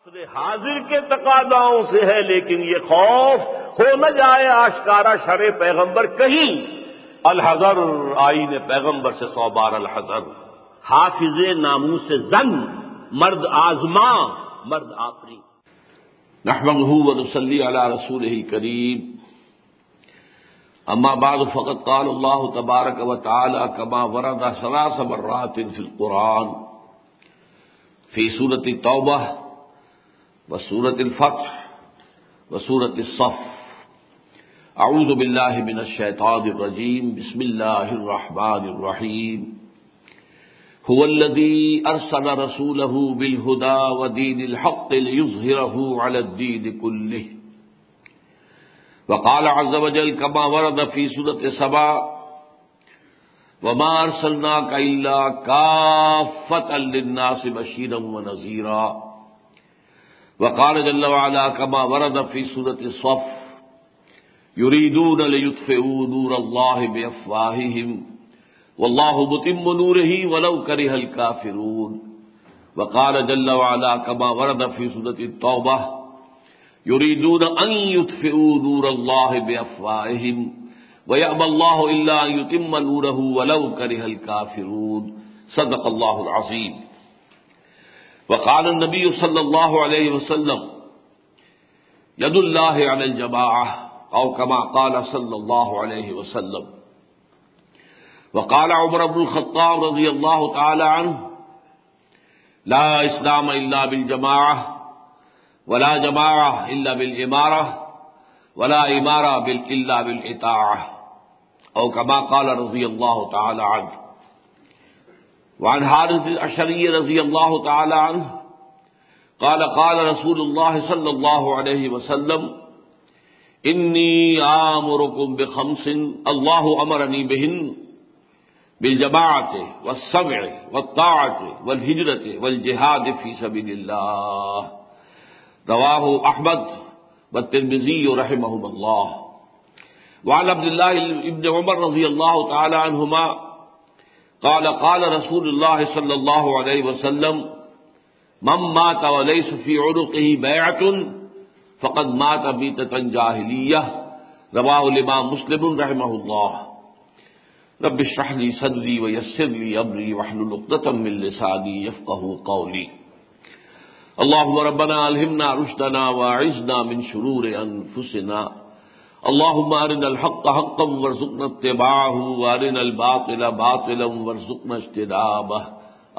عصر حاضر کے تقاضاؤں سے ہے، لیکن یہ خوف ہو نہ جائے آشکارا شر پیغمبر کہیں۔ الحضر آئین پیغمبر سے سو بار الحضر حافظ نامو سے زن، مرد آزما، مرد آفری۔ نحمده ونصلي على رسوله الكريم اما بعد، فقد قال الله تبارك وتعالى كما ورد ثلاث مرات في القرآن۔ في سورة التوبة وسورة الفتح، وسورة الصف. اعوذ بالله من الشيطان الرجيم. بسم الله الرحمن الرحيم. هو الذي أرسل رسوله بالهدى ودين الحق ليظهره على الدين كله. وقال عز وجل كما ورد في سورة سبا وما أرسلناك إلا كافة للناس بشيرا ونذيرا. وقال جل وعلا كما ورد في سورة الصف، يريدون ليطفئوا نور الله بأفواههم، والله متم نوره ولو كره الكافرون. وقال جل وعلا كما ورد في سورة التوبة، يريدون أن يطفئوا نور الله بأفواههم، ويأبى الله إلا أن يتم نوره ولو كره الكافرون. صدق الله العظيم. وقال النبي صلى الله عليه وسلم، يد الله على الجماعة، أو كما قال صلى الله عليه وسلم. وقال عمر بن الخطاب رضي الله تعالى عنه، لا اسلام الا بالجماعه ولا جماعه الا بالاماره ولا اماره الا بالاطاعه او كما قال رضي الله تعالى عنه. وعن حارث الاشعري رضي الله تعالى عنه قال قال رسول الله صلى الله عليه وسلم اني امركم بخمس الله امرني بهن بالجماعت والسمع والطاعت والهجرت والجهاد في سبيل الله رواه احمد والترمذي رحمهم الله وعن عبد الله ابن عمر رضي الله تعالى عنهما قال قال رسول الله صلى الله عليه وسلم، من مات وليس في عنقه بيعة فقد مات ميتة جاهلية رواه الإمام مسلم رحمه الله رب اشرح لي صدري ويسر لي امري واحلل عقدة من لساني يفقهوا قولي اللهم ربنا الهمنا رشدنا واعذنا من شرور انفسنا اللهم ارنا الحق حقا وارزقنا اتباعه وارنا الباطل باطلا وارزقنا اجتنابه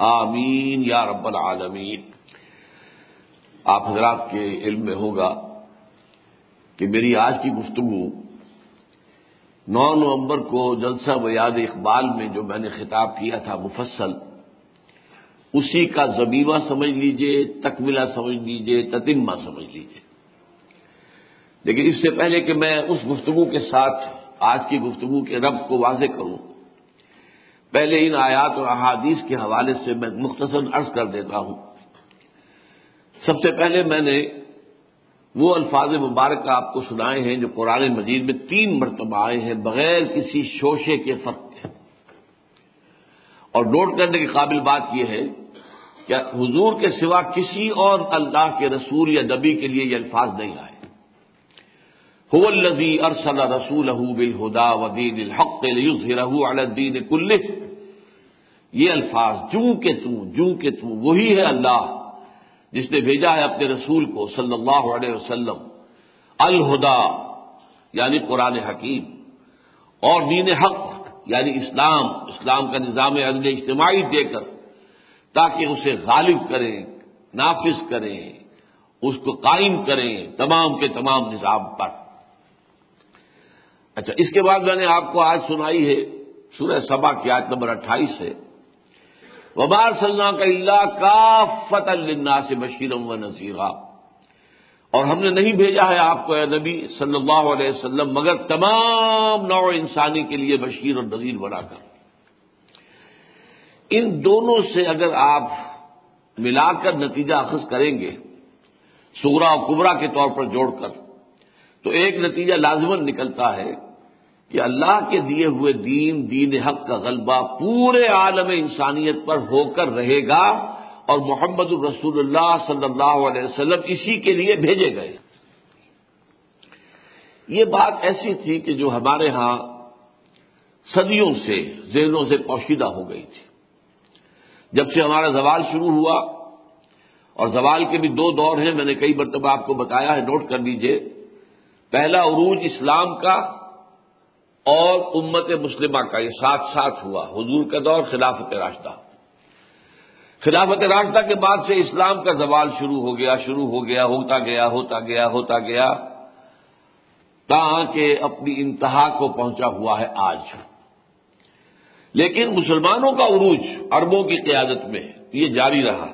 آمین یا رب العالمین۔ آپ حضرات کے علم میں ہوگا کہ میری آج کی گفتگو نو نومبر کو جلسہ و یاد اقبال میں جو میں نے خطاب کیا تھا مفصل، اسی کا زبیمہ سمجھ لیجیے، تکملہ سمجھ لیجیے، تتمہ سمجھ لیجیے۔ لیکن اس سے پہلے کہ میں اس گفتگو کے ساتھ آج کی گفتگو کے رب کو واضح کروں، پہلے ان آیات اور احادیث کے حوالے سے میں مختصر عرض کر دیتا ہوں۔ سب سے پہلے میں نے وہ الفاظ مبارک آپ کو سنائے ہیں جو قرآن مجید میں تین مرتبہ آئے ہیں بغیر کسی شوشے کے فرق کے۔ اور نوٹ کرنے کے قابل بات یہ ہے کہ حضور کے سوا کسی اور اللہ کے رسول یا نبی کے لیے یہ الفاظ نہیں آئے۔ هو الذي ارسل رسوله بالهدى ودين الحق ليظهره على الدين كله. یہ الفاظ جو کہ تو، جو کہ تو، وہی ہے اللہ جس نے بھیجا ہے اپنے رسول کو صلی اللہ علیہ وسلم. الہدا یعنی قرآن حکیم، اور دین حق یعنی اسلام اسلام کا نظام عدل اجتماعی دے کر، تاکہ اسے غالب کریں، نافذ کریں، اس کو قائم کریں تمام کے تمام نظام پر. اچھا اس کے بعد میں نے آپ کو آج سنائی ہے، سورہ سبا کی آیت نمبر اٹھائیس ہے۔ وبار سلنا کا اللہ کا فتح سے بشیرم و نصیرہ اور ہم نے نہیں بھیجا ہے آپ کو اے نبی صلی اللہ علیہ وسلم، مگر تمام نو انسانی کے لیے بشیر اور نذیر بنا کر۔ ان دونوں سے اگر آپ ملا کر نتیجہ اخذ کریں گے سورا اور کبرا کے طور پر جوڑ کر تو ایک نتیجہ لازمن نکلتا ہے کہ اللہ کے دیے ہوئے دین دین حق کا غلبہ پورے عالم انسانیت پر ہو کر رہے گا اور محمد الرسول اللہ صلی اللہ علیہ وسلم اسی کے لیے بھیجے گئے۔ یہ بات ایسی تھی کہ جو ہمارے ہاں صدیوں سے، ذہنوں سے پوشیدہ ہو گئی تھی۔ جب سے ہمارا زوال شروع ہوا، اور زوال کے بھی دو دور ہیں، میں نے کئی مرتبہ آپ کو بتایا ہے، نوٹ کر لیجیے۔ پہلا عروج اسلام کا اور امت مسلمہ کا، یہ ساتھ ساتھ ہوا۔ حضور کا دور خلافت راشدہ۔ خلافت راشدہ کے بعد سے اسلام کا زوال شروع ہو گیا، شروع ہو گیا، ہوتا گیا ہوتا گیا ہوتا گیا۔ تاکہ اپنی انتہا کو پہنچا ہوا ہے آج۔ لیکن مسلمانوں کا عروج اربوں کی قیادت میں یہ جاری رہا۔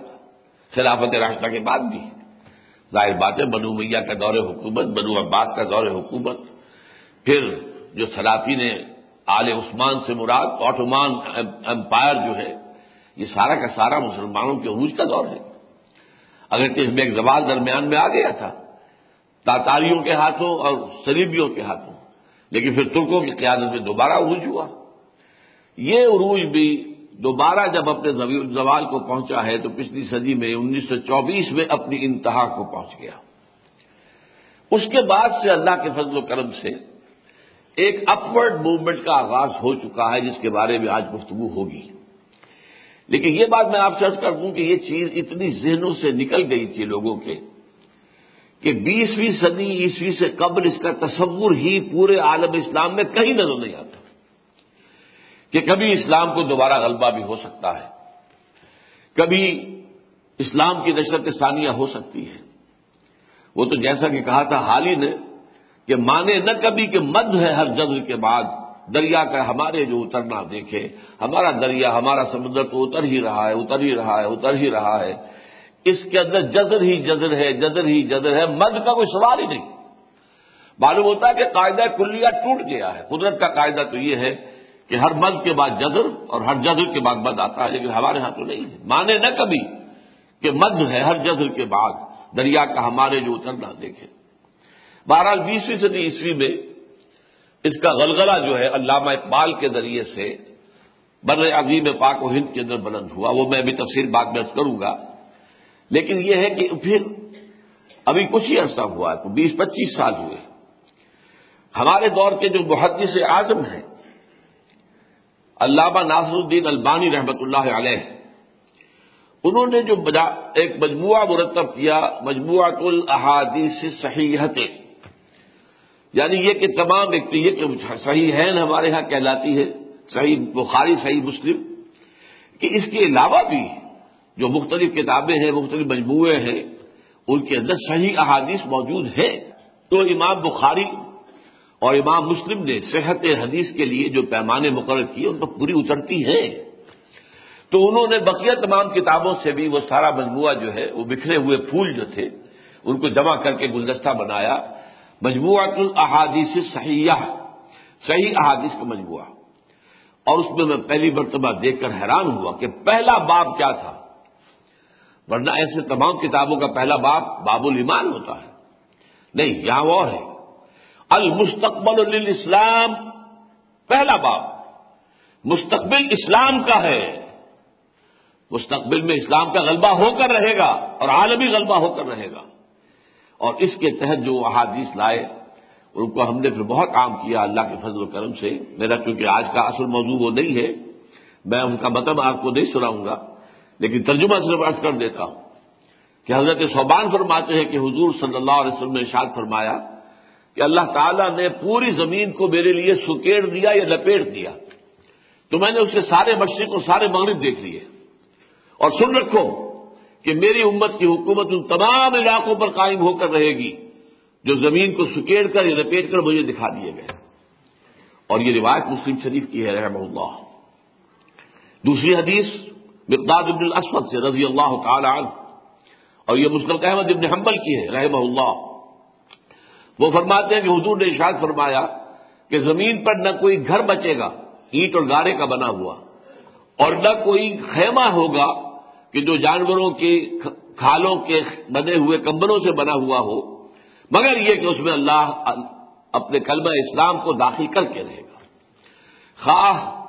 خلافت راستہ کے بعد بھی۔ ظاہر بات ہے، بنو میاں کا دور حکومت، بنو عباس کا دور حکومت۔ پھر جو سلاطین آل عثمان سے مراد، آٹومان امپائر جو ہے، یہ سارا کا سارا مسلمانوں کے عروج کا دور ہے۔ اگرچہ اس میں ایک زوال درمیان میں آ گیا تھا، تاتاریوں کے ہاتھوں اور سلیبیوں کے ہاتھوں، لیکن پھر ترکوں کی قیادت میں دوبارہ عروج ہوا۔ یہ عروج بھی دوبارہ جب اپنے زوال کو پہنچا ہے تو پچھلی صدی میں انیس سو چوبیس میں اپنی انتہا کو پہنچ گیا۔ اس کے بعد سے اللہ کے فضل و کرم سے ایک اپورڈ موومنٹ کا آغاز ہو چکا ہے جس کے بارے میں آج گفتگو ہوگی۔ لیکن یہ بات میں آپ سے کر دوں کہ یہ چیز اتنی ذہنوں سے نکل گئی تھی لوگوں کے کہ بیسویں صدی عیسوی سے قبل اس کا تصور ہی پورے عالم اسلام میں کہیں نظر نہیں آتا۔ کہ کبھی اسلام کو دوبارہ غلبہ بھی ہو سکتا ہے۔ کبھی اسلام کی نشرت ثانیہ ہو سکتی ہے۔ وہ تو جیسا کہ کہا تھا حال ہی نے کہ مانے نہ کبھی کہ مد ہے ہر جذر کے بعد۔ دریا کا ہمارے جو اترنا دیکھے، ہمارا دریا، ہمارا سمندر تو اتر ہی رہا ہے، اتر ہی رہا ہے، اتر ہی رہا ہے۔ اس کے اندر جزر ہی جزر ہے، جزر ہی جزر ہے، مد کا کوئی سوال ہی نہیں۔ معلوم ہوتا ہے کہ قاعدہ کلیا ٹوٹ گیا ہے۔ قدرت کا قاعدہ تو یہ ہے کہ ہر مد کے بعد جزر اور ہر جزر کے بعد مد آتا ہے، لیکن ہمارے ہاں تو نہیں ہے۔ مانے نہ کبھی کہ مد ہے ہر جزر کے بعد دریا کا ہمارے جو اترنا دیکھے۔ بہرحال بیسویں صدی عیسوی میں اس کا غلغلہ جو ہے علامہ اقبال کے ذریعے سے بر عظیم پاک و ہند کے اندر بلند ہوا۔ وہ میں ابھی تفصیل بات میں کروں گا۔ لیکن یہ ہے کہ پھر ابھی کچھ ہی عرصہ ہوا ہے بیس پچیس سال ہوئے۔ ہمارے دور کے جو محدث اعظم ہیں علامہ ناصر الدین البانی رحمت اللہ علیہ، انہوں نے جو ایک مجموعہ مرتب کیا مجموعہ الحادیث صحیحت یعنی یہ کہ تمام ایک تو یہ کہ صحیح ہے ہمارے ہاں کہلاتی ہے، صحیح بخاری، صحیح مسلم، کہ اس کے علاوہ بھی جو مختلف کتابیں ہیں، مختلف مجموعے ہیں، ان کے اندر صحیح احادیث موجود ہے تو امام بخاری اور امام مسلم نے صحت حدیث کے لیے جو پیمانے مقرر کیے، ان پر پوری اترتی ہیں تو انہوں نے بقیہ تمام کتابوں سے بھی وہ سارا مجموعہ جو ہے، وہ بکھرے ہوئے پھول جو تھے، ان کو جمع کر کے گلدستہ بنایا۔ مجموعہ الاحادیث صحیح صحیح احادیث کا مجموعہ۔ اور اس میں میں پہلی مرتبہ دیکھ کر حیران ہوا کہ پہلا باب کیا تھا۔ ورنہ ایسے تمام کتابوں کا پہلا باب باب الایمان ہوتا ہے۔ نہیں، یہاں وہ ہے۔ المستقبل للاسلام، پہلا باب، مستقبل اسلام کا ہے۔ مستقبل میں اسلام کا غلبہ ہو کر رہے گا اور عالمی غلبہ ہو کر رہے گا۔ اور اس کے تحت جو احادیث لائے، ان کو ہم نے پھر بہت کام کیا اللہ کے فضل و کرم سے۔ میرا چونکہ آج کا اصل موضوع وہ نہیں ہے، میں ان کا مطلب آپ کو نہیں سناؤں گا، لیکن ترجمہ صرف عرض کر دیتا ہوں کہ حضرت صوبان فرماتے ہیں کہ حضور صلی اللہ علیہ وسلم نے اشاد فرمایا کہ اللہ تعالیٰ نے پوری زمین کو میرے لیے سکیڑ دیا یا لپیٹ دیا۔ تو میں نے اس کے سارے مشرق اور سارے مغرب دیکھ لیے۔ اور سن رکھو کہ میری امت کی حکومت ان تمام علاقوں پر قائم ہو کر رہے گی جو زمین کو سکیڑ کر یا لپیٹ کر مجھے دکھا دیے گئے۔ اور یہ روایت مسلم شریف کی ہے رحم اللہ۔ دوسری حدیث مقداد ابن الاسود سے رضی اللہ تعالی عنہ، اور یہ مسلم احمد ابن حنبل کی ہے، رحمہ اللہ۔ وہ فرماتے ہیں کہ حضور نے اشاد فرمایا کہ زمین پر نہ کوئی گھر بچے گا، اینٹ اور گارے کا بنا ہوا، اور نہ کوئی خیمہ ہوگا کہ جو جانوروں کی کھالوں کے بنے ہوئے کمبلوں سے بنا ہوا ہو، مگر یہ کہ اس میں اللہ اپنے کلمہ اسلام کو داخل کر کے رہے گا۔ خواہ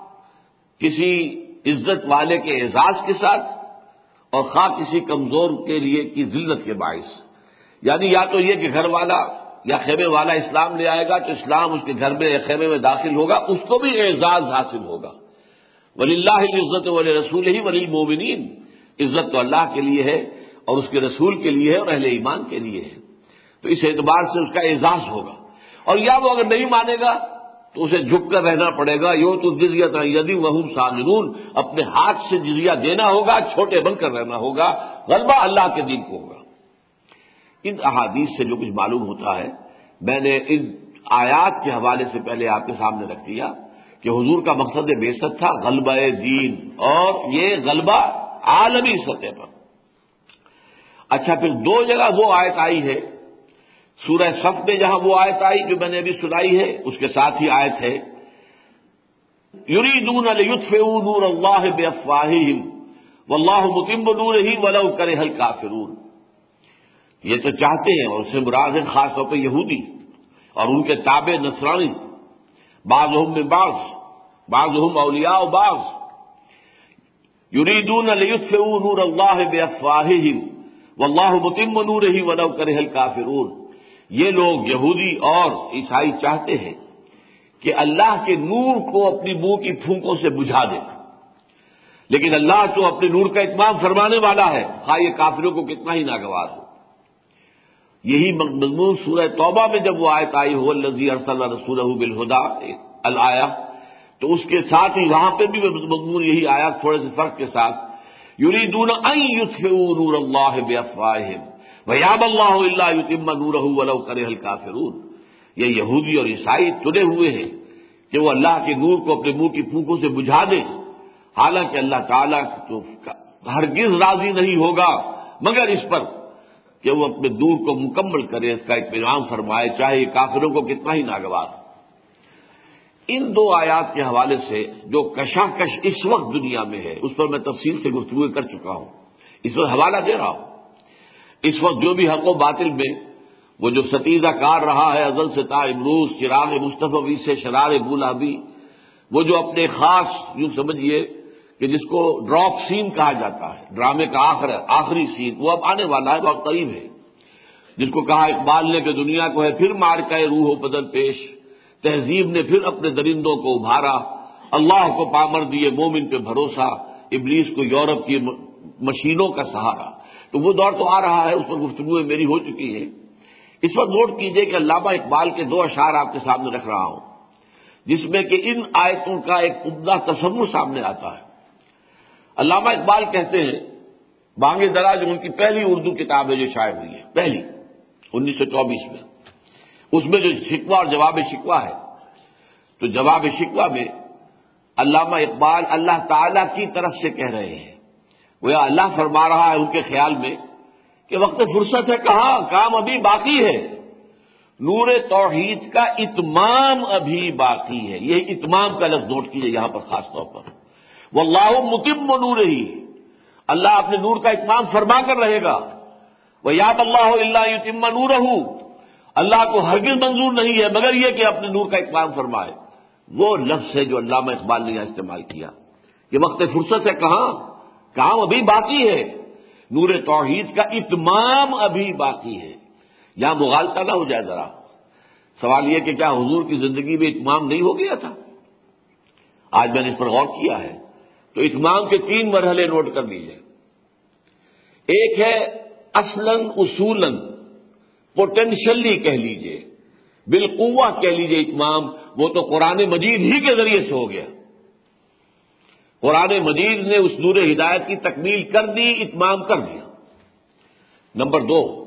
کسی عزت والے کے اعزاز کے ساتھ اور خواہ کسی کمزور کے لیے کی ذلت کے باعث۔ یعنی یا تو یہ کہ گھر والا یا خیمے والا اسلام لے آئے گا تو اسلام اس کے گھر میں یا خیمے میں داخل ہوگا، اس کو بھی اعزاز حاصل ہوگا۔ ولی اللہ عزت ولی رسول ہی ولی مومنین عزت تو اللہ کے لیے ہے اور اس کے رسول کے لیے ہے اور اہل ایمان کے لیے ہے۔ تو اس اعتبار سے اس کا اعزاز ہوگا۔ اور یا وہ اگر نہیں مانے گا تو اسے جھک کر رہنا پڑے گا۔ یوں تو جزیا تھا یدی وہ اپنے ہاتھ سے جزیا دینا ہوگا، چھوٹے بن کر رہنا ہوگا۔ غلبہ اللہ کے دین کو ہوگا۔ ان احادیث سے جو کچھ معلوم ہوتا ہے، میں نے ان آیات کے حوالے سے پہلے آپ کے سامنے رکھ دیا کہ حضور کا مقصد بے تھا، غلبہ دین، اور یہ غلبہ عالمی سطح پر۔ اچھا پھر دو جگہ وہ آیت آئی ہے، سورہ صف میں جہاں وہ آیت آئی جو میں نے ابھی سنائی ہے، اس کے ساتھ ہی آیت ہے۔ یوری دون الف نور اللہ بے افواہ و اللہ متم نور ہی ولو کرے ہل کافرون یہ تو چاہتے ہیں اور اسے مراد ہے خاص طور پہ یہودی اور ان کے تابع نسرانی بعض میں بعض بعض اولیاء و بعض۔ یریدون لیطفئوا نور اللہ بے افواہ و اللہ متم نور ہی ولو کرے یہ لوگ یہودی اور عیسائی چاہتے ہیں کہ اللہ کے نور کو اپنی منہ کی پھونکوں سے بجھا دے۔ لیکن اللہ تو اپنے نور کا اتمام فرمانے والا ہے۔ خواہ یہ کافروں کو کتنا ہی ناگوار ہو۔ یہی مضمون سورہ توبہ میں جب وہ آیت آئی ہو الزی ارسل رسول بالہدا الیا تو اس کے ساتھ ہی وہاں پہ بھی مضمون یہی آیا، تھوڑے سے فرق کے ساتھ یوری دون نور اللہ بے ویاب اللہ اللہ یتم نور ولو کرے ہلکا فرون یہ یہودی اور عیسائی تلے ہوئے ہیں کہ وہ اللہ کے نور کو اپنے منہ کی پھونکوں سے بجھا دیں۔ حالانکہ اللہ تعالیٰ تو ہرگز راضی نہیں ہوگا، مگر اس پر کہ وہ اپنے دور کو مکمل کرے، اس کا اطمینان فرمائے، چاہے کافروں کو کتنا ہی ناگوار ان دو آیات کے حوالے سے جو کشاکش اس وقت دنیا میں ہے، اس پر میں تفصیل سے گفتگو کر چکا ہوں۔ اس وقت حوالہ دے رہا ہوں۔ اس وقت جو بھی حق و باطل میں وہ جو ستیزہ کار رہا ہے، ازل سے تا امروز، چراغ مصطفی سے شرار گلابی وہ جو اپنے خاص، یوں سمجھیے کہ جس کو ڈراپ سین کہا جاتا ہے، ڈرامے کا آخر، آخری سین، وہ اب آنے والا ہے بہت قریب ہے۔ جس کو کہا اقبال نے کہ دنیا کو ہے، پھر مار کا روح و بدل پیش۔ تہذیب نے پھر اپنے درندوں کو ابھارا۔ اللہ کو پامر دیے مومن پہ بھروسہ۔ ابلیس کو یورپ کی مشینوں کا سہارا۔ تو وہ دور تو آ رہا ہے، اس پر گفتگو میری ہو چکی ہے۔ اس وقت نوٹ کیجیے کہ علامہ اقبال کے دو اشعار آپ کے سامنے رکھ رہا ہوں۔ جس میں کہ ان آیتوں کا ایک عمدہ تصور سامنے آتا ہے۔ علامہ اقبال کہتے ہیں بانگے درا جو ان کی پہلی اردو کتاب ہے جو شائع ہوئی ہے، پہلی، انیس سو چوبیس میں۔ اس میں جو شکوہ اور جواب شکوہ ہے، تو جواب شکوہ میں علامہ اقبال اللہ تعالی کی طرف سے کہہ رہے ہیں۔ وہ اللہ فرما رہا ہے ان کے خیال میں کہ وقت فرصت ہے، کہاں؟ کام ابھی باقی ہے۔ نور توحید کا اتمام ابھی باقی ہے۔ یہ اتمام کا لفظ نوٹ کیجیے یہاں پر خاص طور پر۔ وہ اللہ متم نور ہی۔ اللہ اپنے نور کا اتمام فرما کر رہے گا۔ وہ یاب اللہ اللہ یتم نور اللہ کو ہرگز منظور نہیں ہے، مگر یہ کہ اپنے نور کا اتمام فرمائے۔ وہ لفظ ہے جو علامہ اقبال نے یہاں استعمال کیا۔ کہ وقت فرصت ہے کہاں؟ کام ابھی باقی ہے۔ نور توحید کا اتمام ابھی باقی ہے۔ یہاں مغالتا نہ ہو جائے ذرا۔ سوال یہ کہ کیا حضور کی زندگی میں اتمام نہیں ہو گیا تھا؟ آج میں نے اس پر غور کیا ہے۔ تو اتمام کے تین مرحلے نوٹ کر لیجیے ایک ہے اصلاً اصولن پوٹینشلی کہہ لیجیے بالقوا کہہ لیجیے اتمام، وہ تو قرآن مجید ہی کے ذریعے سے ہو گیا۔ قرآن مجید نے اس نور ہدایت کی تکمیل کر دی، اتمام کر دیا۔ نمبر دو،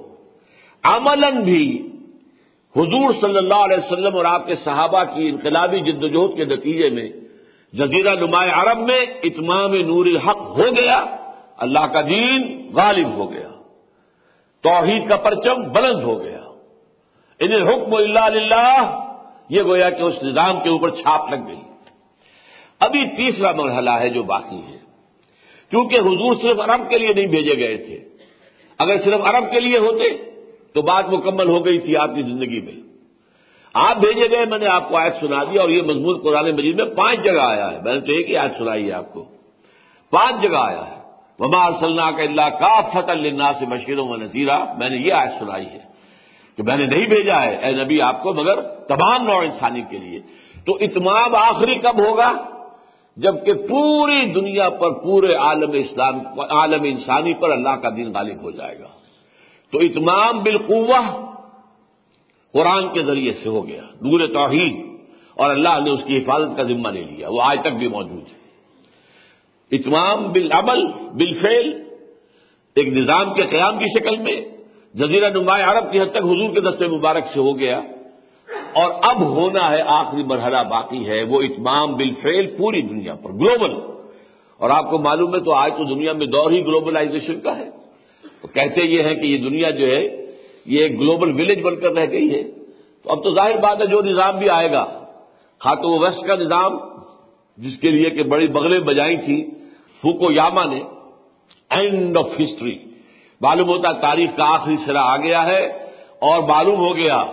عملاً بھی حضور صلی اللہ علیہ وسلم اور آپ کے صحابہ کی انقلابی جدوجہد کے نتیجے میں جزیرہ نمایاں عرب میں اتمام نور الحق ہو گیا، اللہ کا دین غالب ہو گیا، توحید کا پرچم بلند ہو گیا۔ ان حکم اللہ اللہ یہ گویا کہ اس نظام کے اوپر چھاپ لگ گئی۔ ابھی تیسرا مرحلہ ہے جو باقی ہے۔ کیونکہ حضور صرف عرب کے لیے نہیں بھیجے گئے تھے، اگر صرف عرب کے لیے ہوتے تو بات مکمل ہو گئی تھی آپ کی زندگی میں۔ آپ بھیجے گئے، میں نے آپ کو آیت سنا دی اور یہ مضمون قرآن مجید میں پانچ جگہ آیا ہے۔ میں نے تو ایک ہی آیت سنائی ہے آپ کو۔ پانچ جگہ آیا ہے۔ وبا صلاح کا اللہ کا فتح اللہ سے بشیروں و نذیرہ میں نے یہ آج سنائی ہے کہ میں نے نہیں بھیجا ہے اے نبی آپ کو، مگر تمام نوع انسانی کے لیے۔ تو اتمام آخری کب ہوگا؟ جبکہ پوری دنیا پر، پورے عالم اسلام، عالم انسانی پر اللہ کا دین غالب ہو جائے گا۔ تو اتمام بالقوہ قرآن کے ذریعے سے ہو گیا، نور توحید۔ اور اللہ نے اس کی حفاظت کا ذمہ لے لیا، وہ آج تک بھی موجود ہے۔ اتمام بالعمل، بالفعل، ایک نظام کے قیام کی شکل میں جزیرہ نمایاں عرب کی حد تک حضور کے دستے مبارک سے ہو گیا۔ اور اب ہونا ہے آخری مرحلہ باقی ہے، وہ اتمام بالفعل پوری دنیا پر، گلوبل۔ اور آپ کو معلوم ہے تو آج تو دنیا میں دور ہی گلوبلائزیشن کا ہے۔ تو کہتے یہ ہیں کہ یہ دنیا جو ہے یہ ایک گلوبل ولیج بن کر رہ گئی ہے۔ تو اب تو ظاہر بات ہے جو نظام بھی آئے گا۔ خا تو وہ ویسٹ کا نظام، جس کے لیے کہ بڑی بغلیں بجائی تھیں فوکو یاما نے اینڈ آف ہسٹری معلوم ہوتا تاریخ کا آخری سرا آ گیا ہے اور معلوم ہو گیا،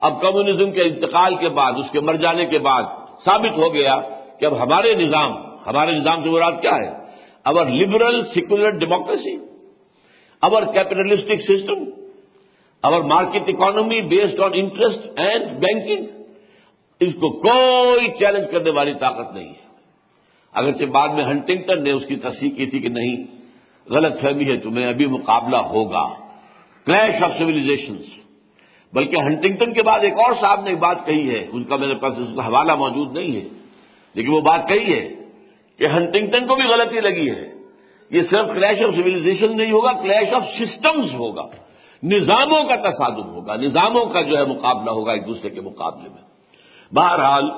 اب کمیونزم کے انتقال کے بعد، اس کے مر جانے کے بعد ثابت ہو گیا کہ اب ہمارے نظام ہمارے نظام سے مراد کیا ہے؟ اوور لبرل سیکولر ڈیموکریسی اوور capitalistic system over market economy based on interest and banking اس کو کوئی چیلنج کرنے والی طاقت نہیں ہے۔ اگرچہ بعد میں ہنٹنگٹن نے اس کی تصحیح کی تھی کہ نہیں، غلط فہمی ہے، تمہیں ابھی مقابلہ ہوگا۔ کلیش آف سولیزیشنس بلکہ ہنٹنگٹن کے بعد ایک اور صاحب نے ایک بات کہی ہے، ان کا میرے پاس اس کا حوالہ موجود نہیں ہے۔ لیکن وہ بات کہی ہے کہ ہنٹنگٹن کو بھی غلطی لگی ہے۔ یہ صرف کلیش آف سولیزیشن نہیں ہوگا کلیش آف سسٹمز ہوگا۔ نظاموں کا تصادم ہوگا، نظاموں کا جو ہے مقابلہ ہوگا ایک دوسرے کے مقابلے میں۔ بہرحال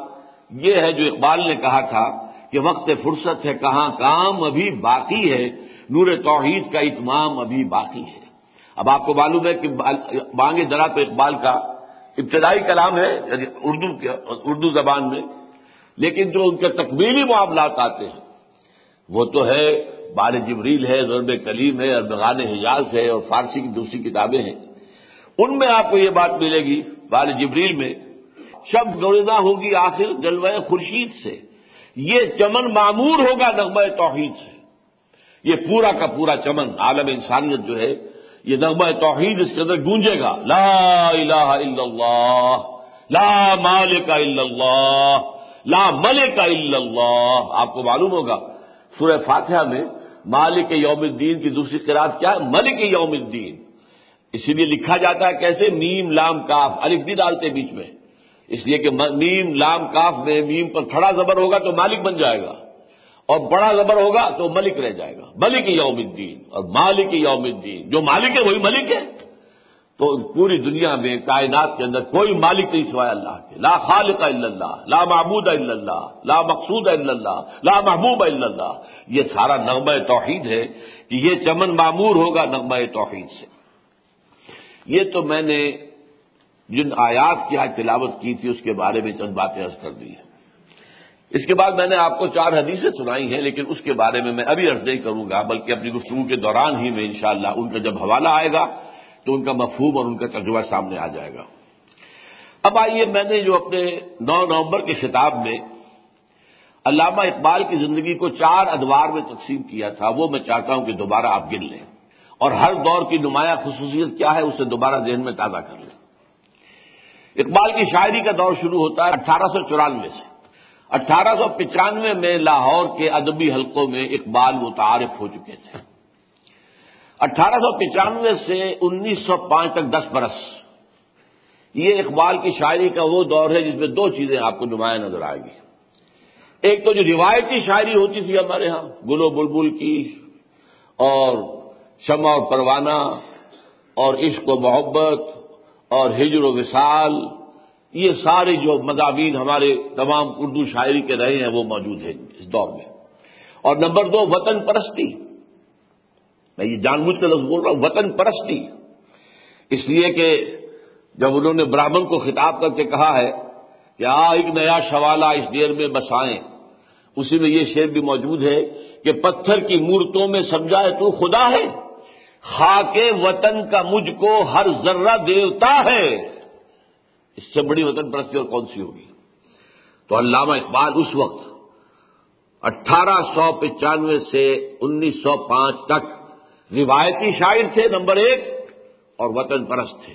یہ ہے جو اقبال نے کہا تھا کہ وقت فرصت ہے، کہاں کام ابھی باقی ہے، نور توحید کا اتمام ابھی باقی ہے۔ اب آپ کو معلوم ہے کہ بانگ درا تو اقبال کا ابتدائی کلام ہے یعنی اردو اردو زبان میں، لیکن جو ان کے تکمیلی معاملات آتے ہیں، وہ تو ہے بال جبریل ہے، ضرب کلیم ہے، اربغان حجاز ہے اور فارسی کی دوسری کتابیں ہیں۔ ان میں آپ کو یہ بات ملے گی بال جبریل میں، شب گوردہ ہوگی آخر جلوہ خورشید سے۔ یہ چمن معمور ہوگا نغمہ توحید سے۔ یہ پورا کا پورا چمن، عالم انسانیت جو ہے، یہ نغمہ توحید اس کے اندر گونجے گا۔ لا الہ الا اللہ، لا مالک الا اللہ، لا ملک الا اللہ۔ آپ کو معلوم ہوگا، سورہ فاتحہ میں مالک یوم الدین کی دوسری قرآد کیا ہے؟ ملک یوم الدین۔ اسی لیے لکھا جاتا ہے کیسے؟ میم، لام، کاف۔ الف بھی ڈالتے بیچ میں۔ اس لیے کہ میم، لام، کاف میں میم پر کھڑا زبر ہوگا تو مالک بن جائے گا۔ اور بڑا زبر ہوگا تو ملک رہ جائے گا۔ ملک یوم الدین۔ اور مالک یوم الدین۔ جو مالک ہے وہی ملک ہے۔ تو پوری دنیا میں کائنات کے اندر کوئی مالک نہیں سوائے اللہ کے۔ لا خالق الا اللہ، لا معبود الا اللہ، لا مقصود الا اللہ، لا محبوب الا اللہ۔ یہ سارا نغمہ توحید ہے کہ یہ چمن معمور ہوگا نغمہ توحید سے۔ یہ تو میں نے جن آیات کی آج تلاوت کی تھی، اس کے بارے میں چند باتیں عرض کر دی ہیں۔ اس کے بعد میں نے آپ کو چار حدیثیں سنائی ہیں، لیکن اس کے بارے میں میں ابھی عرض نہیں کروں گا، بلکہ اپنی گفتگو کے دوران ہی میں انشاءاللہ ان کا جب حوالہ آئے گا تو ان کا مفہوم اور ان کا ترجمہ سامنے آ جائے گا۔ اب آئیے میں نے جو اپنے نو نومبر کے خطاب میں علامہ اقبال کی زندگی کو چار ادوار میں تقسیم کیا تھا، وہ میں چاہتا ہوں کہ دوبارہ آپ گن لیں۔ اور ہر دور کی نمایاں خصوصیت کیا ہے، اسے دوبارہ ذہن میں تازہ کر لیں۔ اقبال کی شاعری کا دور شروع ہوتا ہے اٹھارہ سو چورانوے سے۔ اٹھارہ سو پچانوے میں لاہور کے ادبی حلقوں میں اقبال متعارف ہو چکے تھے۔ اٹھارہ سو پچانوے سے انیس سو پانچ تک دس برس۔ یہ اقبال کی شاعری کا وہ دور ہے جس میں دو چیزیں آپ کو نمایاں نظر آئے گی۔ ایک تو جو روایتی شاعری ہوتی تھی ہمارے ہاں گل و بلبل کی اور شمع اور پروانہ اور عشق و محبت اور ہجر و وصال، یہ سارے جو مضامین ہمارے تمام اردو شاعری کے رہے ہیں وہ موجود ہیں اس دور میں۔ اور نمبر دو، وطن پرستی۔ میں یہ جان بوجھ کر لفظ بول رہا ہوں، وطن پرستی۔ اس لیے کہ جب انہوں نے براہمن کو خطاب کر کے کہا ہے کہ آ ایک نیا شوالہ اس دیر میں بسائیں اسی میں یہ شعر بھی موجود ہے کہ پتھر کی مورتوں میں سمجھائے تو خدا ہے۔ خاک وطن کا مجھ کو ہر ذرہ دیوتا ہے۔ اس سے بڑی وطن پرستی اور کون سی ہوگی؟ تو علامہ اقبال اس وقت اٹھارہ سو پچانوے سے انیس سو پانچ تک روایتی شاعر تھے نمبر ایک اور وطن پرست تھے۔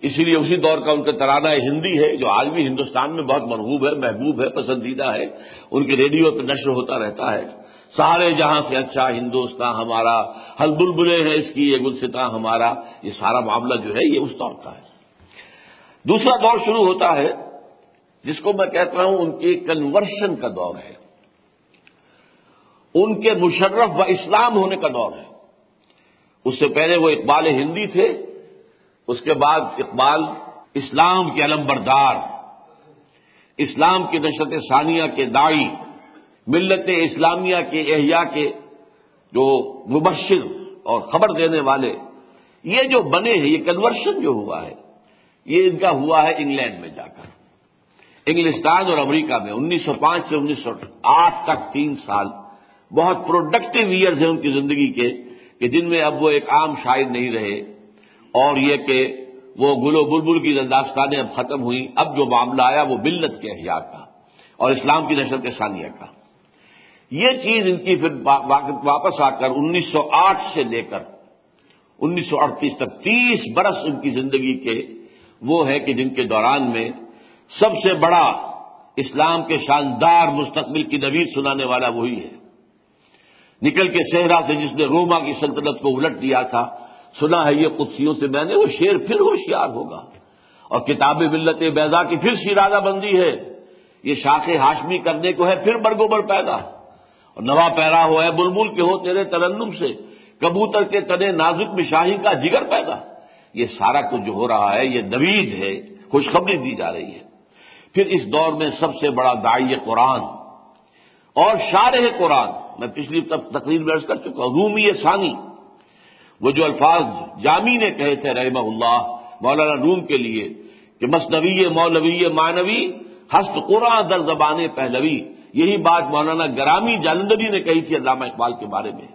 اسی لیے اسی دور کا ان کا ترانہ ہندی ہے، جو آج بھی ہندوستان میں بہت مرغوب ہے، محبوب ہے، پسندیدہ ہے۔ ان کے ریڈیو پہ نشر ہوتا رہتا ہے۔ سارے جہاں سے اچھا ہندوستان ہمارا، ہل بلبلے ہیں اس کی، یہ گلستا ہمارا۔ یہ سارا معاملہ جو ہے، یہ اس دور کا ہے۔ دوسرا دور شروع ہوتا ہے، جس کو میں کہتا ہوں ان کی کنورشن کا دور ہے۔ ان کے مشرف و اسلام ہونے کا دور ہے۔ اس سے پہلے وہ اقبال ہندی تھے، اس کے بعد اقبال اسلام کے علم بردار، اسلام کی نشرت ثانیہ کے دائی ملت اسلامیہ کے احیاء کے جو مبشر اور خبر دینے والے، یہ جو بنے ہیں، یہ کنورشن جو ہوا ہے، یہ ان کا ہوا ہے انگلینڈ میں جا کر۔ انگلستان اور امریکہ میں انیس سو پانچ سے انیس سو آٹھ تک تین سال، بہت پروڈکٹیو ایئرز ہیں ان کی زندگی کے۔ کہ جن میں اب وہ ایک عام شاعر نہیں رہے، اور یہ کہ وہ گلو بلبل کی داستانیں اب ختم ہوئی اب جو معاملہ آیا وہ ملت کے احیاء کا، اور اسلام کی نشرت ثانیہ کا۔ یہ چیز ان کی پھر واپس آ کر انیس سو آٹھ سے لے کر انیس سو اڑتیس تک تیس برس ان کی زندگی کے وہ ہے کہ جن کے دوران میں سب سے بڑا اسلام کے شاندار مستقبل کی نوید سنانے والا وہی ہے۔ نکل کے صحرا سے جس نے روما کی سلطنت کو الٹ دیا تھا، سنا ہے یہ قدسیوں سے میں نے وہ شیر پھر ہوشیار ہوگا۔ اور کتاب ملت بیضا کی پھر شیرازہ بندی ہے۔ یہ شاخ ہاشمی کرنے کو ہے پھر برگوبر پیدا۔ اور نوا پیرا ہوا ہے بلبل کے ہو تیرے ترنم سے۔ کبوتر کے تنے نازک میں شاہی کا جگر پیدا۔ یہ سارا کچھ جو ہو رہا ہے، یہ نوید ہے، خوشخبری دی جا رہی ہے۔ پھر اس دور میں سب سے بڑا دائی قرآن۔ اور شارح قرآن میں پچھلی تقریر میں کر چکا ہوں، رومی ثانی۔ وہ جو الفاظ جامی نے کہے تھے رحمہ اللہ، مولانا روم کے لیے، کہ مصنوی مولوی مانوی ہست قرآن در زبان پہلوی، یہی بات مولانا گرامی جالندری نے کہی تھی علامہ اقبال کے بارے میں،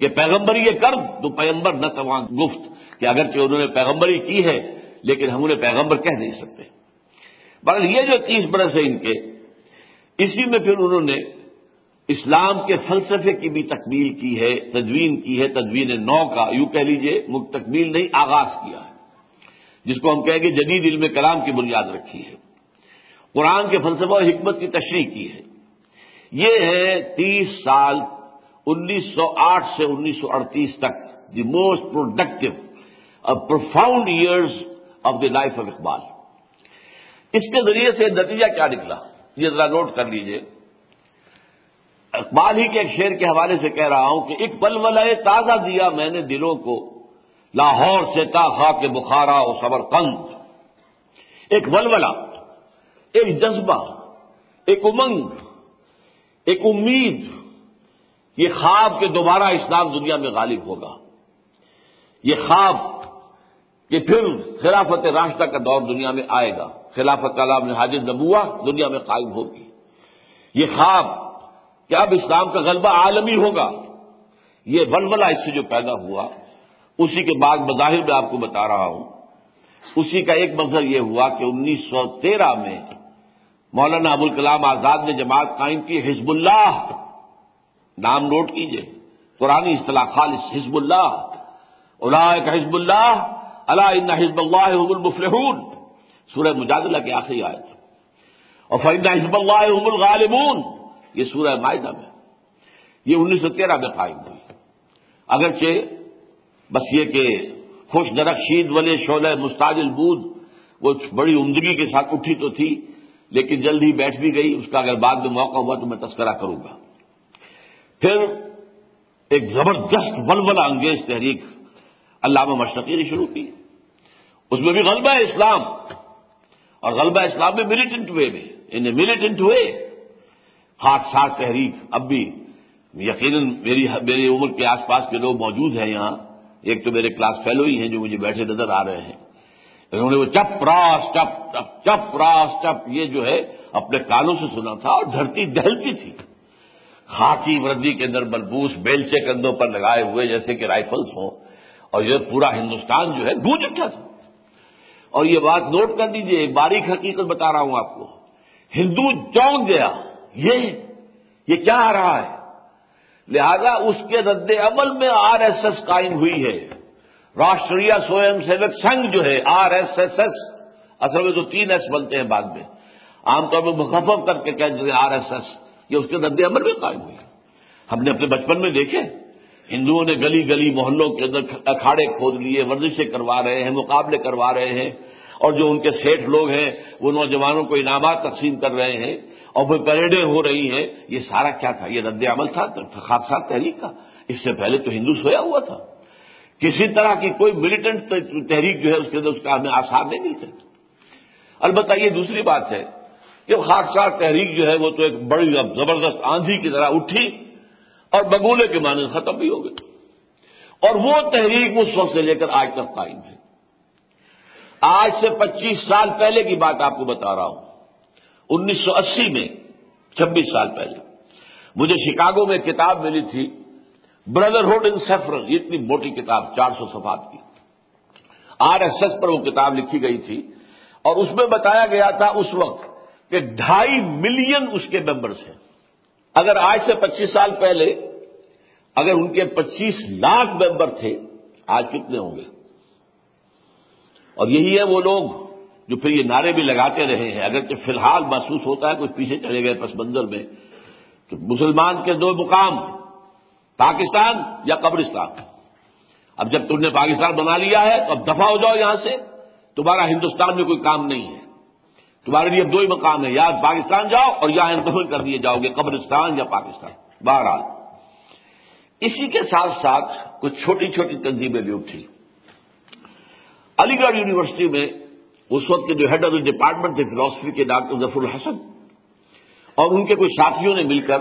کہ پیغمبری یہ کر تو پیغمبر نہ تواں گفت کہ اگرچہ انہوں نے پیغمبری کی ہے، لیکن ہم انہیں پیغمبر کہہ نہیں سکتے۔ بس یہ جو تیس برس ہے ان کے، اسی میں پھر انہوں نے اسلام کے فلسفے کی بھی تکمیل کی ہے، تدوین کی ہے، تدوین نو کا یوں کہہ لیجیے تکمیل نہیں، آغاز کیا ہے۔ جس کو ہم کہیں گے جدید علم کلام کی بنیاد رکھی ہے۔ قرآن کے فلسفہ اور حکمت کی تشریح کی ہے۔ یہ ہے تیس سال، انیس سو آٹھ سے انیس سو اڑتیس تک، the most productive profound years of the life of Iqbal. اس کے ذریعے سے نتیجہ کیا نکلا؟ یہ ذرا نوٹ کر لیجیے۔ اقبال ہی کے ایک شعر کے حوالے سے کہہ رہا ہوں کہ ایک پل تازہ دیا میں نے دلوں کو، لاہور سے تا خاک بخارا اور صبر قند ایک ولولا ایک جذبہ، ایک امنگ، ایک امید، یہ خواب کے دوبارہ اسلام دنیا میں غالب ہوگا۔ یہ خواب کہ پھر خلافت راشدہ کا دور دنیا میں آئے گا۔ خلافت کلام نے حاجر نبوا دنیا میں قائم ہوگی۔ یہ خواب کہ اب اسلام کا غلبہ عالمی ہوگا۔ یہ ولولہ اس سے جو پیدا ہوا، اسی کے بعد مظاہر میں آپ کو بتا رہا ہوں۔ اسی کا ایک منظر یہ ہوا کہ انیس سو تیرہ میں مولانا ابوالکلام آزاد نے جماعت قائم کی حزب اللہ نام نوٹ کیجیے۔ قرآن اصطلاح خالص حزب اللہ۔ اللہ حزب اللہ اللہ ان حزب اللہ حب المفلحون۔ سورہ مجادلہ کے آخری آئے تھے اور فائدہ حزب اللہ حب الغالبون۔ یہ سورہ معاہدہ میں یہ انیس سو تیرہ میں قائم ہوئی۔ اگرچہ بس یہ کہ خوش درخشید والے شعلہ مستاج البود وہ بڑی عمدگی کے ساتھ اٹھی تو تھی، لیکن جلد ہی بیٹھ بھی گئی، اس کا اگر بعد میں موقع ہوا تو میں تذکرہ کروں گا۔ پھر ایک زبردست ولولہ انگیز تحریک علامہ مشرقی نے شروع کی۔ اس میں بھی غلبہ اسلام اور غلبہ اسلام میں ملیٹنٹ وے میں ان ملیٹنٹ وے ہاتھ ساتھ تحریک. اب بھی یقیناً میری میری عمر کے آس پاس کے لوگ موجود ہیں یہاں. ایک تو میرے کلاس فیلو ہی ہیں جو مجھے بیٹھے نظر آ رہے ہیں. انہوں نے وہ چپ راس چپ چپ چپ راس چپ یہ جو ہے اپنے کانوں سے سنا تھا اور دھرتی دہلتی تھی. خاکی وردی کے اندر بلبوس بیلچے کندھوں پر لگائے ہوئے جیسے کہ رائفلس ہوں. اور یہ پورا ہندوستان جو ہے گونج اٹھا تھا. اور یہ بات نوٹ کر دیجیے باریک حقیقت بتا رہا ہوں آپ کو. ہندو چونک گیا. یہ یہ کیا آ رہا ہے؟ لہذا اس کے رد عمل میں آر ایس ایس قائم ہوئی ہے۔ راشٹریہ سوئم سیوک سنگھ جو ہے، آر ایس ایس ایس، اصل میں تو تین ایس بنتے ہیں بعد میں۔ عام طور پہ مخفف کر کے کہتے ہیں آر ایس ایس، یہ اس کے رد عمل میں قائم ہوئی ہم نے اپنے بچپن میں دیکھے، ہندوؤں نے گلی گلی محلوں کے اندر اکھاڑے کھود لیے، ورزشیں کروا رہے ہیں، مقابلے کروا رہے ہیں۔ اور جو ان کے سیٹ لوگ ہیں، وہ نوجوانوں کو انعامات تقسیم کر رہے ہیں۔ اور وہ پریڈیں ہو رہی ہیں، یہ سارا کیا تھا؟ یہ رد عمل تھا خاص تحریک کا۔ اس سے پہلے تو ہندو سویا ہوا تھا۔ کسی طرح کی کوئی ملیٹنٹ تحریک جو ہے، اس کے اندر اس کا ہمیں آسار نہیں ملتے۔ البتہ یہ دوسری بات ہے کہ خاصہ تحریک جو ہے، وہ تو ایک بڑی زبردست آندھی کی طرح اٹھی اور بگولے کے معنی ختم بھی ہو گئے۔ اور وہ تحریک اس وقت سے لے کر آج تک قائم ہے۔ آج سے پچیس سال پہلے کی بات آپ کو بتا رہا ہوں۔ انیس سو اسی میں، چھبیس سال پہلے، مجھے شکاگو میں کتاب ملی تھی بردرہڈ ان سیفرن اتنی موٹی کتاب، چار سو صفات کی۔ آر ایس ایس پر وہ کتاب لکھی گئی تھی، اور اس میں بتایا گیا تھا اس وقت کہ ڈھائی ملین اس کے ممبرس ہیں۔ اگر آج سے پچیس سال پہلے، اگر ان کے پچیس لاکھ ممبر تھے، آج کتنے ہوں گے؟ اور یہی ہے وہ لوگ۔ جو پھر یہ نعرے بھی لگاتے رہے ہیں، اگرچہ فی الحال محسوس ہوتا ہے کچھ پیچھے چلے گئے پس منظر میں، کہ مسلمان کے دو مقام، پاکستان یا قبرستان۔ اب جب تم نے پاکستان بنا لیا ہے، تو اب دفاع ہو جاؤ یہاں سے، تمہارا ہندوستان میں کوئی کام نہیں ہے۔ تمہارے لیے اب دو ہی مقام ہے یا پاکستان جاؤ اور یا انتخاب کر دیے جاؤ گے، قبرستان یا پاکستان۔ بہرحال، اسی کے ساتھ ساتھ کچھ چھوٹی چھوٹی تنظیمیں بھی اٹھی علی گڑھ یونیورسٹی میں اس وقت کے جو ہیڈ آف دا ڈپارٹمنٹ تھے فلاسفی کے ڈاکٹر ظفر الحسن۔ اور ان کے کچھ ساتھیوں نے مل کر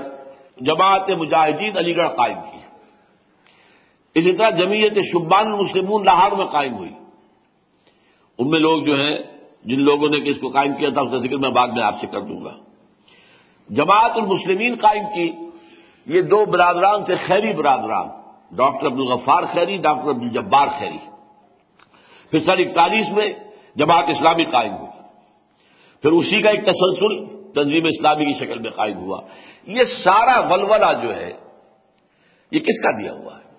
جماعت مجاہدین علی گڑھ قائم کی۔ اسی طرح جمعیت شبان المسلمون لاہور میں قائم ہوئی۔ ان میں لوگ جو ہیں، جن لوگوں نے اس کو قائم کیا تھا، اس کا ذکر میں بعد میں آپ سے کر دوں گا۔ جماعت المسلمین قائم کی۔ یہ دو برادران تھے، خیری برادران۔ Doctor Abdul Ghaffar Khairi, doctor Abdul Jabbar Khairi. پھر سن اکتالیس میں جماعت اسلامی قائم ہوئی پھر اسی کا ایک تسلسل تنظیم اسلامی کی شکل میں قائم ہوا۔ یہ سارا ولولہ جو ہے، یہ کس کا دیا ہوا ہے؟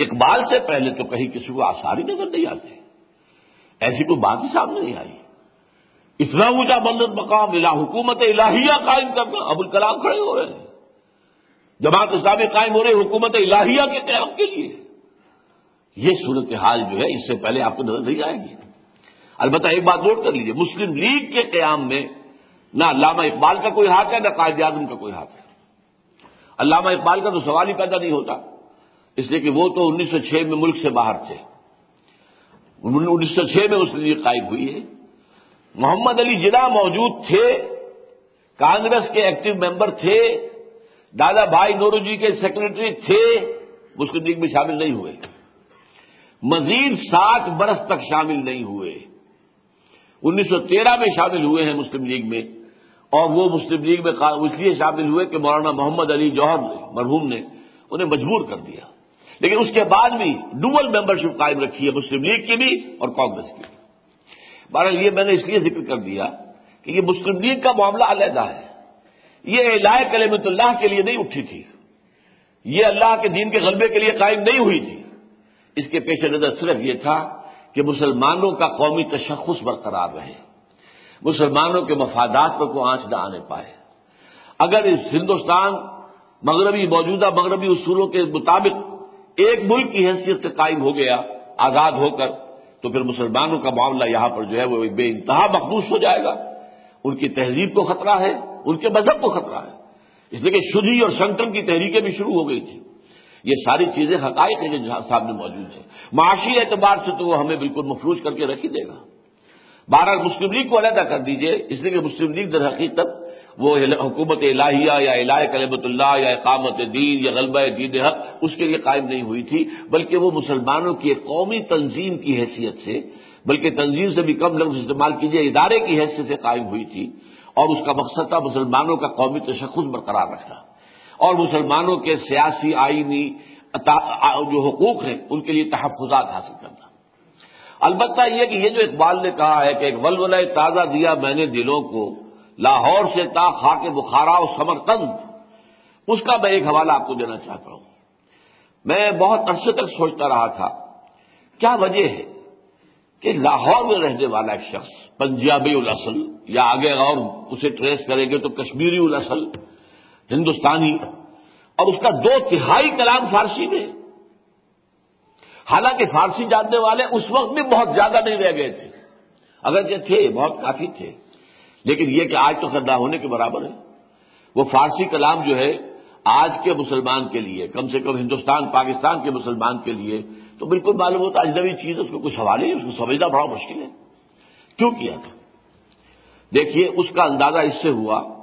اقبال سے پہلے تو کہیں کسی کو آساری نظر نہیں آتے۔ ایسی کوئی بات ہی سامنے نہیں آئی۔ اتنا اونچا بندت مقام، الہ حکومت الہیہ قائم کرنا، ابو الکلام کھڑے ہو رہے ہیں۔ جماعت اسلامی قائم ہو رہی حکومت الہیہ کے قیام کے لیے۔ یہ صورتحال جو ہے، اس سے پہلے آپ کو نظر نہیں آئے گی۔ البتہ ایک بات نوٹ کر لیجیے مسلم لیگ کے قیام میں نہ علامہ اقبال کا کوئی ہاتھ ہے، نہ قائد اعظم کا کوئی ہاتھ ہے۔ علامہ اقبال کا تو سوال ہی پیدا نہیں ہوتا، اس لیے کہ وہ تو انیس سو چھ میں ملک سے باہر تھے۔ انیس سو چھ میں اس لیے قائم ہوئی ہے۔ محمد علی جناح موجود تھے، کانگریس کے ایکٹیو ممبر تھے، دادا بھائی نورو جی کے سیکرٹری تھے، مسلم لیگ میں شامل نہیں ہوئے۔ مزید سات برس تک شامل نہیں ہوئے۔ انیس سو تیرہ میں شامل ہوئے ہیں مسلم لیگ میں اور وہ مسلم لیگ میں اس لیے شامل ہوئے کہ مولانا محمد علی جوہر نے، مرحوم نے انہیں مجبور کر دیا۔ لیکن اس کے بعد بھی ڈوبل ممبرشپ قائم رکھی ہے مسلم لیگ کی بھی اور کانگریس کی بھی۔ بہرحال یہ میں نے اس لیے ذکر کر دیا کہ یہ مسلم لیگ کا معاملہ علیحدہ ہے۔ یہ الہ کلمت اللہ کے لیے نہیں اٹھی تھی۔ یہ اللہ کے دین کے غلبے کے لیے قائم نہیں ہوئی تھی۔ اس کے پیش نظر صرف یہ تھا کہ مسلمانوں کا قومی تشخص برقرار رہے، مسلمانوں کے مفادات پر کوئی آنچ نہ آنے پائے۔ اگر اس ہندوستان مغربی موجودہ مغربی اصولوں کے مطابق ایک ملک کی حیثیت سے قائم ہو گیا، آزاد ہو کر، تو پھر مسلمانوں کا معاملہ یہاں پر جو ہے وہ بے انتہا مخبوص ہو جائے گا۔ ان کی تہذیب کو خطرہ ہے، ان کے مذہب کو خطرہ ہے۔ اس لیے کہ شدھی اور سنکن کی تحریکیں بھی شروع ہو گئی تھی یہ ساری چیزیں حقائق ہیں جو سامنے موجود ہیں۔ معاشی اعتبار سے تو وہ ہمیں بالکل مفروض کر کے رکھ ہی دے گا۔ بہرحال مسلم لیگ کو علیحدہ کر دیجیے، اس لیے کہ مسلم لیگ در حقیقت وہ حکومت الہیہ یا الہ کلبۃ اللہ یا اقامت دین یا غلبہ دین حق، اس کے لیے قائم نہیں ہوئی تھی، بلکہ وہ مسلمانوں کی ایک قومی تنظیم کی حیثیت سے، بلکہ تنظیم سے بھی کم لفظ استعمال کیجیے ادارے کی حیثیت سے قائم ہوئی تھی، اور اس کا مقصد تھا مسلمانوں کا قومی تشخص برقرار رکھنا۔ اور مسلمانوں کے سیاسی آئینی جو حقوق ہیں، ان کے لیے تحفظات حاصل کرنا۔ البتہ یہ کہ یہ جو اقبال نے کہا ہے کہ ایک ولولہ تازہ دیا میں نے دلوں کو، لاہور سے تا خاک بخارا و سمر اس کا میں ایک حوالہ آپ کو دینا چاہتا ہوں۔ میں بہت عرصے تک سوچتا رہا تھا، کیا وجہ ہے کہ لاہور میں رہنے والا ایک شخص، پنجابی الاصل یا آگے اور اسے ٹریس کریں گے تو کشمیری الاصل ہندوستانی اور اس کا دو تہائی کلام فارسی میں حالانکہ فارسی جاننے والے اس وقت بھی بہت زیادہ نہیں رہ گئے تھے۔ اگر یہ تھے، بہت کافی تھے۔ لیکن یہ کہ آج تو خدا ہونے کے برابر ہے وہ فارسی کلام جو ہے، آج کے مسلمان کے لیے، کم سے کم ہندوستان، پاکستان کے مسلمان کے لیے، تو بالکل معلوم ہوتا اجنبی چیز، اس کو کچھ سوال نہیں اس کو سمجھنا بڑا مشکل ہے۔ کیوں کیا تھا؟ دیکھیے، اس کا اندازہ اس سے ہوا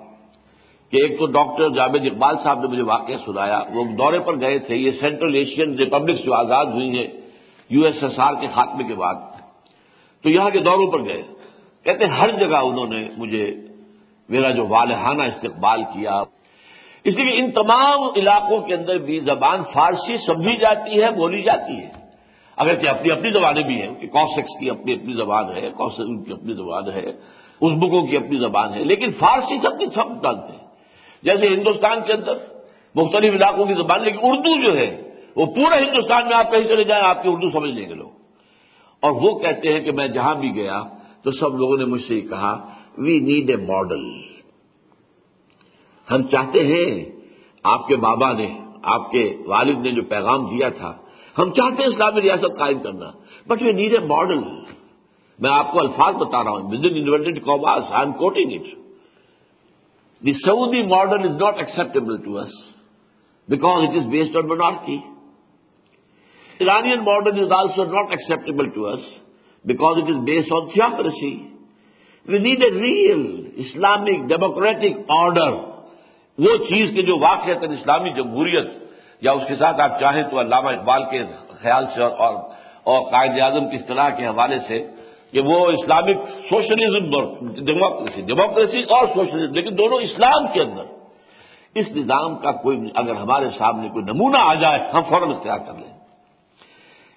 کہ ایک تو ڈاکٹر جاوید اقبال صاحب نے مجھے واقعہ سنایا۔ وہ دورے پر گئے تھے، یہ سینٹرل ایشین ریپبلک جو آزاد ہوئی ہیں، یو ایس ایس آر کے خاتمے کے بعد۔ تو یہاں کے دوروں پر گئے۔ کہتے ہر جگہ انہوں نے مجھے میرا جو والہانہ استقبال کیا۔ اس لیے ان تمام علاقوں کے اندر بھی زبان فارسی سمجھی جاتی ہے، بولی جاتی ہے۔ اگرچہ اپنی اپنی زبانیں بھی ہیں کہ کوسیکس کی اپنی اپنی زبان ہے کوسن کی اپنی زبان ہے، ازبکوں کی اپنی زبان ہے، لیکن فارسی سب کی سب جانتے ہیں۔ جیسے ہندوستان کے اندر مختلف علاقوں کی زبان، لیکن اردو جو ہے، وہ پورے ہندوستان میں آپ کہیں چلے جائیں، آپ کی اردو سمجھ لیں گے لوگ۔ اور وہ کہتے ہیں کہ میں جہاں بھی گیا تو سب لوگوں نے مجھ سے کہا وی نیڈ اے ماڈل ہم چاہتے ہیں آپ کے بابا نے، آپ کے والد نے جو پیغام دیا تھا، ہم چاہتے ہیں اسلامی ریاست قائم کرنا but we need a model میں آپ کو الفاظ بتا رہا ہوں۔ Within inverted I am quoting it the Saudi model is not acceptable to us because it is based on monarchy Iranian model is also not acceptable to us because it is based on theocracy we need a real Islamic democratic order وہ چیز کے جو واقع اسلامی جمہوریت، یا اس کے ساتھ آپ چاہیں تو علامہ اقبال کے خیال سے اور اور قائد اعظم کی اصطلاح کے حوالے سے کہ وہ اسلامک سوشلزم ڈیموکریسی ڈیموکریسی اور سوشلزم، لیکن دونوں اسلام کے اندر۔ اس نظام کا کوئی اگر ہمارے سامنے کوئی نمونہ آ جائے، ہم فوراً اختیار کر لیں۔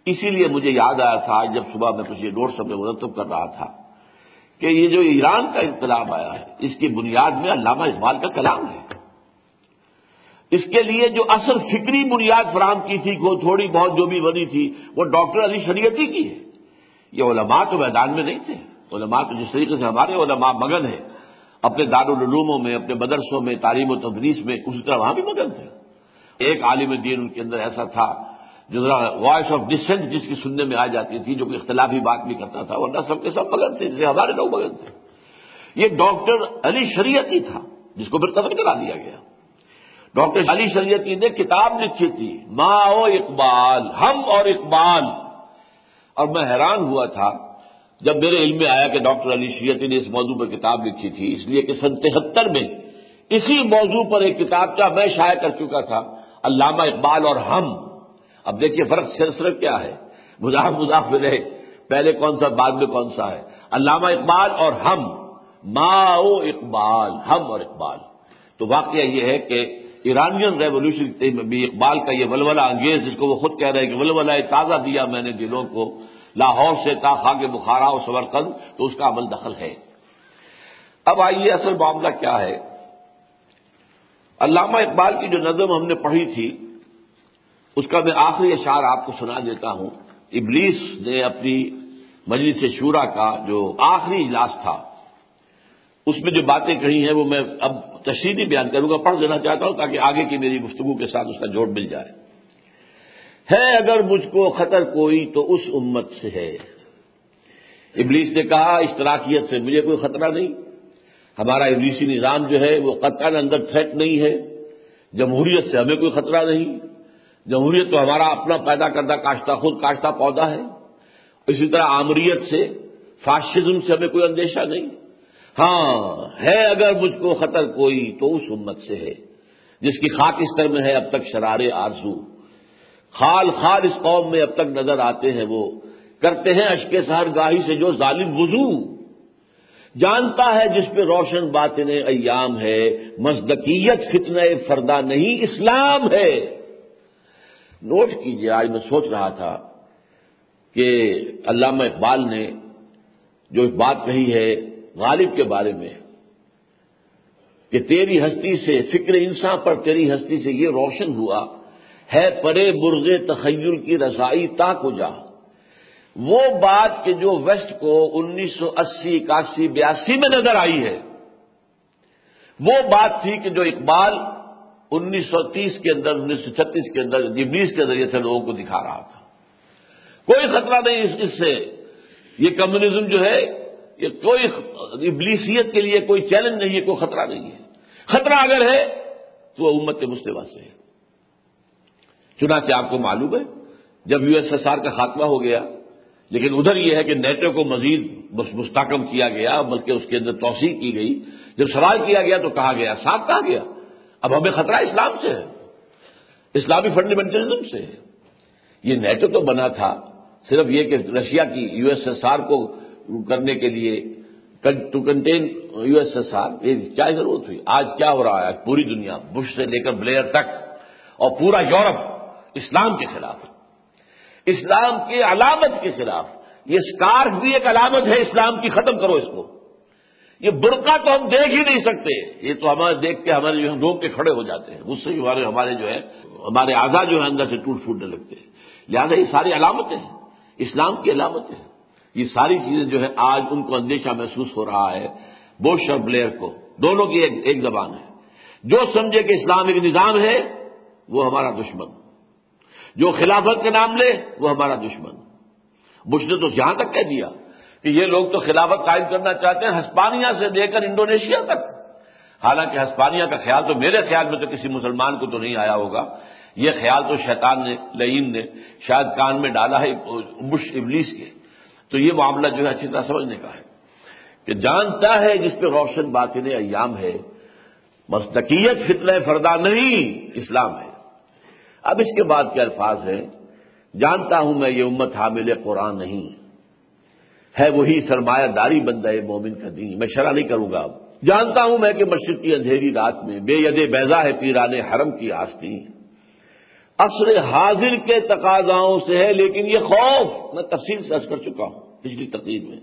اسی لیے مجھے یاد آیا تھا، آج جب صبح میں کچھ یہ نوٹ سب میں مرتب کر رہا تھا کہ یہ جو ایران کا انقلاب آیا ہے، اس کی بنیاد میں علامہ اقبال کا کلام ہے۔ اس کے لیے جو اصل فکری بنیاد فراہم کی تھی، وہ تھوڑی بہت جو بھی بنی تھی، وہ ڈاکٹر علی شریعتی کی ہے۔ یہ علماء تو میدان میں نہیں تھے۔ علماء تو جس طریقے سے ہمارے علماء مگن ہیں، اپنے دارالعلوموں میں، اپنے مدرسوں میں، تعلیم و تدریس میں اسی طرح وہاں بھی مگن تھے۔ ایک عالم دین ان کے اندر ایسا تھا جو ذرا وائس آف ڈسینٹ جس کی سننے میں آ جاتی تھی، جو کہ اختلافی بات بھی کرتا تھا، ورنہ سب کے سب مگن تھے، جسے ہمارے لوگ مگن تھے۔ یہ ڈاکٹر علی شریعتی تھا، جس کو پھر قتل کرا دیا گیا۔ ڈاکٹر علی شریعتی نے کتاب لکھی تھی ماں او اقبال، ہم اور اقبال۔ اور میں حیران ہوا تھا جب میرے علم میں آیا کہ ڈاکٹر علی شریعتی نے اس موضوع پر کتاب لکھی تھی، اس لیے کہ سن تہتر میں اسی موضوع پر ایک کتاب کا میں شائع کر چکا تھا، علامہ اقبال اور ہم۔ اب دیکھیے فرق صرف کیا ہے۔ مضاف مضاف رہے۔ پہلے کون سا، بعد میں کون سا ہے؟ علامہ اقبال اور ہم۔ ماں اقبال، ہم اور اقبال۔ تو واقعہ یہ ہے کہ ایرانین ریولیوشن بھی اقبال کا یہ ولولہ انگیز، جس کو وہ خود کہہ رہے ہیں کہ ولولہ تازہ دیا میں نے دلوں کو لاہور سے تا خاک بخارا و سورقند تو اس کا عمل دخل ہے۔ اب آئیے اصل معاملہ کیا ہے۔ علامہ اقبال کی جو نظم ہم نے پڑھی تھی، اس کا میں آخری اشعار آپ کو سنا دیتا ہوں۔ ابلیس نے اپنی مجلس شورا کا جو آخری اجلاس تھا، اس میں جو باتیں کہی ہیں وہ میں اب تشریحی بیان کروں گا، پڑھ دینا چاہتا ہوں تاکہ آگے کی میری گفتگو کے ساتھ اس کا جوڑ مل جائے۔ ہے اگر مجھ کو خطر کوئی تو اس امت سے ہے۔ ابلیس نے کہا اشتراکیت سے مجھے کوئی خطرہ نہیں۔ ہمارا ابلیسی نظام جو ہے وہ قطع اندر تھریٹ نہیں ہے۔ جمہوریت سے ہمیں کوئی خطرہ نہیں۔ جمہوریت تو ہمارا اپنا پیدا کردہ کاشتہ، خود کاشتہ پودا ہے۔ اسی طرح آمریت سے، فاشزم سے ہمیں کوئی اندیشہ نہیں۔ ہاں ہے اگر مجھ کو خطر کوئی تو اس امت سے ہے۔ جس کی خاک استر میں ہے اب تک شرارے آرزو۔ خال خال اس قوم میں اب تک نظر آتے ہیں وہ۔ کرتے ہیں اشک سہر گاہی سے جو ظالم وضو۔ جانتا ہے جس پہ روشن باطن ایام ہے۔ مزدقیت فتنہ فردا نہیں، اسلام ہے۔ نوٹ کیجیے آج میں سوچ رہا تھا کہ علامہ اقبال نے جو بات کہی ہے غالب کے بارے میں کہ تیری ہستی سے، فکر انسان پر تیری ہستی سے یہ روشن ہوا۔ ہے پرے برغ تخیل کی رسائی تا کو جا۔ وہ بات کہ جو ویسٹ کو انیس سو اسی، اکاسی، بیاسی میں نظر آئی ہے، وہ بات تھی کہ جو اقبال انیس سو تیس کے اندر انیس سو چھتیس کے اندر یعنی جبلیس کے ذریعے سے لوگوں کو دکھا رہا تھا۔ کوئی خطرہ نہیں اس سے۔ یہ کمیونزم جو ہے، یہ کوئی ابلیسیت کے لیے کوئی چیلنج نہیں ہے، کوئی خطرہ نہیں ہے۔ خطرہ اگر ہے تو وہ امت کے مسلم سے ہے۔ چنانچہ آپ کو معلوم ہے، جب یو ایس ایس آر کا خاتمہ ہو گیا، لیکن ادھر یہ ہے کہ نیٹو کو مزید مستحکم کیا گیا، بلکہ اس کے اندر توسیع کی گئی۔ جب سوال کیا گیا تو کہا گیا صاف کہا گیا، اب ہمیں خطرہ اسلام سے ہے، اسلامی فنڈامنٹلزم سے ہے۔ یہ نیٹو تو بنا تھا، صرف یہ کہ رشیا کی یو ایس ایس آر کو کرنے کے لیے to contain U S S R, یہ کیا ضرورت ہوئی۔ آج کیا ہو رہا ہے؟ پوری دنیا، بش سے لے کر بلیئر تک، اور پورا یورپ اسلام کے خلاف اسلام کی علامت کے خلاف۔ یہ اسکارف بھی ایک علامت ہے، اسلام کی ختم کرو اس کو۔ یہ برقع تو ہم دیکھ ہی نہیں سکتے۔ یہ تو ہمارے دیکھ کے ہمارے جو ہے روک کے کھڑے ہو جاتے ہیں۔ اس سے ہمارے ہمارے جو ہے، ہمارے آزاد جو ہے اندر سے ٹوٹ پھوٹنے لگتے ہیں۔ لہٰذا یہ ساری علامتیں ہیں۔ اسلام کی علامتیں ہیں۔ یہ ساری چیزیں جو ہے آج ان کو اندیشہ محسوس ہو رہا ہے، بوش اور بلیئر کو۔ دونوں کی ایک ایک زبان ہے۔ جو سمجھے کہ اسلام ایک نظام ہے، وہ ہمارا دشمن۔ جو خلافت کے نام لے، وہ ہمارا دشمن۔ بش نے تو یہاں تک کہہ دیا کہ یہ لوگ تو خلافت قائم کرنا چاہتے ہیں ہسپانیہ سے لے کر انڈونیشیا تک۔ حالانکہ ہسپانیہ کا خیال تو میرے خیال میں تو کسی مسلمان کو تو نہیں آیا ہوگا۔ یہ خیال تو شیطان نے، لئیم نے شاید کان میں ڈالا ہے بش ابلیس کے۔ تو یہ معاملہ جو ہے اچھی طرح سمجھنے کا ہے۔ کہ جانتا ہے جس پہ روشن باطن ایام ہے۔ مستقیت فطر فردا نہیں، اسلام ہے۔ اب اس کے بعد کے الفاظ ہیں، جانتا ہوں میں یہ امت حامل قرآن نہیں۔ ہے وہی سرمایہ داری بند ہے مومن کا دین، میں شرح نہیں کروں گا اب۔ جانتا ہوں میں کہ مشرق کی اندھیری رات میں بے ید بیزا ہے پیران حرم کی آستی عصر حاضر کے تقاضاؤں سے ہے، لیکن یہ خوف، میں تفصیل سے کر چکا ہوں پچھلی تقریب میں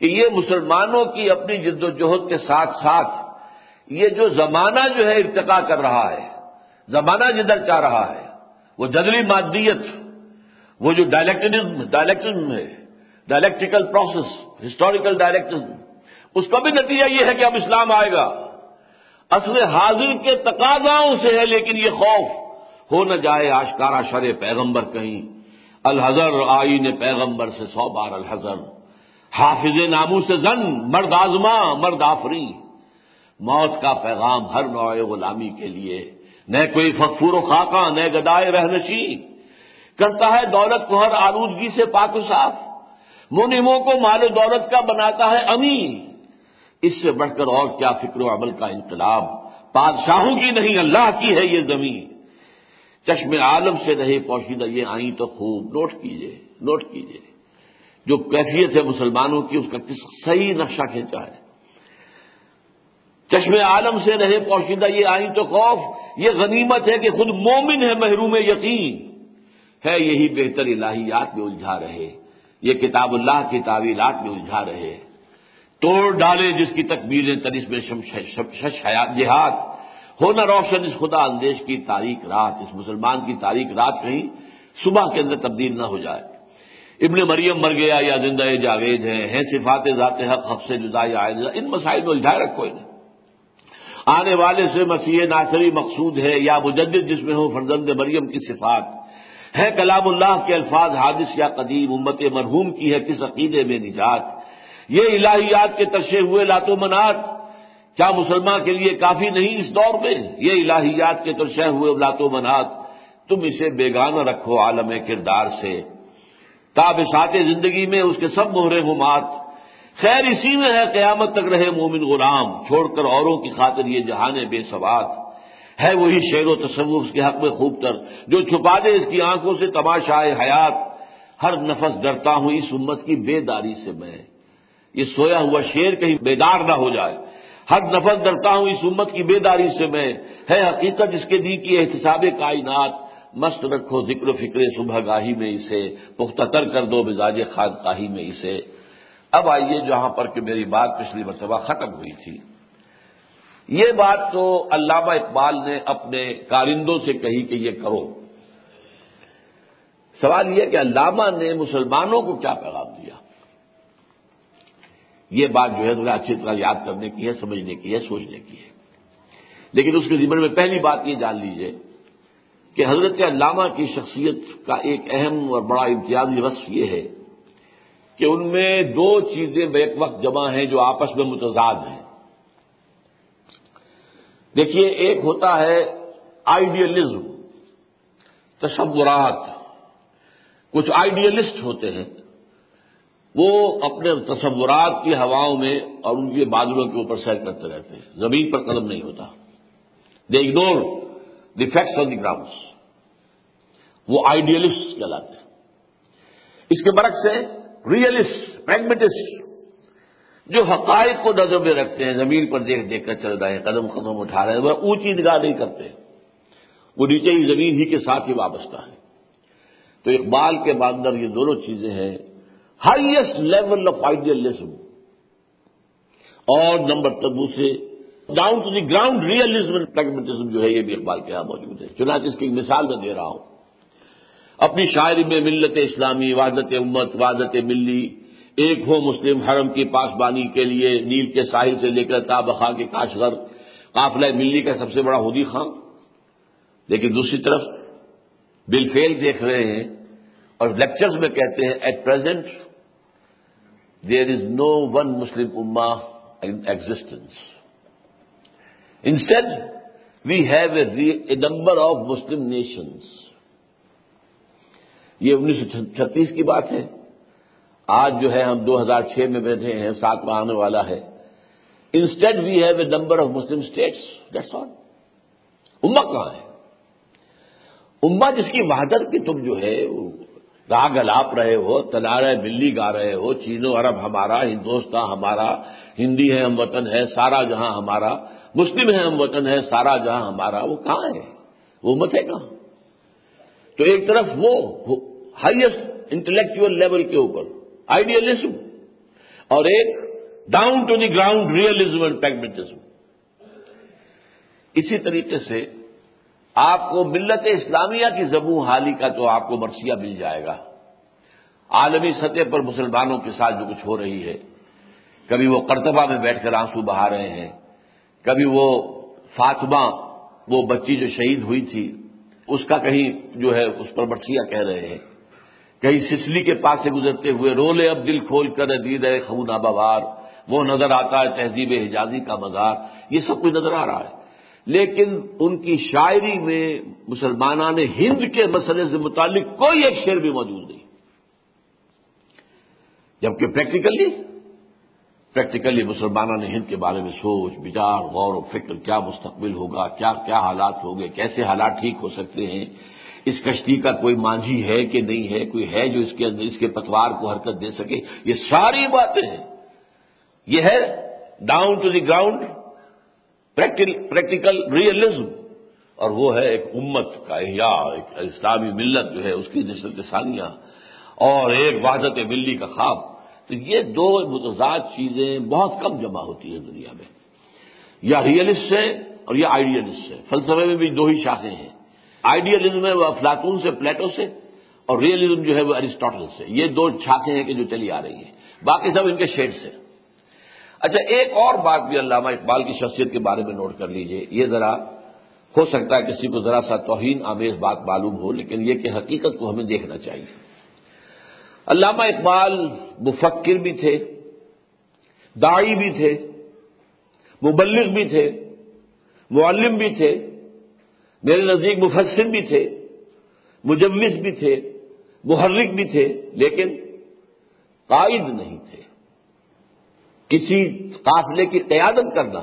کہ یہ مسلمانوں کی اپنی جد و جہد کے ساتھ ساتھ یہ جو زمانہ جو ہے ارتقا کر رہا ہے زمانہ جدھر چاہ رہا ہے، وہ جدری مادیت، وہ جو ڈائلیکٹزم ڈائلیکٹزم ہے ڈائلیکٹیکل پروسیس ہسٹوریکل ڈائلیکٹزم اس کا بھی نتیجہ یہ ہے کہ اب اسلام آئے گا۔ اصل حاضر کے تقاضاؤں سے ہے، لیکن یہ خوف ہو نہ جائے آشکارا شر پیغمبر کہیں۔ الحضر آئی نے پیغمبر سے سو بار الحضر۔ حافظ نامو سے زن، مرد آزما، مرد آفری۔ موت کا پیغام ہر نوع غلامی کے لیے۔ نہ کوئی فخفور و خاکہ نہ گدائے رہنشی۔ کرتا ہے دولت کو ہر آلودگی سے پاک و صاف۔ منموں کو مال و دولت کا بناتا ہے امی اس سے بڑھ کر اور کیا فکر و عمل کا انقلاب۔ بادشاہوں کی نہیں، اللہ کی ہے یہ زمین۔ چشم عالم سے رہے پوشیدہ یہ آئیں تو خوب۔ نوٹ کیجیے نوٹ کیجیے۔ جو کیفیت ہے مسلمانوں کی، اس کا کس صحیح نقشہ کھینچا ہے۔ چشم عالم سے رہے پوشیدہ یہ آئیں تو خوف، یہ غنیمت ہے کہ خود مومن ہے محروم یقین۔ ہے یہی بہتر الہیات میں الجھا رہے، یہ کتاب اللہ کی تعویلات میں الجھا رہے۔ توڑ ڈالے جس کی تکبیریں تنس میں جہاد۔ ہونا روشن اس خدا اندیش کی تاریخ رات، اس مسلمان کی تاریخ رات کہیں صبح کے اندر تبدیل نہ ہو جائے۔ ابن مریم مر گیا یا زندہ جاوید ہے، ہیں صفات ذات حق حق سے جدا یا ان مسائل میں الجھائے رکھو انہیں۔ آنے والے سے مسیح ناصری مقصود ہے یا مجدد جس میں ہو فرزند مریم کی صفات ہے، کلام اللہ کے الفاظ حادث یا قدیم، امت مرحوم کی ہے، کس عقیدے میں نجات؟ یہ الہیات کے ترشے ہوئے لات و منات کیا مسلمان کے لیے کافی نہیں اس دور میں؟ یہ الہیات کے ترشے ہوئے لات و منات، تم اسے بیگانہ رکھو عالم کردار سے۔ تاب سات زندگی میں اس کے سب مہرے مات خیر اسی میں ہے قیامت تک رہے مومن غلام، چھوڑ کر اوروں کی خاطر یہ جہان بے سوات ہے وہی شعر و تصور اس کے حق میں خوب تر، جو چھپا دے اس کی آنکھوں سے تماشائے حیات۔ ہر نفس ڈرتا ہوں اس امت کی بیداری سے میں۔ یہ سویا ہوا شیر کہیں بیدار نہ ہو جائے۔ ہر نفس ڈرتا ہوں اس امت کی بیداری سے میں۔ ہے حقیقت اس کے دی کی احتساب کائنات۔ مست رکھو ذکر و فکر صبح گاہی میں اسے، پختہ تر کر دو مزاج خان میں اسے۔ اب آئیے جہاں پر کہ میری بات پچھلی مرتبہ ختم ہوئی تھی۔ یہ بات تو علامہ اقبال نے اپنے کارندوں سے کہی کہ یہ کرو۔ سوال یہ کہ علامہ نے مسلمانوں کو کیا پیغام دیا؟ یہ بات جو ہے تھوڑا اچھی طرح یاد کرنے کی ہے، سمجھنے کی ہے، سوچنے کی ہے۔ لیکن اس کے ذمن میں پہلی بات یہ جان لیجیے کہ حضرت علامہ کی شخصیت کا ایک اہم اور بڑا امتیازی وصف یہ ہے کہ ان میں دو چیزیں بیک وقت جمع ہیں جو آپس میں متضاد ہیں۔ دیکھیے، ایک ہوتا ہے آئیڈیلزم تصورات۔ کچھ آئیڈیلسٹ ہوتے ہیں، وہ اپنے تصورات کی ہواؤں میں اور ان کے بادلوں کے اوپر سیر کرتے رہتے ہیں۔ زمین پر قدم نہیں ہوتا۔ They ignore the facts on the grounds وہ آئیڈیلسٹ کہلاتے ہیں۔ اس کے برعکس سے ریئلسٹ پریگمیٹسٹ جو حقائق کو نظر میں رکھتے ہیں، زمین پر دیکھ دیکھ کر چل رہے ہیں، قدم قدم اٹھا رہے ہیں، وہ اونچی نگاہ نہیں کرتے۔ وہ نیچے ہی زمین ہی کے ساتھ ہی وابستہ ہے تو اقبال کے اندر یہ دونوں چیزیں ہیں۔ ہائیسٹ لیول آف آئیڈیلزم اور نمبر تبو سے down to the ground realism pragmatism جو ہے، یہ بھی اقبال کے یہاں موجود ہے۔ چنانچہ اس کی ایک مثال میں دے رہا ہوں۔ اپنی شاعری میں ملت اسلامی وادت امت وادت ملی، ایک ہو مسلم حرم کی پاسبانی کے لیے نیل کے ساحل سے لے کر تابخا کے کاشغر قافلہ ملی کا سب سے بڑا ہودی خان لیکن دوسری طرف بل فیل دیکھ رہے ہیں اور لیکچرز میں کہتے ہیں at present there is no one Muslim اما in existence instead we have a number of Muslim nations. یہ انیس سو چھتیس کی بات ہے۔ آج جو ہے ہم دو ہزار چھ میں بیٹھے ہیں سات میں آنے والا ہے۔ Instead we have a number of Muslim states that's all اما کہاں ہے؟ اما جس کی وحدت کی تم جو ہے راگ الاپ رہے ہو تلارے ملی گا رہے ہو، چینو عرب ہمارا ہندوستان ہمارا، ہندی ہے ہم وطن ہے، سارا جہاں ہمارا، مسلم ہے ہم وطن ہے، سارا جہاں ہمارا، وہ کہاں ہے؟ وہ مت ہے کہاں؟ تو ایک طرف وہ ہائیسٹ انٹلیکچل لیول کے اوپر آئیڈیلزم اور ایک down to the ground realism and pragmatism اسی طریقے سے آپ کو ملت اسلامیہ کی زبوں حالی کا تو آپ کو مرثیہ مل جائے گا۔ عالمی سطح پر مسلمانوں کے ساتھ جو کچھ ہو رہی ہے، کبھی وہ کرتبہ میں بیٹھ کر آنسو بہا رہے ہیں، کبھی وہ فاطمہ، وہ بچی جو شہید ہوئی تھی اس کا کہیں جو ہے اس پر مرثیہ کہہ رہے ہیں۔ کہیں سسلی کے پاس سے گزرتے ہوئے رولے اب دل کھول کر دید ہے خون آبار وہ نظر آتا ہے تہذیب حجازی کا مزار۔ یہ سب کچھ نظر آ رہا ہے۔ لیکن ان کی شاعری میں مسلمانان ہند کے مسئلے سے متعلق کوئی ایک شعر بھی موجود نہیں۔ جبکہ پریکٹیکلی پریکٹیکلی مسلمانوں نے ہند کے بارے میں سوچ، بچار، غور و فکر، کیا مستقبل ہوگا، کیا کیا حالات ہوں گے، کیسے حالات ٹھیک ہو سکتے ہیں؟ اس کشتی کا کوئی مانجھی ہے کہ نہیں ہے؟ کوئی ہے جو اس کے اندر، اس کے پتوار کو حرکت دے سکے؟ یہ ساری باتیں ہیں۔ یہ ہے down to the ground practical realism اور وہ ہے ایک امت کا احیاء، ایک اسلامی ملت جو ہے اس کی نسل ثانیہ اور ایک وحدت ملی کا خواب۔ تو یہ دو متضاد چیزیں بہت کم جمع ہوتی ہیں دنیا میں۔ یا ریئلسٹ ہے اور یا آئیڈیلسٹ ہے فلسفے میں بھی دو ہی شاخیں ہیں۔ آئیڈیلزم ہے وہ افلاطون سے، پلیٹو سے، اور ریئلزم جو ہے وہ ارسٹوٹل سے۔ یہ دو شاخیں ہیں کہ جو چلی آ رہی ہیں۔ باقی سب ان کے شیڈ سے اچھا ایک اور بات بھی علامہ اقبال کی شخصیت کے بارے میں نوٹ کر لیجیے۔ یہ ذرا ہو سکتا ہے کسی کو ذرا سا توہین آمیز بات معلوم ہو، لیکن یہ کہ حقیقت کو ہمیں دیکھنا چاہیے۔ علامہ اقبال مفکر بھی تھے دائی بھی تھے، مبلغ بھی تھے، معلم بھی تھے، میرے نزدیک مفسر بھی تھے مجوس بھی تھے، محرک بھی تھے، لیکن قائد نہیں تھے۔ کسی قافلے کی قیادت کرنا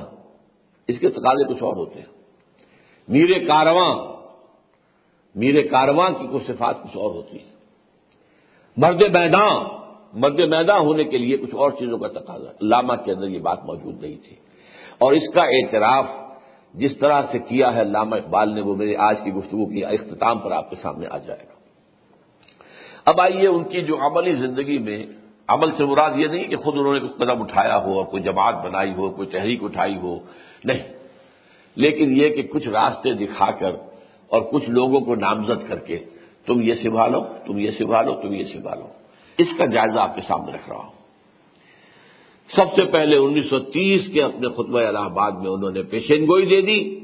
اس کے تقاضے کچھ اور ہوتے ہیں۔ میرے کارواں میرے کارواں کی کچھ صفات کچھ اور ہوتی ہے مرد میدان مرد میدان ہونے کے لیے کچھ اور چیزوں کا تقاضا۔ علامہ کے اندر یہ بات موجود نہیں تھی۔ اور اس کا اعتراف جس طرح سے کیا ہے علامہ اقبال نے، وہ میرے آج کی گفتگو کی اختتام پر آپ کے سامنے آ جائے گا۔ اب آئیے ان کی جو عملی زندگی میں، عمل سے مراد یہ نہیں کہ خود انہوں نے کچھ قدم اٹھایا ہو اور کوئی جماعت بنائی ہو، کوئی تحریک اٹھائی ہو، نہیں۔ لیکن یہ کہ کچھ راستے دکھا کر اور کچھ لوگوں کو نامزد کر کے تم یہ سنبھالو تم یہ سنبھالو تم یہ سنبھالو اس کا جائزہ آپ کے سامنے رکھ رہا ہوں۔ سب سے پہلے انیس سو تیس کے اپنے خطبہ الہ آباد میں انہوں نے پیشین گوئی دے دی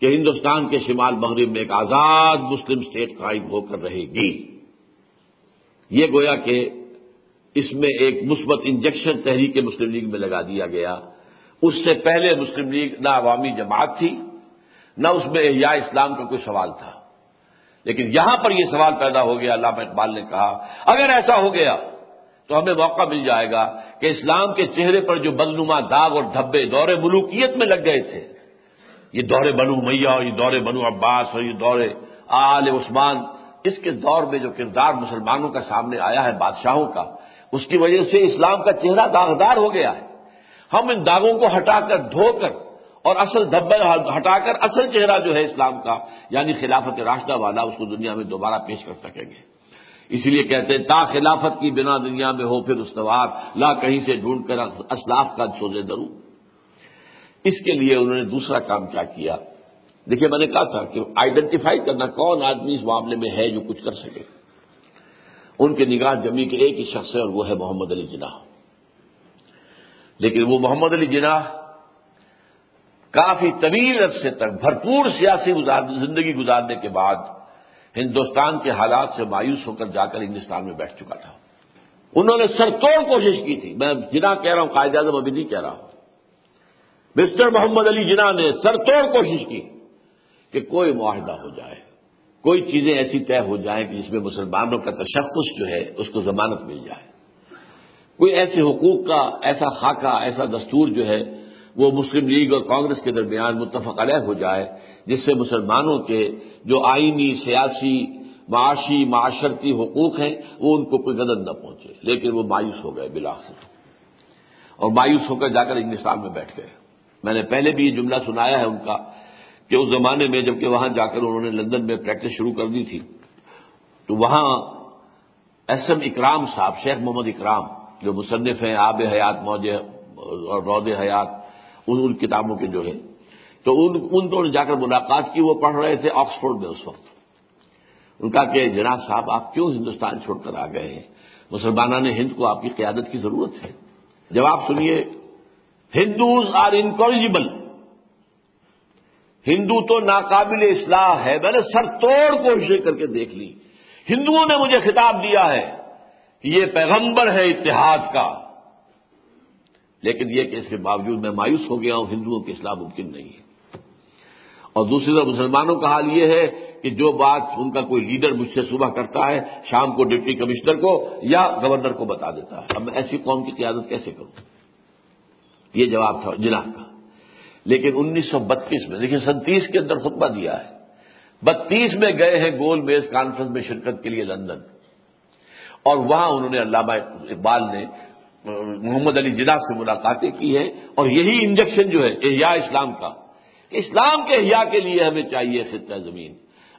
کہ ہندوستان کے شمال مغرب میں ایک آزاد مسلم اسٹیٹ قائم ہو کر رہے گی۔ یہ گویا کہ اس میں ایک مثبت انجیکشن تحریک مسلم لیگ میں لگا دیا گیا۔ اس سے پہلے مسلم لیگ نہ عوامی جماعت تھی، نہ اس میں یا اسلام کا کوئی سوال تھا۔ لیکن یہاں پر یہ سوال پیدا ہو گیا، علامہ اقبال نے کہا، اگر ایسا ہو گیا تو ہمیں موقع مل جائے گا کہ اسلام کے چہرے پر جو بدنما داغ اور دھبے دور ملوکیت میں لگ گئے تھے، یہ دور بنو میاں اور یہ دور بنو عباس اور یہ دور آل عثمان، اس کے دور میں جو کردار مسلمانوں کا سامنے آیا ہے بادشاہوں کا، اس کی وجہ سے اسلام کا چہرہ داغدار ہو گیا ہے۔ ہم ان داغوں کو ہٹا کر، دھو کر اور اصل دھبے ہٹا کر اصل چہرہ جو ہے اسلام کا یعنی خلافت راشدہ والا، اس کو دنیا میں دوبارہ پیش کر سکیں گے۔ اسی لیے کہتے ہیں، تا خلافت کی بنا دنیا میں ہو، پھر استوار لا کہیں سے ڈھونڈ کر اسلاف کا سوزے درو۔ اس کے لیے انہوں نے دوسرا کام کیا کیا؟ دیکھیے، میں نے کہا تھا کہ آئیڈینٹیفائی کرنا کون آدمی اس معاملے میں ہے جو کچھ کر سکے۔ ان کے نگاہ جمی کے ایک ہی شخص ہے اور وہ ہے محمد علی جناح۔ لیکن وہ محمد علی جناح کافی طویل عرصے تک، بھرپور سیاسی زندگی گزارنے کے بعد ہندوستان کے حالات سے مایوس ہو کر جا کر ہندوستان میں بیٹھ چکا تھا۔ انہوں نے سرتوڑ کوشش کی تھی۔ میں جناح کہہ رہا ہوں، قائد اعظم ابھی نہیں کہہ رہا۔ ہوں مسٹر محمد علی جناح نے سرتوڑ کوشش کی کہ کوئی معاہدہ ہو جائے۔ کوئی چیزیں ایسی طے ہو جائیں کہ جس میں مسلمانوں کا تشخص جو ہے، اس کو ضمانت مل جائے۔ کوئی ایسے حقوق کا، ایسا خاکہ، ایسا دستور جو ہے وہ مسلم لیگ اور کانگریس کے درمیان متفق علیہ ہو جائے، جس سے مسلمانوں کے جو آئینی، سیاسی، معاشی، معاشرتی حقوق ہیں، وہ ان کو کوئی غدر نہ پہنچے۔ لیکن وہ مایوس ہو گئے بلاخر اور مایوس ہو کر جا کر انگلستان میں بیٹھ گئے۔ میں نے پہلے بھی یہ جملہ سنایا ہے ان کا کہ اس زمانے میں جبکہ وہاں جا کر انہوں نے لندن میں پریکٹس شروع کر دی تھی، تو وہاں ایس ایم اکرام صاحب، شیخ محمد اکرام، جو مصنف ہیں، آب حیات، موج اور رود حیات ان ان کتابوں کے جو ہے تو ان ان جا کر ملاقات کی، وہ پڑھ رہے تھے آکسفورڈ میں اس وقت۔ ان کا کہ جناب صاحب، آپ کیوں ہندوستان چھوڑ کر آ گئے ہیں؟ مسلمانہ نے ہند کو آپ کی قیادت کی ضرورت ہے۔ جواب سنیے، ہندوز آر انکوریجبل ہندو تو ناقابل اصلاح ہے، میں نے سر توڑ کوششیں کر کے دیکھ لی۔ ہندوؤں نے مجھے خطاب دیا ہے یہ پیغمبر ہے اتحاد کا۔ لیکن یہ کہ اس کے باوجود میں مایوس ہو گیا ہوں، ہندوؤں کی اصلاح ممکن نہیں ہے۔ اور دوسری طرف مسلمانوں کا حال یہ ہے کہ جو بات ان کا کوئی لیڈر مجھ سے صبح کرتا ہے، شام کو ڈپٹی کمشنر کو یا گورنر کو بتا دیتا ہے۔ اب میں ایسی قوم کی قیادت کیسے کروں؟ یہ جواب تھا جناح کا۔ لیکن انیس سو بتیس میں دیکھیے سنتیس کے اندر خطبہ دیا ہے۔ بتیس میں گئے ہیں گول میز کانفرنس میں شرکت کے لیے لندن۔ اور وہاں انہوں نے علامہ اقبال نے محمد علی جناح سے ملاقاتیں کی ہیں اور یہی انجیکشن جو ہے احیاء اسلام کا اسلام کے احیاء کے لیے ہمیں چاہیے خطہ زمین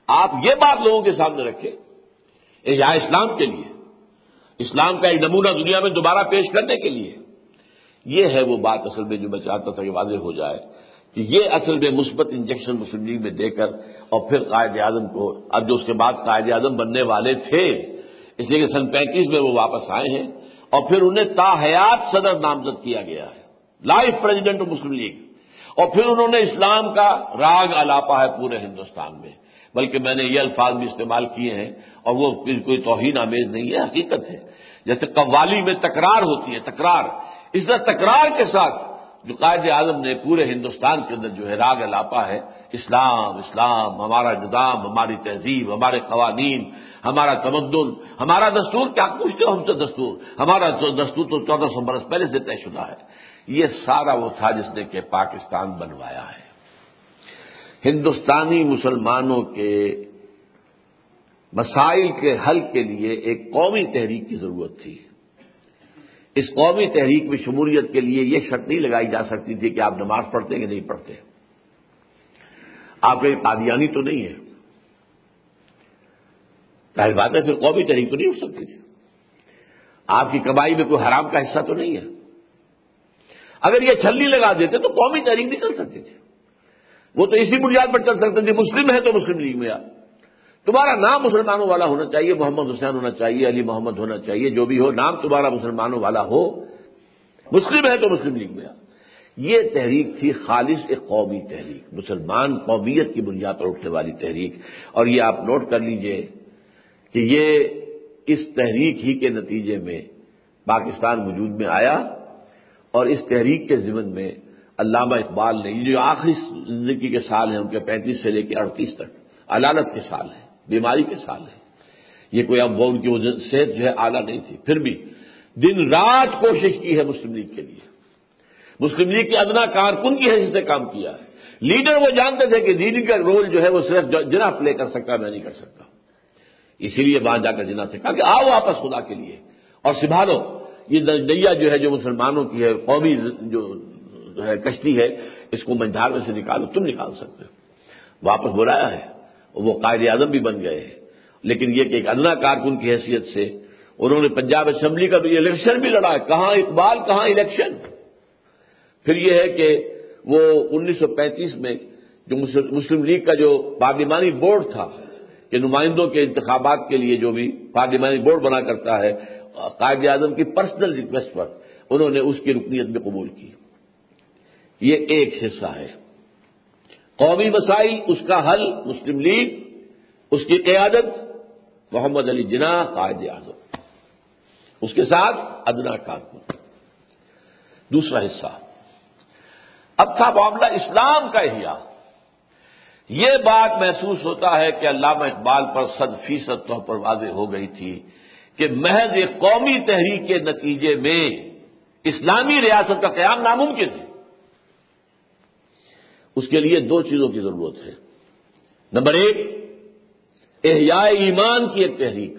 آپ یہ بات لوگوں کے سامنے رکھیں احیاء اسلام کے لیے اسلام کا ایک نمونہ دنیا میں دوبارہ پیش کرنے کے لیے یہ ہے وہ بات اصل میں جو میں چاہتا تھا کہ واضح ہو جائے کہ یہ اصل میں مثبت انجیکشن مسلم لیگ میں دے کر اور پھر قائد اعظم کو اب جو اس کے بعد قائد اعظم بننے والے تھے اس لیے کہ سن پینتیس میں وہ واپس آئے ہیں اور پھر انہیں تا حیات صدر نامزد کیا گیا ہے۔ لائف پریزیڈنٹ مسلم لیگ اور پھر انہوں نے اسلام کا راگ الاپا ہے پورے ہندوستان میں۔ بلکہ میں نے یہ الفاظ بھی استعمال کیے ہیں اور وہ کوئی توہین آمیز نہیں ہے، حقیقت ہے۔ جیسے قوالی میں تکرار ہوتی ہے، تکرار۔ اس طرح تکرار کے ساتھ جو قائد اعظم نے پورے ہندوستان کے اندر جو ہے راگ الاپا ہے۔ اسلام اسلام، ہمارا نظام، ہماری تہذیب، ہمارے قوانین، ہمارا تمدن، ہمارا دستور، کیا پوچھتے ہو ہم سے دستور؟ ہمارا دستور تو چودہ سو برس پہلے سے طے شدہ ہے۔ یہ سارا وہ تھا جس نے کہ پاکستان بنوایا ہے۔ ہندوستانی مسلمانوں کے مسائل کے حل کے لیے ایک قومی تحریک کی ضرورت تھی۔ اس قومی تحریک میں شمولیت کے لیے یہ شرط نہیں لگائی جا سکتی تھی کہ آپ نماز پڑھتے کہ نہیں پڑھتے آپ کا قادیانی تو نہیں ہے۔ پہلی بات ہے، پھر قومی تحریک تو نہیں اٹھ سکتی تھی۔ آپ کی کمائی میں کوئی حرام کا حصہ تو نہیں ہے۔ اگر یہ چھلی لگا دیتے تو قومی تحریک نکل سکتی تھی۔ وہ تو اسی بنیاد پر چل سکتے ہیں مسلم ہے تو مسلم لیگ میں۔ آ تمہارا نام مسلمانوں والا ہونا چاہیے، محمد حسین ہونا چاہیے، علی محمد ہونا چاہیے، جو بھی ہو، نام تمہارا مسلمانوں والا ہو۔ مسلم ہے تو مسلم لیگ میں۔ آ یہ تحریک تھی خالص ایک قومی تحریک، مسلمان قومیت کی بنیاد پر اٹھنے والی تحریک۔ اور یہ آپ نوٹ کر لیجیے کہ یہ اس تحریک ہی کے نتیجے میں پاکستان وجود میں آیا اور اس تحریک کے ضمن میں علامہ اقبال نے جو آخری زندگی کے سال ہیں، ان کے پینتیس سے لے کے اڑتیس تک، علالت کے سال ہیں۔ بیماری کے سال ہیں۔ یہ کوئی اب وہ ان کی صحت جو ہے اعلیٰ نہیں تھی۔ پھر بھی دن رات کوشش کی ہے مسلم لیگ کے لیے۔ مسلم لیگ کے ادنا کارکن کی حیثیت سے کام کیا ہے؟ لیڈر وہ جانتے تھے کہ لیڈنگ کا رول جو ہے وہ صرف جنا پلے کر سکتا میں نہیں کر سکتا۔ اسی لیے وہاں جا کر جنا سے کہا کہ آؤ واپس خدا کے لیے۔ اور سنبھالو، یہ نیا جو ہے جو مسلمانوں کی ہے، قومی جو ہے کشتی ہے، اس کو منجھار میں سے نکالو، تم نکال سکتے ہو۔ واپس بلایا ہے۔ وہ قائد اعظم بھی بن گئے ہیں لیکن یہ کہ ایک ادنا کارکن کی حیثیت سے انہوں نے پنجاب اسمبلی کا بھی الیکشن بھی لڑا ہے۔ کہاں اقبال، کہاں الیکشن؟ پھر یہ ہے کہ وہ انیس سو پینتیس میں جو مسلم لیگ کا جو پارلیمانی بورڈ تھا کہ نمائندوں کے انتخابات کے لیے جو بھی پارلیمانی بورڈ بنا کرتا ہے، قائد اعظم کی پرسنل ریکویسٹ پر انہوں نے اس کی رکنیت میں قبول کی۔ یہ ایک حصہ ہے۔ قومی مسائل، اس کا حل مسلم لیگ، اس کی قیادت محمد علی جناح، قائد اعظم۔ اس کے ساتھ ادنا کارکن دوسرا حصہ۔ اب تھا معاملہ اسلام کا احیاء۔ یہ بات محسوس ہوتا ہے کہ علامہ اقبال پر صد فیصد طور پر واضح ہو گئی تھی کہ محض ایک قومی تحریک کے نتیجے میں اسلامی ریاست کا قیام ناممکن ہے۔ اس کے لیے دو چیزوں کی ضرورت ہے۔ نمبر ایک، احیاء ایمان کی ایک تحریک۔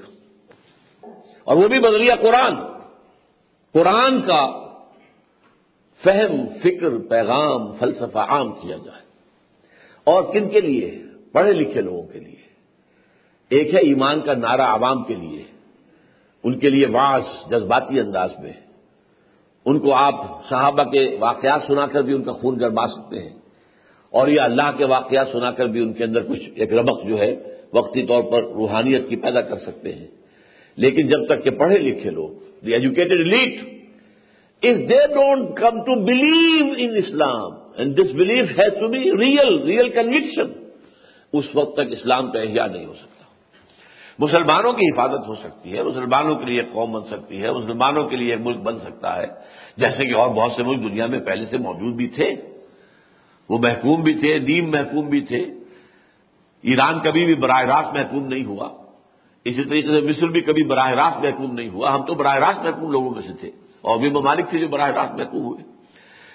اور وہ بھی بدلیہ قرآن۔ قرآن کا فہم، فکر، پیغام، فلسفہ عام کیا جائے۔ اور کن کے لیے؟ پڑھے لکھے لوگوں کے لیے۔ ایک ہے ایمان کا نعرہ عوام کے لیے۔ ان کے لیے واس جذباتی انداز میں۔ ان کو آپ صحابہ کے واقعات سنا کر بھی ان کا خون گرما سکتے ہیں۔ اور یہ اللہ کے واقعات سنا کر بھی ان کے اندر کچھ ایک رمق جو ہے وقتی طور پر روحانیت کی پیدا کر سکتے ہیں۔ لیکن جب تک کہ پڑھے لکھے لوگ the educated elite if they don't come to believe in Islam, and this belief has to be real, real conviction, اس وقت تک اسلام کا احیاء نہیں ہو سکتا۔ مسلمانوں کی حفاظت ہو سکتی ہے مسلمانوں کے لیے ایک قوم بن سکتی ہے مسلمانوں کے لیے ایک ملک بن سکتا ہے۔ جیسے کہ اور بہت سے ملک دنیا میں پہلے سے موجود بھی تھے۔ وہ محکوم بھی تھے نیم محکوم بھی تھے۔ ایران کبھی بھی براہ راست محکوم نہیں ہوا۔ اسی طریقے سے مصر بھی کبھی براہ راست محکوم نہیں ہوا۔ ہم تو براہ راست محکوم لوگوں میں سے تھے۔ اور بھی ممالک تھے جو براہ راست محکوم ہوئے۔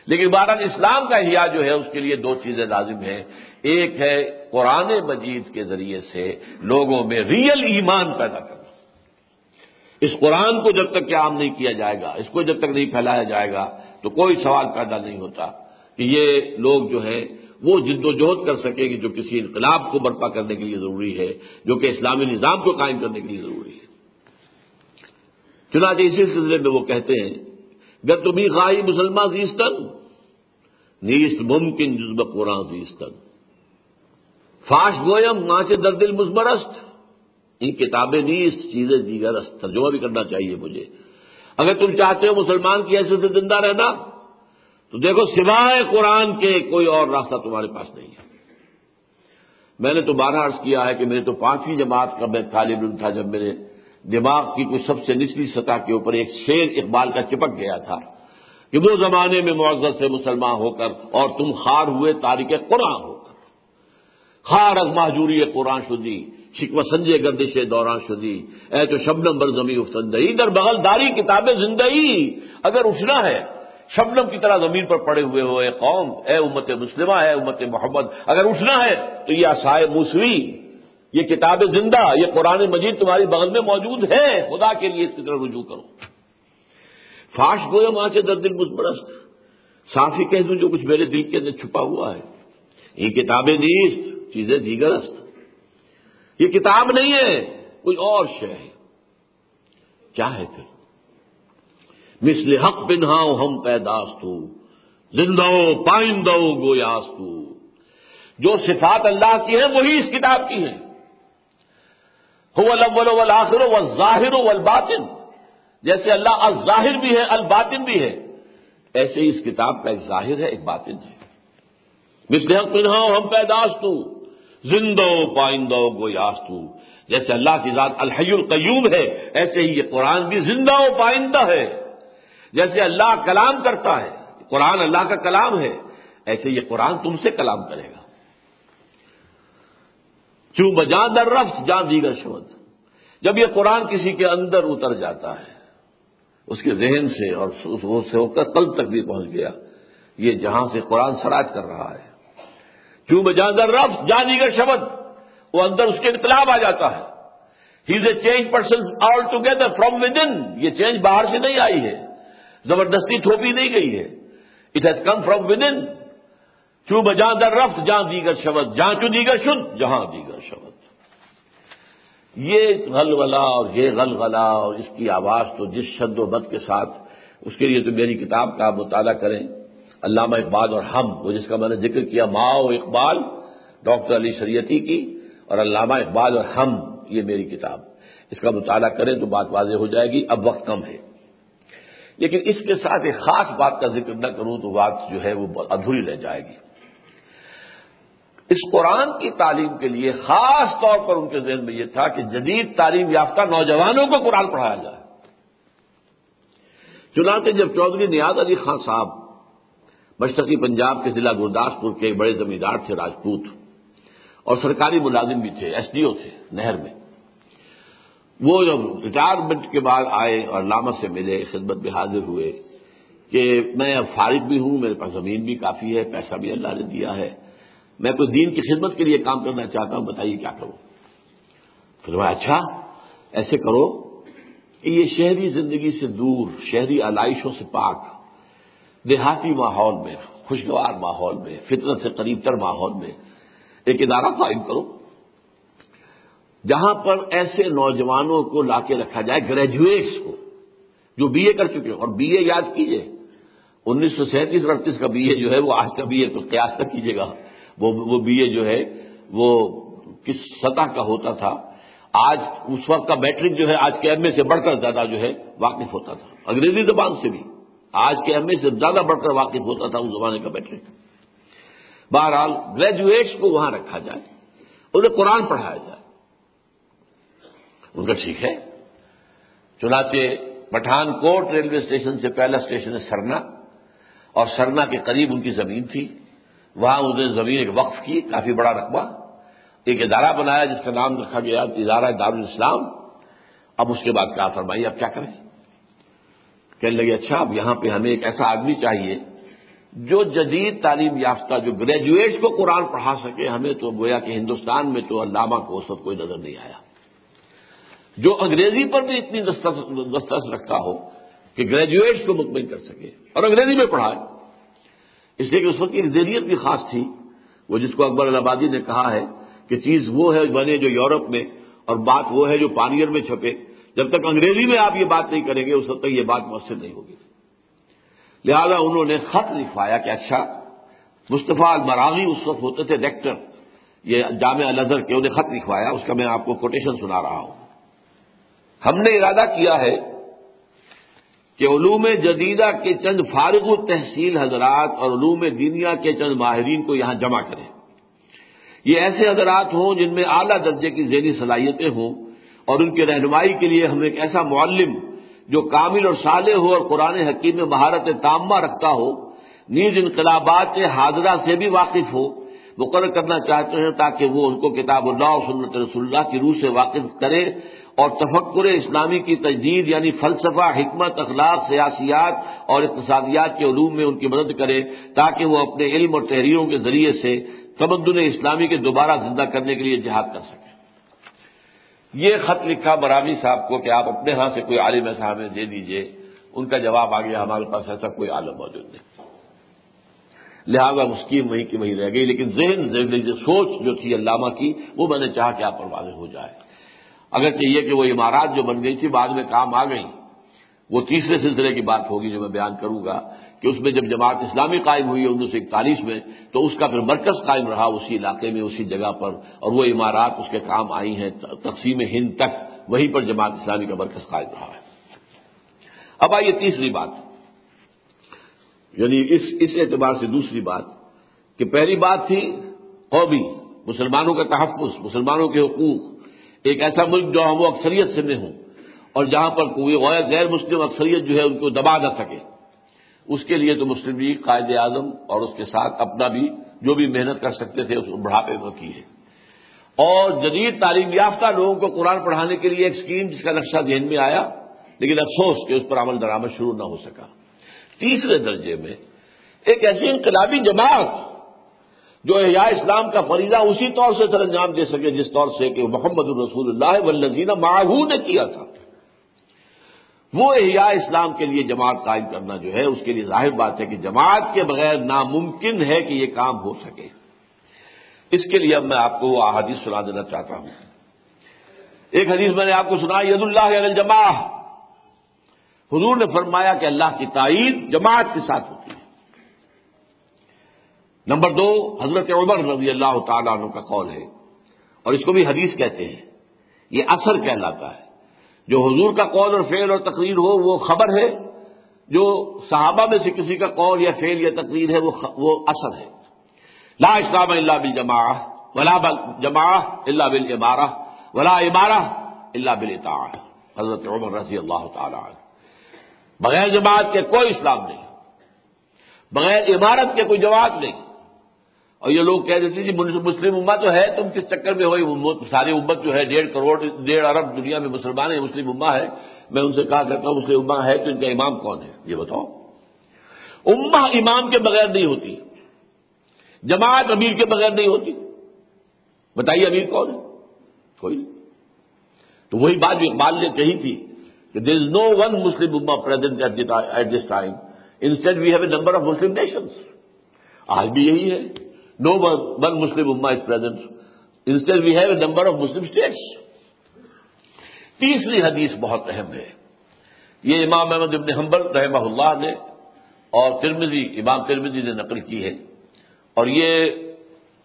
لیکن بہرحال اسلام کا احیاء جو ہے، اس کے لیے دو چیزیں لازم ہیں۔ ایک ہے قرآن مجید کے ذریعے سے لوگوں میں ریئل ایمان پیدا کرنا۔ اس قرآن کو جب تک کہ عام نہیں کیا جائے گا، اس کو جب تک نہیں پھیلایا جائے گا، تو کوئی سوال پیدا نہیں ہوتا۔ کہ یہ لوگ جو ہے وہ جد و جہد کر سکے کہ جو کسی انقلاب کو برپا کرنے کے لیے ضروری ہے، جو کہ اسلامی نظام کو قائم کرنے کے لیے ضروری ہے۔ چنانچہ اسی سلسلے میں وہ کہتے ہیں، گر تمہیں غائی مسلمان زیستن، نیست ممکن جزب قرآن زیستن۔ فاش گویم ماں سے در دل مزمرست۔ ان کتابیں نیست، چیزیں دیگر است ترجمہ بھی کرنا چاہیے مجھے۔ اگر تم چاہتے ہو مسلمان کی ایسے سے زندہ رہنا تو دیکھو، سوائے قرآن کے کوئی اور راستہ تمہارے پاس نہیں ہے۔ میں نے تو بارہ عرض کیا ہے کہ میرے تو پانچویں جماعت کا میں طالب علم تھا جب میرے دماغ کی کچھ سب سے نچلی سطح کے اوپر ایک شیر اقبال کا چپک گیا تھا کہ وہ زمانے میں معذر سے مسلمان ہو کر اور تم خار ہوئے تاریخ قرآن ہو کر۔ خار از محجوری قرآن شدی شکو سنجے گردش دوران شدی۔ اے تو شبنم بر زمین افسندئی در بغل داری کتاب زندگی۔ اگر اٹھنا ہے شبنم کی طرح زمین پر پڑے ہوئے ہو، اے قوم، اے امت مسلمہ، اے امت محمد اگر اٹھنا ہے تو یہ آسائے موسوی، یہ کتاب زندہ، یہ قرآن مجید تمہاری بغل میں موجود ہے۔ خدا کے لیے اس کی طرح رجوع کرو۔ فاش گویا ماں سے در دل مزبرست۔ صاف ہی کہہ دوں جو کچھ میرے دل کے اندر چھپا ہوا ہے۔ یہ کتابیں نیست چیزیں دیگرست۔ یہ کتاب نہیں ہے، کوئی اور شے ہے۔ کیا ہے پھر؟ مثل حق بنہاؤ ہم پیداست ہو، زندہ پائندہ گویاست جو صفات اللہ کی ہیں، وہی اس کتاب کی ہیں۔ ہو الاول والآخر والظاہر والباطن۔ جیسے اللہ الظاہر بھی ہے، الباطن بھی ہے۔ ایسے ہی اس کتاب کا ایک ظاہر ہے، ایک باطن ہے۔ مسلح پنہا ہم پیداش تو زندو پائندو گو یاستو جیسے اللہ کی ذات الحی القیوم ہے، ایسے ہی یہ قرآن بھی زندہ و پائندہ ہے۔ جیسے اللہ کلام کرتا ہے، قرآن اللہ کا کلام ہے، ایسے یہ قرآن تم سے کلام کرے گا۔ کیوں بجا در رفت جان دیگر شبد جب یہ قرآن کسی کے اندر اتر جاتا ہے، اس کے ذہن سے اور سے ہو کر کل تک بھی پہنچ گیا، یہ جہاں سے قرآن سراج کر رہا ہے۔ کیوں بجا در رفت جان دیگر شبد وہ اندر اس کے انقلاب آ جاتا ہے۔ He is a change person altogether from within یہ چینج باہر سے نہیں آئی ہے۔ زبردستی تھوپی نہیں گئی ہے۔ It has come from within کیوں بجا در رفت؟ جہاں دیگر شبد۔ جہاں کیوں دیگر شد؟ جہاں دیگر شبد۔ یہ غلغلہ اور یہ غلغلہ اور اس کی آواز تو جس شد و بد کے ساتھ اس کے لیے تو میری کتاب کا مطالعہ کریں۔ علامہ اقبال اور ہم، وہ جس کا میں نے ذکر کیا ماں و اقبال، ڈاکٹر علی شریعتی کی اور علامہ اقبال اور ہم، یہ میری کتاب۔ اس کا مطالعہ کریں تو بات واضح ہو جائے گی۔ اب وقت کم ہے۔ لیکن اس کے ساتھ ایک خاص بات کا ذکر نہ کروں تو بات جو ہے وہ ادھوری رہ جائے گی۔ اس قرآن کی تعلیم کے لیے خاص طور پر ان کے ذہن میں یہ تھا کہ جدید تعلیم یافتہ نوجوانوں کو قرآن پڑھایا جائے۔ چنانچہ جب چودھری نیاز علی خان صاحب مشرقی پنجاب کے ضلع گرداسپور کے بڑے زمیندار تھے راجپوت اور سرکاری ملازم بھی تھے، ایس ڈی او تھے نہر میں۔ وہ جب ریٹائرمنٹ کے بعد آئے اور لامت سے ملے، خدمت میں حاضر ہوئے کہ میں اب فارغ بھی ہوں، میرے پاس زمین بھی کافی ہے، پیسہ بھی اللہ نے دیا ہے۔ میں کوئی دین کی خدمت کے لیے کام کرنا چاہتا ہوں، بتائیے کیا کروں؟ پھر میں اچھا ایسے کرو کہ یہ شہری زندگی سے دور، شہری علائشوں سے پاک، دیہاتی ماحول میں، خوشگوار ماحول میں، فطرت سے قریب تر ماحول میں ایک ادارہ قائم کرو۔ جہاں پر ایسے نوجوانوں کو لا کے رکھا جائے گریجویٹس کو، جو بی اے کر چکے اور بی اے یاد کیجیے انیس سو سینتیس، اڑتیس کا بی اے جو ہے، وہ آج کا بی اے تو قیاس تک کیجیے گا۔ وہ بی اے جو ہے، وہ کس سطح کا ہوتا تھا؟ آج اس وقت کا میٹرک جو ہے، آج کے ایم اے سے بڑھ کر زیادہ جو ہے، واقف ہوتا تھا۔ انگریزی زبان سے بھی آج کے ایم اے سے زیادہ بڑھ کر واقف ہوتا تھا اس زمانے کا میٹرک۔ بہرحال گریجویٹس کو وہاں رکھا جائے، انہیں قرآن پڑھایا جائے۔ ان کا ٹھیک ہے۔ چنانچہ پٹھان کوٹ ریلوے اسٹیشن سے پہلا اسٹیشن ہے سرنا، اور سرنا کے قریب ان کی زمین تھی۔ وہاں انہوں نے زمین ایک وقف کی، کافی بڑا رقبہ، ایک ادارہ بنایا جس کا نام رکھا گیا ادارہ دارالاسلام۔ اب اس کے بعد کیا فرمائیے، اب کیا کریں؟ کہنے لگے اچھا اب یہاں پہ ہمیں ایک ایسا آدمی چاہیے جو جدید تعلیم یافتہ، جو گریجویٹس کو قرآن پڑھا سکے۔ ہمیں تو گویا کہ ہندوستان میں تو علامہ کو اس وقت کوئی نظر نہیں آیا۔ جو انگریزی پر بھی اتنی دسترس رکھتا ہو کہ گریجویٹس کو مطمئن کر سکے اور انگریزی میں پڑھائے۔ اس لیے کہ اس وقت ایک ذریعت بھی خاص تھی۔ وہ جس کو اکبر الہبادی نے کہا ہے کہ چیز وہ ہے بنے جو یورپ میں اور بات وہ ہے جو پانیئر میں چھپے۔ جب تک انگریزی میں آپ یہ بات نہیں کریں گے، اس وقت تک یہ بات مؤثر نہیں ہوگی۔ لہذا انہوں نے خط لکھوایا کہ اچھا مصطفیٰ المراغی اس وقت ہوتے تھے ڈائریکٹر یہ جامع الظہر کے، انہیں خط لکھوایا، اس کا میں آپ کو کوٹیشن سنا رہا ہوں۔ ہم نے ارادہ کیا ہے کہ علوم جدیدہ کے چند فارغ و تحصیل حضرات اور علوم دینیا کے چند ماہرین کو یہاں جمع کریں۔ یہ ایسے حضرات ہوں جن میں اعلیٰ درجے کی ذہنی صلاحیتیں ہوں اور ان کی رہنمائی کے لیے ہم ایک ایسا معلم جو کامل اور صالح ہو اور قرآن حکیم میں مہارت تامہ رکھتا ہو، نیز انقلابات حاضرہ سے بھی واقف ہو، مقرر کرنا چاہتے ہیں تاکہ وہ ان کو کتاب اللہ اور سنت رسول اللہ کی روح سے واقف کرے اور تفکر اسلامی کی تجدید یعنی فلسفہ، حکمت، اخلاق، سیاسیات اور اقتصادیات کے علوم میں ان کی مدد کرے تاکہ وہ اپنے علم اور تحریروں کے ذریعے سے تمدن اسلامی کے دوبارہ زندہ کرنے کے لیے جہاد کر سکیں۔ یہ خط لکھا برامی صاحب کو کہ آپ اپنے ہاں سے کوئی عالم ایسا ہمیں دے دیجیے، ان کا جواب آ گیا ہمارے پاس ایسا کوئی عالم موجود نہیں۔ لہذا مسکیم وہیں کی وہیں رہ گئی، لیکن ذہن سوچ جو تھی علامہ کی، وہ میں نے چاہا کہ آپ پر واضح ہو جائے۔ اگر چاہیے کہ وہ عمارات جو بن گئی تھی بعد میں کام آ گئی وہ تیسرے سلسلے کی بات ہوگی جو میں بیان کروں گا کہ اس میں جب جماعت اسلامی قائم ہوئی انیس سو اکتالیس میں، تو اس کا پھر مرکز قائم رہا اسی علاقے میں، اسی جگہ پر، اور وہ عمارات اس کے کام آئی ہیں، تقسیم ہند تک، وہیں پر جماعت اسلامی کا مرکز قائم رہا ہے۔ اب آئیے تیسری بات۔ یعنی اس اس اعتبار سے دوسری بات کہ پہلی بات تھی قومی، مسلمانوں کا تحفظ، مسلمانوں کے حقوق۔ ایک ایسا ملک جو ہم وہ اکثریت سے میں ہوں اور جہاں پر کوئی غیر مسلم اکثریت جو ہے ان کو دبا نہ سکے۔ اس کے لیے تو مسلم لیگ، قائد اعظم اور اس کے ساتھ اپنا بھی جو بھی محنت کر سکتے تھے، اس بڑھاپے میں کی ہے۔ اور جدید تعلیم یافتہ لوگوں کو قرآن پڑھانے کے لیے ایک اسکیم جس کا نقشہ ذہن میں آیا، لیکن افسوس کہ اس پر عمل درآمد شروع نہ ہو سکا۔ تیسرے درجے میں ایک ایسی انقلابی جماعت جو احیاء اسلام کا فریضہ اسی طور سے سر انجام دے سکے جس طور سے کہ محمد الرسول اللہ والذین معاہو نے کیا تھا۔ وہ احیاء اسلام کے لیے جماعت قائم کرنا جو ہے، اس کے لیے ظاہر بات ہے کہ جماعت کے بغیر ناممکن ہے کہ یہ کام ہو سکے۔ اس کے لیے اب میں آپ کو وہ احادیث سنا دینا چاہتا ہوں۔ ایک حدیث میں نے آپ کو سنا ید اللہ الجماع۔ حضور نے فرمایا کہ اللہ کی تائید جماعت کے ساتھ ہوتی ہے۔ نمبر دو، حضرت عمر رضی اللہ تعالیٰ عنہ کا قول ہے۔ اور اس کو بھی حدیث کہتے ہیں۔ یہ اثر کہلاتا ہے۔ جو حضور کا قول اور فعل اور تقریر ہو، وہ خبر ہے۔ جو صحابہ میں سے کسی کا قول یا فعل یا تقریر ہے، وہ اثر ہے۔ لا اسلام اللہ بل جماع ولا جماع اللہ بل عمارہ ولا عمارہ اللہ بل حضرت عمر رضی اللہ تعالی بغیر جماعت کے کوئی اسلام نہیں۔ بغیر عمارت کے کوئی جماعت نہیں۔ اور یہ لوگ کہہ دیتے جی مسلم امت تو ہے، تم کس چکر میں ہوئی ساری امت جو ہے، ڈیڑھ کروڑ، ڈیڑھ ارب دنیا میں مسلمان ہے مسلم اما ہے۔ میں ان سے کہا کرتا ہوں، مسلم اما ہے تو ان کا امام کون ہے؟ یہ بتاؤ۔ اما امام کے بغیر نہیں ہوتی۔ جماعت امیر کے بغیر نہیں ہوتی۔ بتائیے امیر کون ہے؟ کوئی نہیں۔ تو وہی بات جو اقبال نے کہی تھی کہ دیر از نو ون مسلم اما present at this time instead we have a number of Muslim nations آج بھی یہی ہے۔ نو ون مسلم اما is present instead we have a number of Muslim states تیسری حدیث بہت اہم ہے۔ یہ امام احمد ابن حنبل رحمہ اللہ نے اور ترمزی امام ترمزی نے نقل کی ہے۔ اور یہ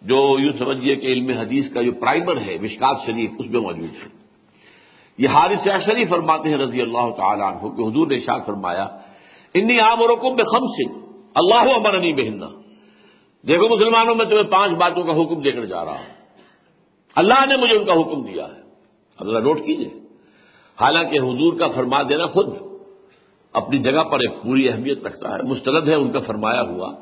جو یوں سمجھیے کہ علم حدیث کا جو پرائمر ہے، مشکات شریف، اس میں موجود ہے۔ یہ حارث شریف فرماتے ہیں رضی اللہ تعالیٰ عنہ، کہ حضور نے شاہ فرمایا انی عام اور بے خم سے اللہ امرنی بہننا دیکھو مسلمانوں میں تمہیں پانچ باتوں کا حکم دے کر جا رہا ہوں۔ اللہ نے مجھے ان کا حکم دیا ہے۔ اللہ نوٹ کیجیے حالانکہ حضور کا فرما دینا خود اپنی جگہ پر ایک پوری اہمیت رکھتا ہے مسترد ہے، ان کا فرمایا ہوا۔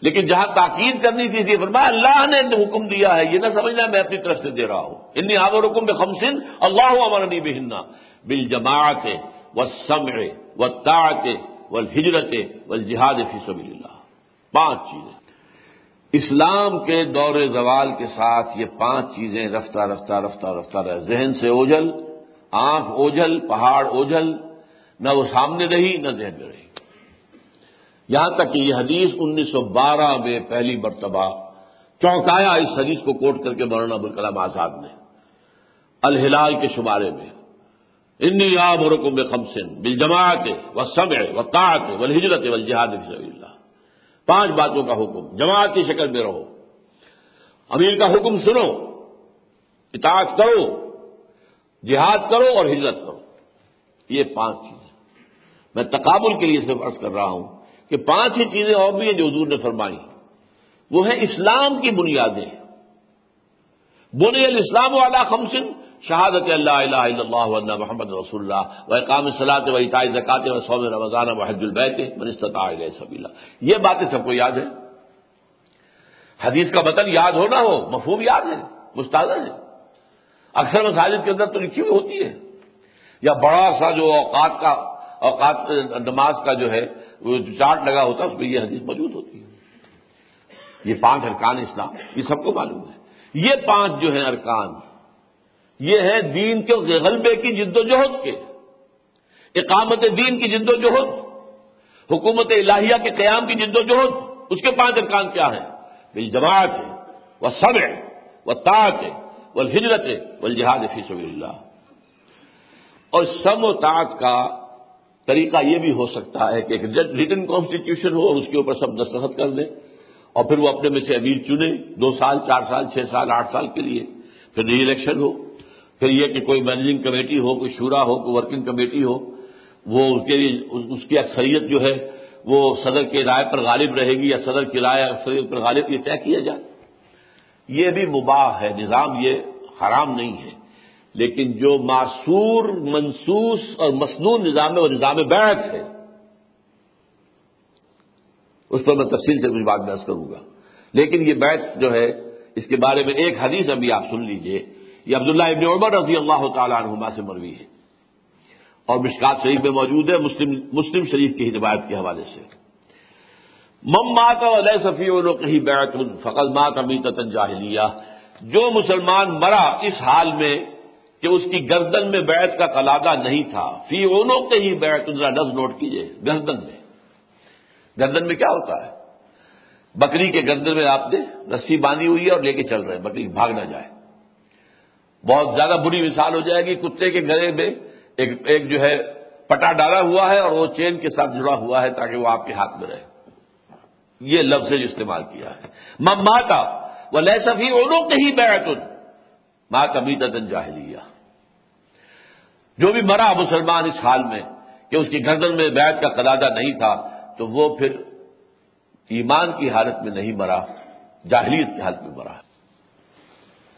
لیکن جہاں تاکید کرنی تھی تھی فرمایا، اللہ نے حکم دیا ہے۔ یہ نہ سمجھنا میں اپنی طرف سے دے رہا ہوں۔ انی آور حکم بے خمسن اللہ امرنی بہننا بل جماعت و سمع و طاعت و ہجرت و جہاد فی سبیل اللہ۔ پانچ چیزیں۔ اسلام کے دور زوال کے ساتھ یہ پانچ چیزیں رفتہ رفتہ رفتہ رفتہ رہ ذہن سے اوجھل، آنکھ اوجھل، پہاڑ اوجھل، نہ وہ سامنے رہی، نہ ذہن میں رہی۔ یہاں تک کہ یہ حدیث انیس سو بارہ میں پہلی مرتبہ چونکایا اس حدیث کو کوٹ کر کے مولانا ابوالکلام آزاد نے، الہلال کے شمارے میں۔ انی آب رکم خمسن بل جماعت و سمع و طاعت و ہجرت و جہاد پانچ باتوں کا حکم، جماعت کی شکل میں رہو۔ امیر کا حکم سنو، اطاعت کرو، جہاد کرو اور ہجرت کرو۔ یہ پانچ چیزیں۔ میں تقابل کے لیے صرف عرض کر رہا ہوں کہ پانچ ہی چیزیں اور بھی ہیں جو حضور نے فرمائی۔ وہ ہیں اسلام کی بنیادیں۔ بنی الاسلام والا خمسن شہادت اللہ الہ الا اللہ اللہ محمد رسول اللہ و اقام صلاحت و اطاع زکات و سوم رمضان و حج البیت منستطاع سبیلا۔ یہ باتیں سب کو یاد ہے حدیث کا بطن یاد ہونا ہو، مفہوم یاد ہے مستعد ہے۔ اکثر مساجد کے اندر تو لکھی ہوئی ہوتی ہے۔ یا بڑا سا جو اوقات کا، اوقات نماز کا جو ہے، وہ چارٹ لگا ہوتا ہے، اس میں یہ حدیث موجود ہوتی ہے۔ یہ پانچ ارکان اسلام، یہ سب کو معلوم ہے۔ یہ پانچ جو ہیں ارکان یہ ہے دین کے غلبے کی جد و جہد کے، اقامت دین کی جد و جہد، حکومت الہیہ کے قیام کی جد و جہد، اس کے پانچ ارکان کیا ہیں؟ بل جماعت ہے، وہ سب ہے وہ طاق ہے، وہ ہجرت ہے، وہ جہاد فیص اللہ اور سم و طاق کا طریقہ یہ بھی ہو سکتا ہے کہ ایک ریٹن کانسٹیٹیوشن ہو اور اس کے اوپر سب دستخط کر دیں اور پھر وہ اپنے میں سے امیر چنے، دو سال، چار سال، چھ سال، آٹھ سال کے لیے، پھر ری الیکشن ہو۔ پھر یہ کہ کوئی مینیجنگ کمیٹی ہو، کوئی شورا ہو، کوئی ورکنگ کمیٹی ہو، وہ اس کے لیے، اس کی اکثریت جو ہے، وہ صدر کے رائے پر غالب رہے گی یا صدر کی رائے اکثریت پر غالب، یہ طے کیا جائے۔ یہ بھی مباح ہے، نظام یہ حرام نہیں ہے۔ لیکن جو معصور منسوس اور مصنون نظام ہے، وہ نظام بیعت ہے۔ اس پر میں تفصیل سے کچھ بات بحث کروں گا۔ لیکن یہ بیت جو ہے، اس کے بارے میں ایک حدیث ابھی آپ سن لیجیے۔ یہ عبداللہ ابن عمر رضی اللہ تعالیٰ عنہما سے مروی ہے۔ اور مشکات شریف میں موجود ہے، مسلم مسلم شریف کی روایت کے حوالے سے۔ مم مات علیہ صفی کہیں بیت فقل مات ابھی جاہلیہ۔ جو مسلمان مرا اس حال میں کہ اس کی گردن میں بیت کا قلادہ نہیں تھا، فی اونوں کے ہی بیت لفظ نوٹ کیجیے، گردن میں۔ گردن میں کیا ہوتا ہے؟ بکری کے گردن میں آپ نے رسی باندھی ہوئی ہے اور لے کے چل رہے ہیں، بکری بھاگ نہ جائے۔ بہت زیادہ بری مثال ہو جائے گی کتے کے گلے میں ایک ایک جو ہے پٹا ڈالا ہوا ہے اور وہ چین کے ساتھ جڑا ہوا ہے تاکہ وہ آپ کے ہاتھ میں رہے۔ یہ لفظ جو استعمال کیا ہے۔ ماں کا وہ لہ سفی اونوں کے ہی بیٹھ ماں کبھی تدن جاہلیہ۔ جو بھی مرا مسلمان اس حال میں کہ اس کی گردن میں بیت کا قدادہ نہیں تھا، تو وہ پھر ایمان کی حالت میں نہیں مرا، جاہلیت کی حالت میں مرا۔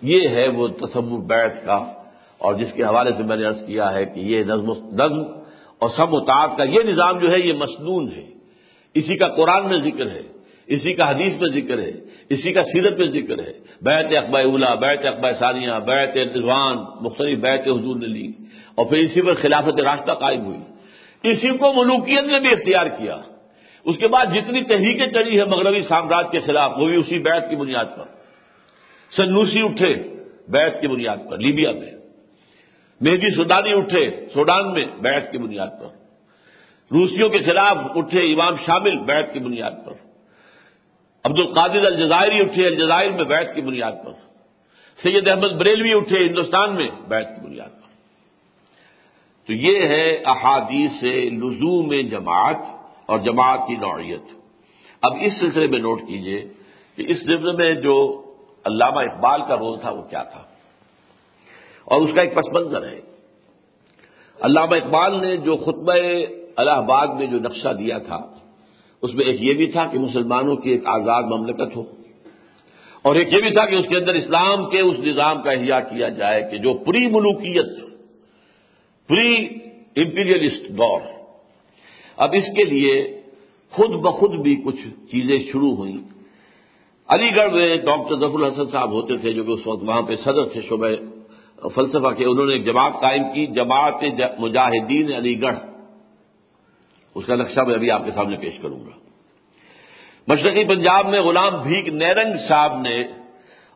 یہ ہے وہ تصور بیت کا اور جس کے حوالے سے میں نے عرض کیا ہے کہ یہ نظم نظم اور سب اتاد کا یہ نظام جو ہے یہ مصنون ہے۔ اسی کا قرآن میں ذکر ہے، اسی کا حدیث میں ذکر ہے، اسی کا سیرت میں ذکر ہے۔ بیت اقبا اولا بیت اقبا ثانیہ بیت رضوان، مختلف بیت حضور نے لی۔ اور پھر اسی پر خلافت راستہ قائم ہوئی۔ اسی کو ملوکیت نے بھی اختیار کیا۔ اس کے بعد جتنی تحریکیں چلی ہیں مغربی سامراج کے خلاف، وہ بھی اسی بیت کی بنیاد پر۔ سنوسی اٹھے بیت کی بنیاد پر، لیبیا میں۔ مہدی سودانی اٹھے، سوڈان میں بیت کی بنیاد پر۔ روسیوں کے خلاف اٹھے امام شامل بیت کی بنیاد پر۔ عبد القادر الجزائری اٹھے، الجزائر میں بیت کی بنیاد پر۔ سید احمد بریلوی اٹھے، ہندوستان میں بیت کی بنیاد پر۔ تو یہ ہے احادیث لزوم جماعت اور جماعت کی نوعیت۔ اب اس سلسلے میں نوٹ کیجیے کہ اس سلسلے میں جو علامہ اقبال کا رول تھا وہ کیا تھا؟ اور اس کا ایک پس منظر ہے۔ علامہ اقبال نے جو خطبہ الہ آباد میں جو نقشہ دیا تھا، اس میں ایک یہ بھی تھا کہ مسلمانوں کی ایک آزاد مملکت ہو۔ اور ایک یہ بھی تھا کہ اس کے اندر اسلام کے اس نظام کا احیاء کیا جائے کہ جو پری ملوکیت، پری امپیریلسٹ دور۔ اب اس کے لیے خود بخود بھی کچھ چیزیں شروع ہوئیں۔ علی گڑھ میں ڈاکٹر ظفر الحسن صاحب ہوتے تھے جو کہ اس وقت وہاں پہ صدر تھے شعبہ فلسفہ کے، انہوں نے ایک جماعت قائم کی، جماعت مجاہدین علی گڑھ۔ اس کا نقشہ میں ابھی آپ کے سامنے پیش کروں گا۔ مشرقی پنجاب میں غلام بھیک نیرنگ صاحب نے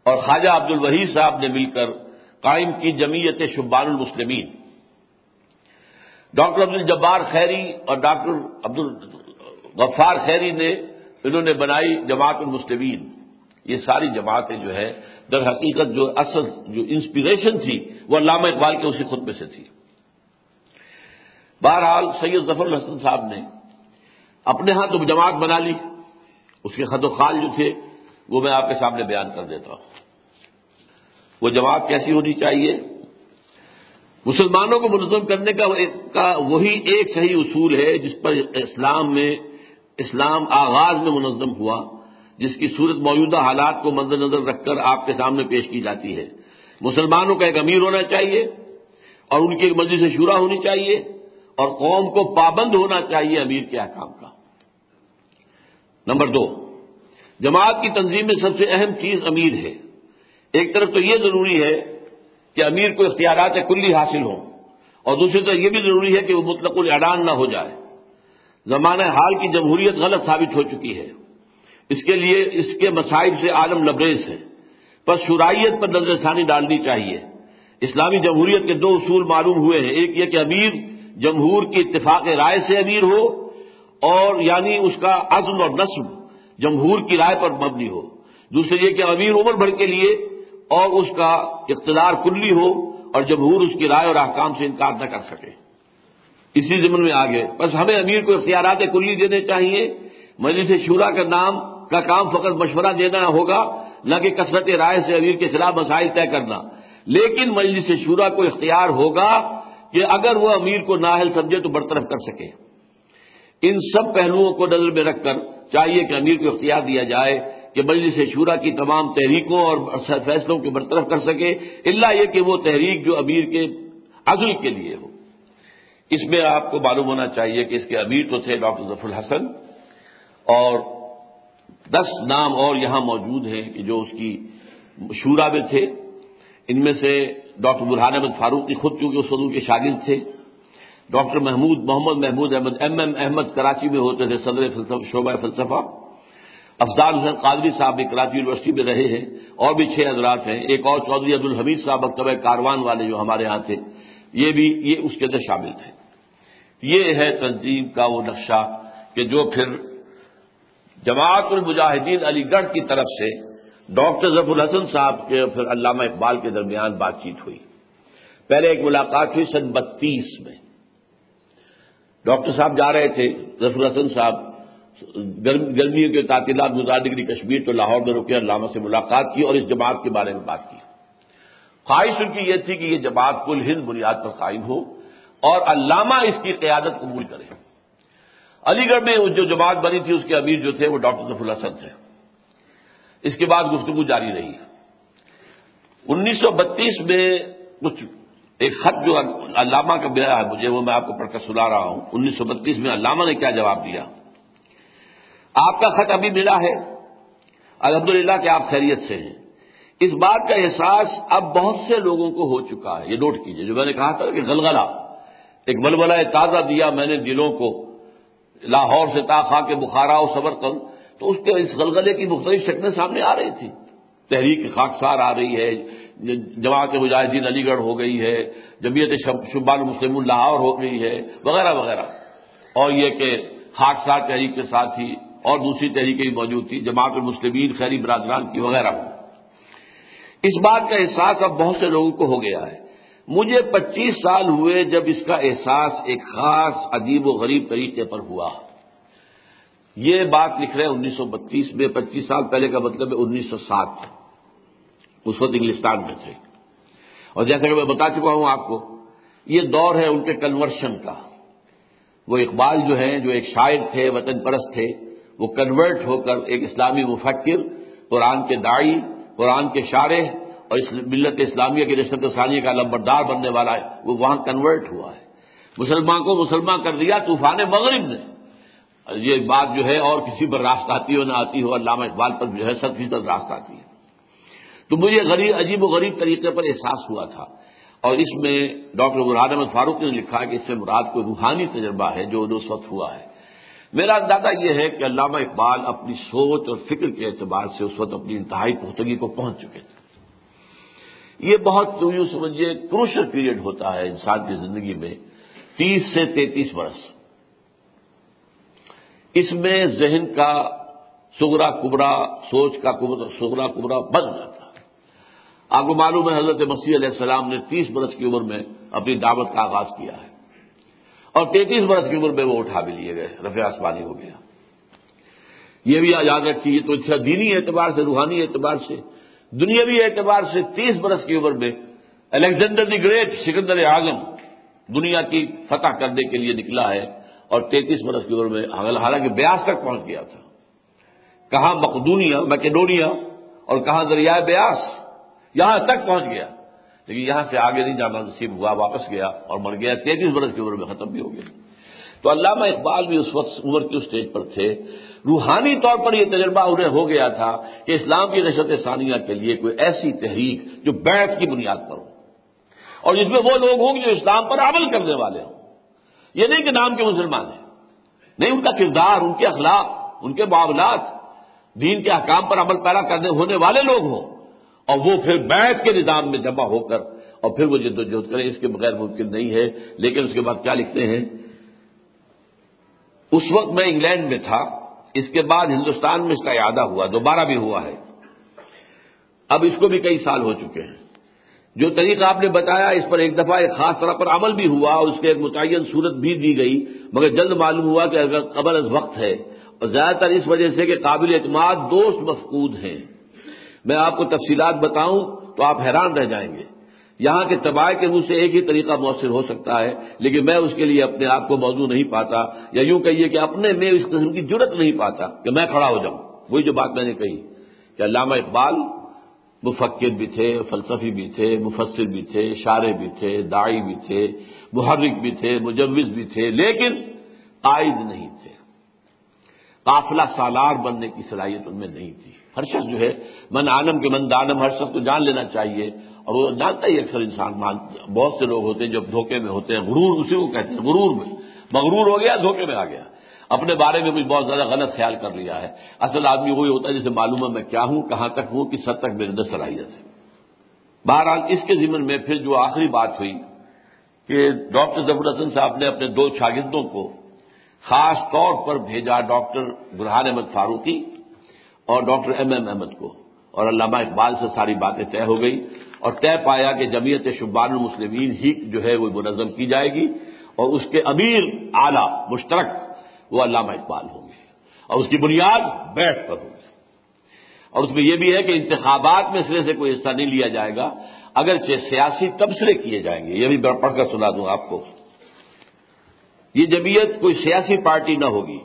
اور خواجہ عبد الوحید صاحب نے مل کر قائم کی جمیت شبان المسلمین۔ ڈاکٹر عبد الجبار خیری اور ڈاکٹر عبد الغفار خیری نے، انہوں نے بنائی جماعت المسلمین۔ یہ ساری جماعتیں جو ہے در حقیقت جو اصل جو انسپریشن تھی، وہ علامہ اقبال کے اسی خطبے سے تھی۔ بہرحال سید ظفر الحسن صاحب نے اپنے ہاں تو جماعت بنا لی، اس کے خط و خال جو تھے، وہ میں آپ کے سامنے بیان کر دیتا ہوں۔ وہ جماعت کیسی ہونی چاہیے؟ مسلمانوں کو منظم کرنے کا وہی ایک صحیح اصول ہے جس پر اسلام میں، اسلام آغاز میں منظم ہوا۔ جس کی صورت موجودہ حالات کو مد نظر رکھ کر آپ کے سامنے پیش کی جاتی ہے۔ مسلمانوں کا ایک امیر ہونا چاہیے اور ان کی ایک مجلس سے شورا ہونی چاہیے اور قوم کو پابند ہونا چاہیے امیر کے احکام کا۔ نمبر دو، جماعت کی تنظیم میں سب سے اہم چیز امیر ہے۔ ایک طرف تو یہ ضروری ہے کہ امیر کو اختیارات کلی حاصل ہوں اور دوسری طرف یہ بھی ضروری ہے کہ وہ مطلق الاعلان نہ ہو جائے۔ زمانہ حال کی جمہوریت غلط ثابت ہو چکی ہے۔ اس کے لیے اس کے مسائب سے عالم لبریز ہے بس شرائط پر نظر ثانی ڈالنی چاہیے۔ اسلامی جمہوریت کے دو اصول معلوم ہوئے ہیں۔ ایک یہ کہ امیر جمہور کی اتفاق رائے سے امیر ہو اور یعنی اس کا عزم اور نصب جمہور کی رائے پر مبنی ہو۔ دوسرے یہ کہ امیر عمر بھر کے لیے اور اس کا اقتدار کلی ہو اور جمہور اس کی رائے اور احکام سے انکار نہ کر سکے۔ اسی ضمن میں آگے۔ بس ہمیں امیر کو اختیارات کلی دینے چاہیے۔ مجلس شورا کا نام کا کام فقط مشورہ دینا ہوگا، نہ کہ کثرت رائے سے امیر کے خلاف مسائل طے کرنا۔ لیکن مجلس شورا کو اختیار ہوگا کہ اگر وہ امیر کو نااہل سمجھے تو برطرف کر سکے۔ ان سب پہلوؤں کو نظر میں رکھ کر چاہیے کہ امیر کو اختیار دیا جائے کہ مجلس شورا کی تمام تحریکوں اور فیصلوں کو برطرف کر سکے اللہ یہ کہ وہ تحریک جو امیر کے عزل کے لیے ہو۔ اس میں آپ کو معلوم ہونا چاہیے کہ اس کے امیر تو تھے ڈاکٹر ظفر الحسن اور دس نام اور یہاں موجود ہیں کہ جو اس کی شورا میں تھے۔ ان میں سے ڈاکٹر برحان احمد فاروقی خود چونکہ اس وقت کے شاگرد تھے۔ Doctor Mahmood, Muhammad Mahmood Ahmad, M M Ahmad Karachi میں ہوتے تھے، صدر شعبہ فلسفہ۔ افضال حسین قادری صاحب بھی کراچی یونیورسٹی میں رہے ہیں۔ اور بھی چھ حضرات ہیں۔ ایک اور چودھری عبد الحمید صاحب اکتبہ کاروان والے جو ہمارے ہاں تھے۔ یہ بھی، یہ اس کے اندر شامل تھے۔ یہ ہے تنظیم کا وہ نقشہ کہ جو پھر جماعت المجاہدین علی گڑھ کی طرف سے ڈاکٹر ظفر الحسن صاحب کے پھر علامہ اقبال کے درمیان بات چیت ہوئی۔ پہلے ایک ملاقات ہوئی سن بتیس میں۔ ڈاکٹر صاحب جا رہے تھے، ظفر الحسن صاحب گرمیوں کے تعطیلات گزار ڈگری کشمیر تو لاہور میں رکے، علامہ سے ملاقات کی اور اس جماعت کے بارے میں بات کی۔ خواہش ان کی یہ تھی کہ یہ جماعت کل ہند بنیاد پر قائم ہو اور علامہ اس کی قیادت قبول کرے۔ علی گڑھ میں جو جماعت بنی تھی، اس کے امیر جو تھے، وہ ڈاکٹر ظفر الحسن تھے۔ اس کے بعد گفتگو جاری رہی۔ انیس سو بتیس میں کچھ ایک خط جو علامہ کا ملا ہے مجھے، وہ میں آپ کو پڑھ کر سنا رہا ہوں۔ انیس سو بتیس میں علامہ نے کیا جواب دیا؟ آپ کا خط ابھی ملا ہے۔ الحمد للہ کہ آپ خیریت سے ہیں۔ اس بات کا احساس اب بہت سے لوگوں کو ہو چکا ہے۔ یہ نوٹ کیجیے۔ جو میں نے کہا تھا کہ غلغلہ، ایک بلبلہ تازہ دیا میں نے دلوں کو۔ لاہور سے تاخا کے بخارا و صبر کر تو اس کے اس غلغلے کی مختلف شکلیں سامنے آ رہی تھی۔ تحریک خاکسار آ رہی ہے، جماعت مجاہدین علی گڑھ ہو گئی ہے، جمعیت شبان مسلم لاہور ہو گئی ہے، وغیرہ وغیرہ۔ اور یہ کہ خاکسار تحریک کے ساتھ ہی اور دوسری تحریکیں بھی موجود تھیں، جماعت المسلمین، خیری برادران کی، وغیرہ۔ اس بات کا احساس اب بہت سے لوگوں کو ہو گیا ہے۔ مجھے پچیس سال ہوئے جب اس کا احساس ایک خاص عجیب و غریب طریقے پر ہوا۔ یہ بات لکھ رہے ہیں انیس سو بتیس میں، پچیس سال پہلے کا مطلب ہے انیس سو سات۔ اس وقت انگلستان میں تھے۔ اور جیسا کہ میں بتا چکا ہوں آپ کو، یہ دور ہے ان کے کنورشن کا۔ وہ اقبال جو ہیں، جو ایک شاعر تھے، وطن پرست تھے، وہ کنورٹ ہو کر ایک اسلامی مفکر، قرآن کے دائی قرآن کے شارح اور اس ملت اسلامیہ کی رشت ثانیہ کا لمبردار بننے والا ہے، وہ وہاں کنورٹ ہوا ہے۔ مسلمان کو مسلمان کر دیا، طوفان مغرب نے۔ یہ بات جو ہے، اور کسی پر راست آتی ہو، نہ آتی ہو، علامہ اقبال پر جو ہے، سب فیصد راست آتی ہے۔ تو مجھے غریب، عجیب و غریب طریقے پر احساس ہوا تھا۔ اور اس میں ڈاکٹر برحان احمد فاروق نے لکھا کہ اس سے مراد کوئی روحانی تجربہ ہے جو اس وقت ہوا ہے۔ میرا اندازہ یہ ہے کہ علامہ اقبال اپنی سوچ اور فکر کے اعتبار سے اس وقت اپنی انتہائی پختگی کو پہنچ چکے تھے۔ یہ بہت یوں سمجھیے کروشل پیریڈ ہوتا ہے انسان کی زندگی میں، تیس سے تینتیس برس۔ اس میں ذہن کا سگرا کبرا، سوچ کا سگرا کبرا بن جاتا ہے۔ آپ کو معلوم ہے حضرت مسیح علیہ السلام نے تیس برس کی عمر میں اپنی دعوت کا آغاز کیا ہے۔ اور تینتیس برس کی عمر میں وہ اٹھا بھی لیے گئے رفیع آسمانی ہو گیا۔ یہ بھی یاد رکھیے تو اچھا دینی اعتبار سے، روحانی اعتبار سے۔ دنیاوی اعتبار سے تیس برس کی عمر میں Alexander the Great Sikandar Azam دنیا کی فتح کرنے کے لیے نکلا ہے اور تینتیس برس کی عمر میں حالانکہ بیاس تک پہنچ گیا تھا۔ کہاں مقدونیا میکڈونیا اور کہاں دریائے بیاس یہاں تک پہنچ گیا۔ لیکن یہاں سے آگے نہیں جانا نصیب ہوا، واپس گیا اور مر گیا۔ تینتیس برس کی عمر میں ختم بھی ہو گیا۔ تو علامہ اقبال بھی اس وقت عمر کی اسٹیج پر تھے۔ روحانی طور پر یہ تجربہ انہیں ہو گیا تھا کہ اسلام کی نشت ثانیہ کے لیے کوئی ایسی تحریک جو بیت کی بنیاد پر ہو۔ اور جس میں وہ لوگ ہوں جو اسلام پر عمل کرنے والے ہوں۔ یہ نہیں کہ نام کے مسلمان ہیں۔ نہیں، ان کا کردار، ان کے اخلاق، ان کے معاملات، دین کے احکام پر عمل پیرا کرنے، ہونے والے لوگ ہوں۔ اور وہ پھر بیٹھ کے نظام میں جمع ہو کر، اور پھر وہ جد و جہد کریں۔ اس کے بغیر ممکن نہیں ہے، لیکن اس کے بعد کیا لکھتے ہیں؟ اس وقت میں انگلینڈ میں تھا، اس کے بعد ہندوستان میں اس کا اعادہ ہوا، دوبارہ بھی ہوا ہے۔ اب اس کو بھی کئی سال ہو چکے ہیں۔ جو طریقہ آپ نے بتایا، اس پر ایک دفعہ ایک خاص طرح پر عمل بھی ہوا اور اس کے ایک متعین صورت بھی دی گئی، مگر جلد معلوم ہوا کہ اگر قبل از وقت ہے۔ اور زیادہ تر اس وجہ سے کہ قابل اعتماد دوست مفقود ہیں۔ میں آپ کو تفصیلات بتاؤں تو آپ حیران رہ جائیں گے۔ یہاں کے تباہ کے روح سے ایک ہی طریقہ مؤثر ہو سکتا ہے، لیکن میں اس کے لیے اپنے آپ کو موضوع نہیں پاتا یا یوں کہیے کہ اپنے میں اس قسم کی ضرورت نہیں پاتا کہ میں کھڑا ہو جاؤں۔ وہی جو بات میں نے کہی کہ علامہ اقبال مفکر بھی تھے، فلسفی بھی تھے، مفسر بھی تھے شارے بھی تھے دائی بھی تھے، محرک بھی تھے، مجوز بھی تھے، لیکن قائد نہیں تھے۔ قافلہ سالار بننے کی صلاحیت ان میں نہیں تھی۔ ہر شخص جو ہے، من عالم کے من دانم، ہر شخص کو جان لینا چاہیے اور وہ جانتا ہی اکثر انسان بہت سے لوگ ہوتے ہیں جو دھوکے میں ہوتے ہیں، غرور، اسی کو کہتے ہیں، غرور میں۔ مغرور ہو گیا، دھوکے میں آ گیا۔ اپنے بارے میں بھی بہت زیادہ غلط خیال کر لیا ہے۔ اصل آدمی وہی ہوتا ہے جسے معلوم ہے میں کیا ہوں، کہاں تک ہوں، کس حد تک میرے اندر صلاحیت ہے۔ بہرحال اس کے ذمن میں پھر جو آخری بات ہوئی کہ ڈاکٹر ظفر حسن صاحب نے اپنے دو شاگردوں کو خاص طور پر بھیجا ڈاکٹر برہان احمد فاروقی اور ڈاکٹر ایم ایم احمد کو۔ اور علامہ اقبال سے ساری باتیں طے ہو گئی۔ اور طے پایا کہ جمعیت شبان المسلمین ہی جو ہے وہ منظم کی جائے گی اور اس کے امیر اعلی مشترک وہ علامہ اقبال ہوں گے اور اس کی بنیاد بیٹھ پر ہوگی اور اس میں یہ بھی ہے کہ انتخابات میں سرے سے کوئی حصہ نہیں لیا جائے گا، اگرچہ سیاسی تبصرے کیے جائیں گے، یہ بھی پڑھ کر سنا دوں آپ کو۔ یہ جمعیت کوئی سیاسی پارٹی نہ ہوگی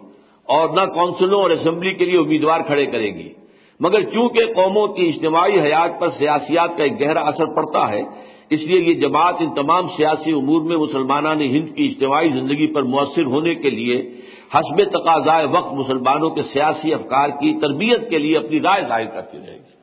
اور نہ کونسلوں اور اسمبلی کے لیے امیدوار کھڑے کرے گی۔ مگر چونکہ قوموں کی اجتماعی حیات پر سیاسیات کا ایک گہرا اثر پڑتا ہے، اس لیے یہ جماعت ان تمام سیاسی امور میں مسلمانان ہند کی اجتماعی زندگی پر مؤثر ہونے کے لیے حسب تقاضائے وقت مسلمانوں کے سیاسی افکار کی تربیت کے لیے اپنی رائے ظاہر کرتی رہے گی۔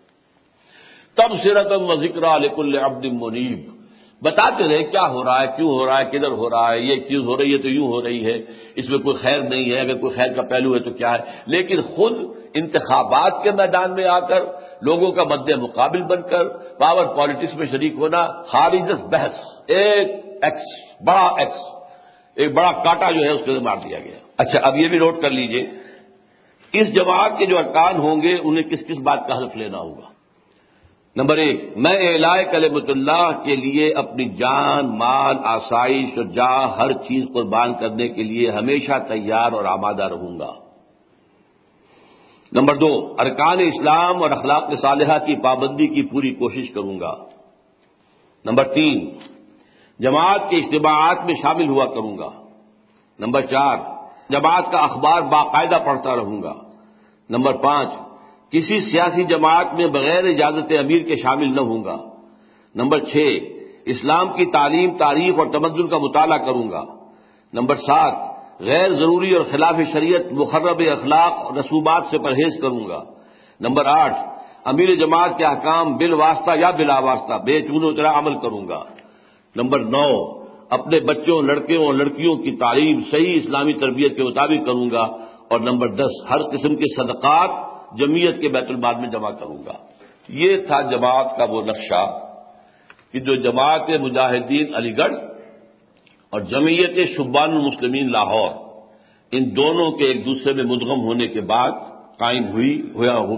تب سیرتم و ذکر علیک العبد منیب۔ بتاتے رہے، کیا ہو رہا ہے، کیوں ہو رہا ہے، کدھر ہو رہا ہے، یہ چیز ہو رہی ہے تو یوں ہو رہی ہے، اس میں کوئی خیر نہیں ہے، اگر کوئی خیر کا پہلو ہے تو کیا ہے؟ لیکن خود انتخابات کے میدان میں آ کر لوگوں کا مد مقابل بن کر، پاور پالیٹکس میں شریک ہونا خارج بحث، ایک ایکس بڑا ایکس ایک بڑا کاٹا جو ہے اس کے مار دیا گیا۔ اچھا اب یہ بھی نوٹ کر لیجیے، اس جماعت کے جو ارکان ہوں گے، انہیں کس کس بات کا حلف لینا ہوگا؟ نمبر ایک، میں اعلی کلمت اللہ کے لیے اپنی جان، مال، آسائش اور جا، ہر چیز قربان کرنے کے لیے ہمیشہ تیار اور آمادہ رہوں گا۔ نمبر دو، ارکان اسلام اور اخلاق صالحہ کی پابندی کی پوری کوشش کروں گا۔ نمبر تین، جماعت کے اجتماعات میں شامل ہوا کروں گا۔ نمبر چار، جماعت کا اخبار باقاعدہ پڑھتا رہوں گا۔ نمبر پانچ، کسی سیاسی جماعت میں بغیر اجازت امیر کے شامل نہ ہوں گا۔ نمبر چھ، اسلام کی تعلیم، تاریخ اور تمدن کا مطالعہ کروں گا۔ نمبر سات غیر ضروری اور خلاف شریعت مخرب اخلاق اور رسومات سے پرہیز کروں گا۔ نمبر آٹھ، امیر جماعت کے احکام بل واسطہ یا بلا واسطہ، بے چون و طرح عمل کروں گا۔ نمبر نو، اپنے بچوں، لڑکیوں اور لڑکیوں کی تعلیم صحیح اسلامی تربیت کے مطابق کروں گا۔ اور نمبر دس، ہر قسم کے صدقات جمعیت کے بیت المال میں جمع کروں گا۔ یہ تھا جماعت کا وہ نقشہ کہ جو جماعت مجاہدین علی گڑھ اور جمعیت شبان المسلمین لاہور، ان دونوں کے ایک دوسرے میں مدغم ہونے کے بعد قائم ہوئی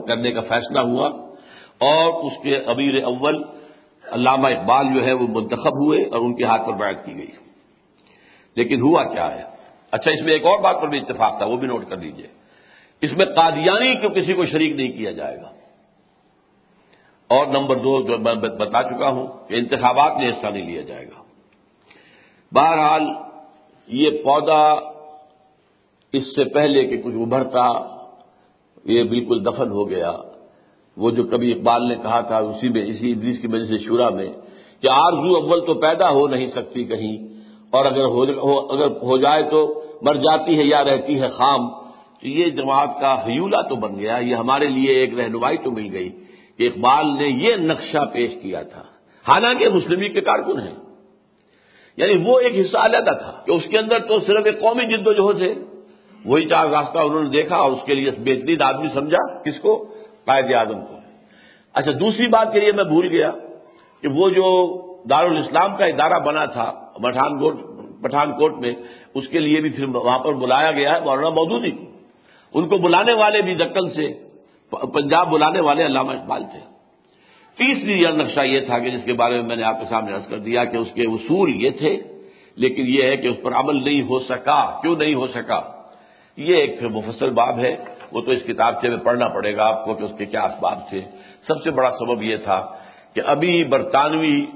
کرنے کا فیصلہ ہوا اور اس کے امیر اول علامہ اقبال جو ہے وہ منتخب ہوئے اور ان کے ہاتھ پر بیعت کی گئی۔ لیکن ہوا کیا ہے؟ اچھا اس میں ایک اور بات پر بھی اتفاق تھا، وہ بھی نوٹ کر لیجیے۔ اس میں قادیانی کیوں کسی کو شریک نہیں کیا جائے گا؟ اور نمبر دو جو میں بتا چکا ہوں کہ انتخابات میں حصہ نہیں لیا جائے گا۔ بہرحال یہ پودا اس سے پہلے کہ کچھ ابھرتا، یہ بالکل دفن ہو گیا۔ وہ جو کبھی اقبال نے کہا تھا، اسی میں، اسی ابلیس کی وجہ سے شورا میں کہ آرزو اول تو پیدا ہو نہیں سکتی کہیں، اور اگر ہو اگر ہو جائے تو مر جاتی ہے یا رہتی ہے خام۔ تو یہ جماعت کا حیولہ تو بن گیا۔ یہ ہمارے لیے ایک رہنمائی تو مل گئی کہ اقبال نے یہ نقشہ پیش کیا تھا۔ حالانکہ مسلم کے کارکن ہیں۔ یعنی وہ ایک حصہ علیحدہ تھا کہ اس کے اندر تو صرف ایک قومی جد و جہد ہے۔ وہی چار راستہ انہوں نے دیکھا اور اس کے لیے بہترین آدمی سمجھا کس کو؟ قائد اعظم کو۔ اچھا دوسری بات کے لیے میں بھول گیا کہ وہ جو دارالاسلام کا ادارہ بنا تھا، پٹھان کوٹ پٹھان کوٹ میں، اس کے لیے بھی پھر وہاں پر بلایا گیا ہے، مولانا مودودی۔ کو ان کو بلانے والے بھی دکن سے، پنجاب بلانے والے علامہ اقبال تھے۔ تیسری نقشہ یہ تھا کہ جس کے بارے میں میں نے آپ کے سامنے عرض کر دیا کہ اس کے اصول یہ تھے، لیکن یہ ہے کہ اس پر عمل نہیں ہو سکا۔ کیوں نہیں ہو سکا؟ یہ ایک مفصل باب ہے، وہ تو اس کتاب سے میں پڑھنا پڑے گا آپ کو کہ اس کے کیا اسباب تھے۔ سب سے بڑا سبب یہ تھا کہ ابھی برطانوی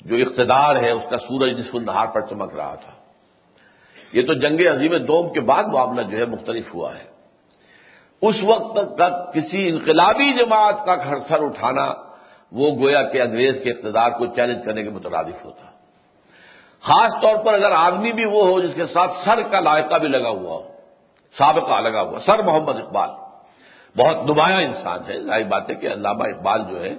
جو اقتدار ہے، اس کا سورج نصف النہار پر چمک رہا تھا۔ یہ تو جنگ عظیم دوم کے بعد معاملہ جو ہے مختلف ہوا ہے۔ اس وقت تک کسی انقلابی جماعت کا سر اٹھانا وہ گویا کہ انگریز کے اقتدار کو چیلنج کرنے کے مترادف ہوتا۔ خاص طور پر اگر آدمی بھی وہ ہو جس کے ساتھ سر کا لائقہ بھی لگا ہوا ہو، سابقہ لگا ہوا، سر محمد اقبال۔ بہت نمایاں انسان ہے، ظاہر بات ہے کہ علامہ اقبال جو ہے،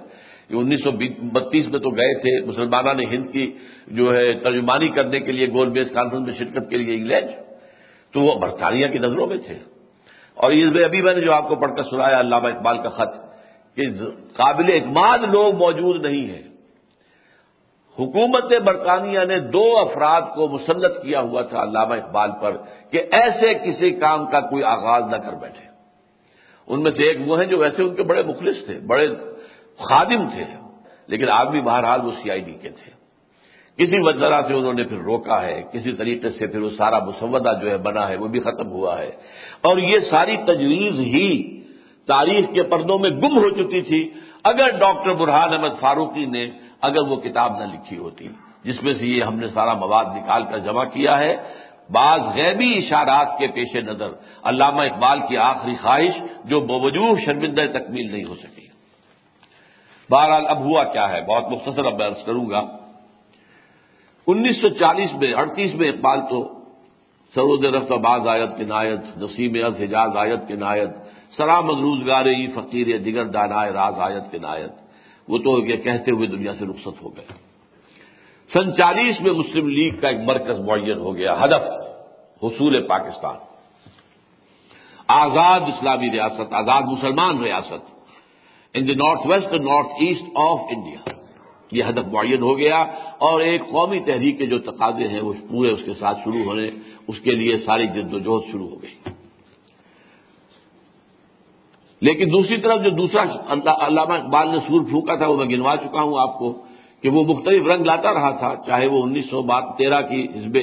یہ انیس سو بتیس میں تو گئے تھے مسلمانہ نے ہند کی جو ہے ترجمانی کرنے کے لیے گول بیس کانفرنس میں شرکت کے لیے انگلینڈ، تو وہ برطانیہ کی نظروں میں تھے۔ اور اس میں ابھی میں نے جو آپ کو پڑھ کر سنایا علامہ اقبال کا خط کہ قابل اعتماد لوگ موجود نہیں ہیں۔ حکومت برطانیہ نے دو افراد کو مسلط کیا ہوا تھا علامہ اقبال پر کہ ایسے کسی کام کا کوئی آغاز نہ کر بیٹھے۔ ان میں سے ایک وہ ہیں جو ویسے ان کے بڑے مخلص تھے، بڑے خادم تھے، لیکن آدمی بہرحال وہ سی آئی ڈی کے تھے۔ کسی وجہ سے انہوں نے پھر روکا ہے، کسی طریقے سے پھر وہ سارا مسودہ جو ہے بنا ہے وہ بھی ختم ہوا ہے۔ اور یہ ساری تجویز ہی تاریخ کے پردوں میں گم ہو چکی تھی۔ اگر ڈاکٹر برہان احمد فاروقی نے اگر وہ کتاب نہ لکھی ہوتی، جس میں سے یہ ہم نے سارا مواد نکال کر جمع کیا ہے، بعض غیبی اشارات کے پیش نظر علامہ اقبال کی آخری خواہش جو بوجوہ شرمندہ تکمیل نہیں ہو سکی۔ بہرحال اب ہوا کیا ہے؟ بہت مختصر اب عرض کروں گا۔ انیس سو چالیس میں، اڑتیس میں اقبال تو سرود رفت آباد آیت کے نایت نسیم از حجاز آیت کے نایت سرام روزگار ای فقیر دیگر دانائے راز آیت کے نایت۔ وہ تو یہ کہتے ہوئے دنیا سے رخصت ہو گئے۔ سن چالیس میں مسلم لیگ کا ایک مرکز معین ہو گیا، ہدف، حصول پاکستان۔ آزاد اسلامی ریاست، آزاد مسلمان ریاست۔ In the north west north east of India یہ ہدف معین ہو گیا اور ایک قومی تحریک کے جو تقاضے ہیں وہ پورے اس کے ساتھ شروع ہونے، اس کے لیے ساری جد و جہد شروع ہو گئی۔ لیکن دوسری طرف جو دوسرا علامہ اقبال نے سور پھونکا تھا، وہ میں گنوا چکا ہوں آپ کو کہ وہ مختلف رنگ لاتا رہا تھا، چاہے وہ انیس سو تیرہ کی حزب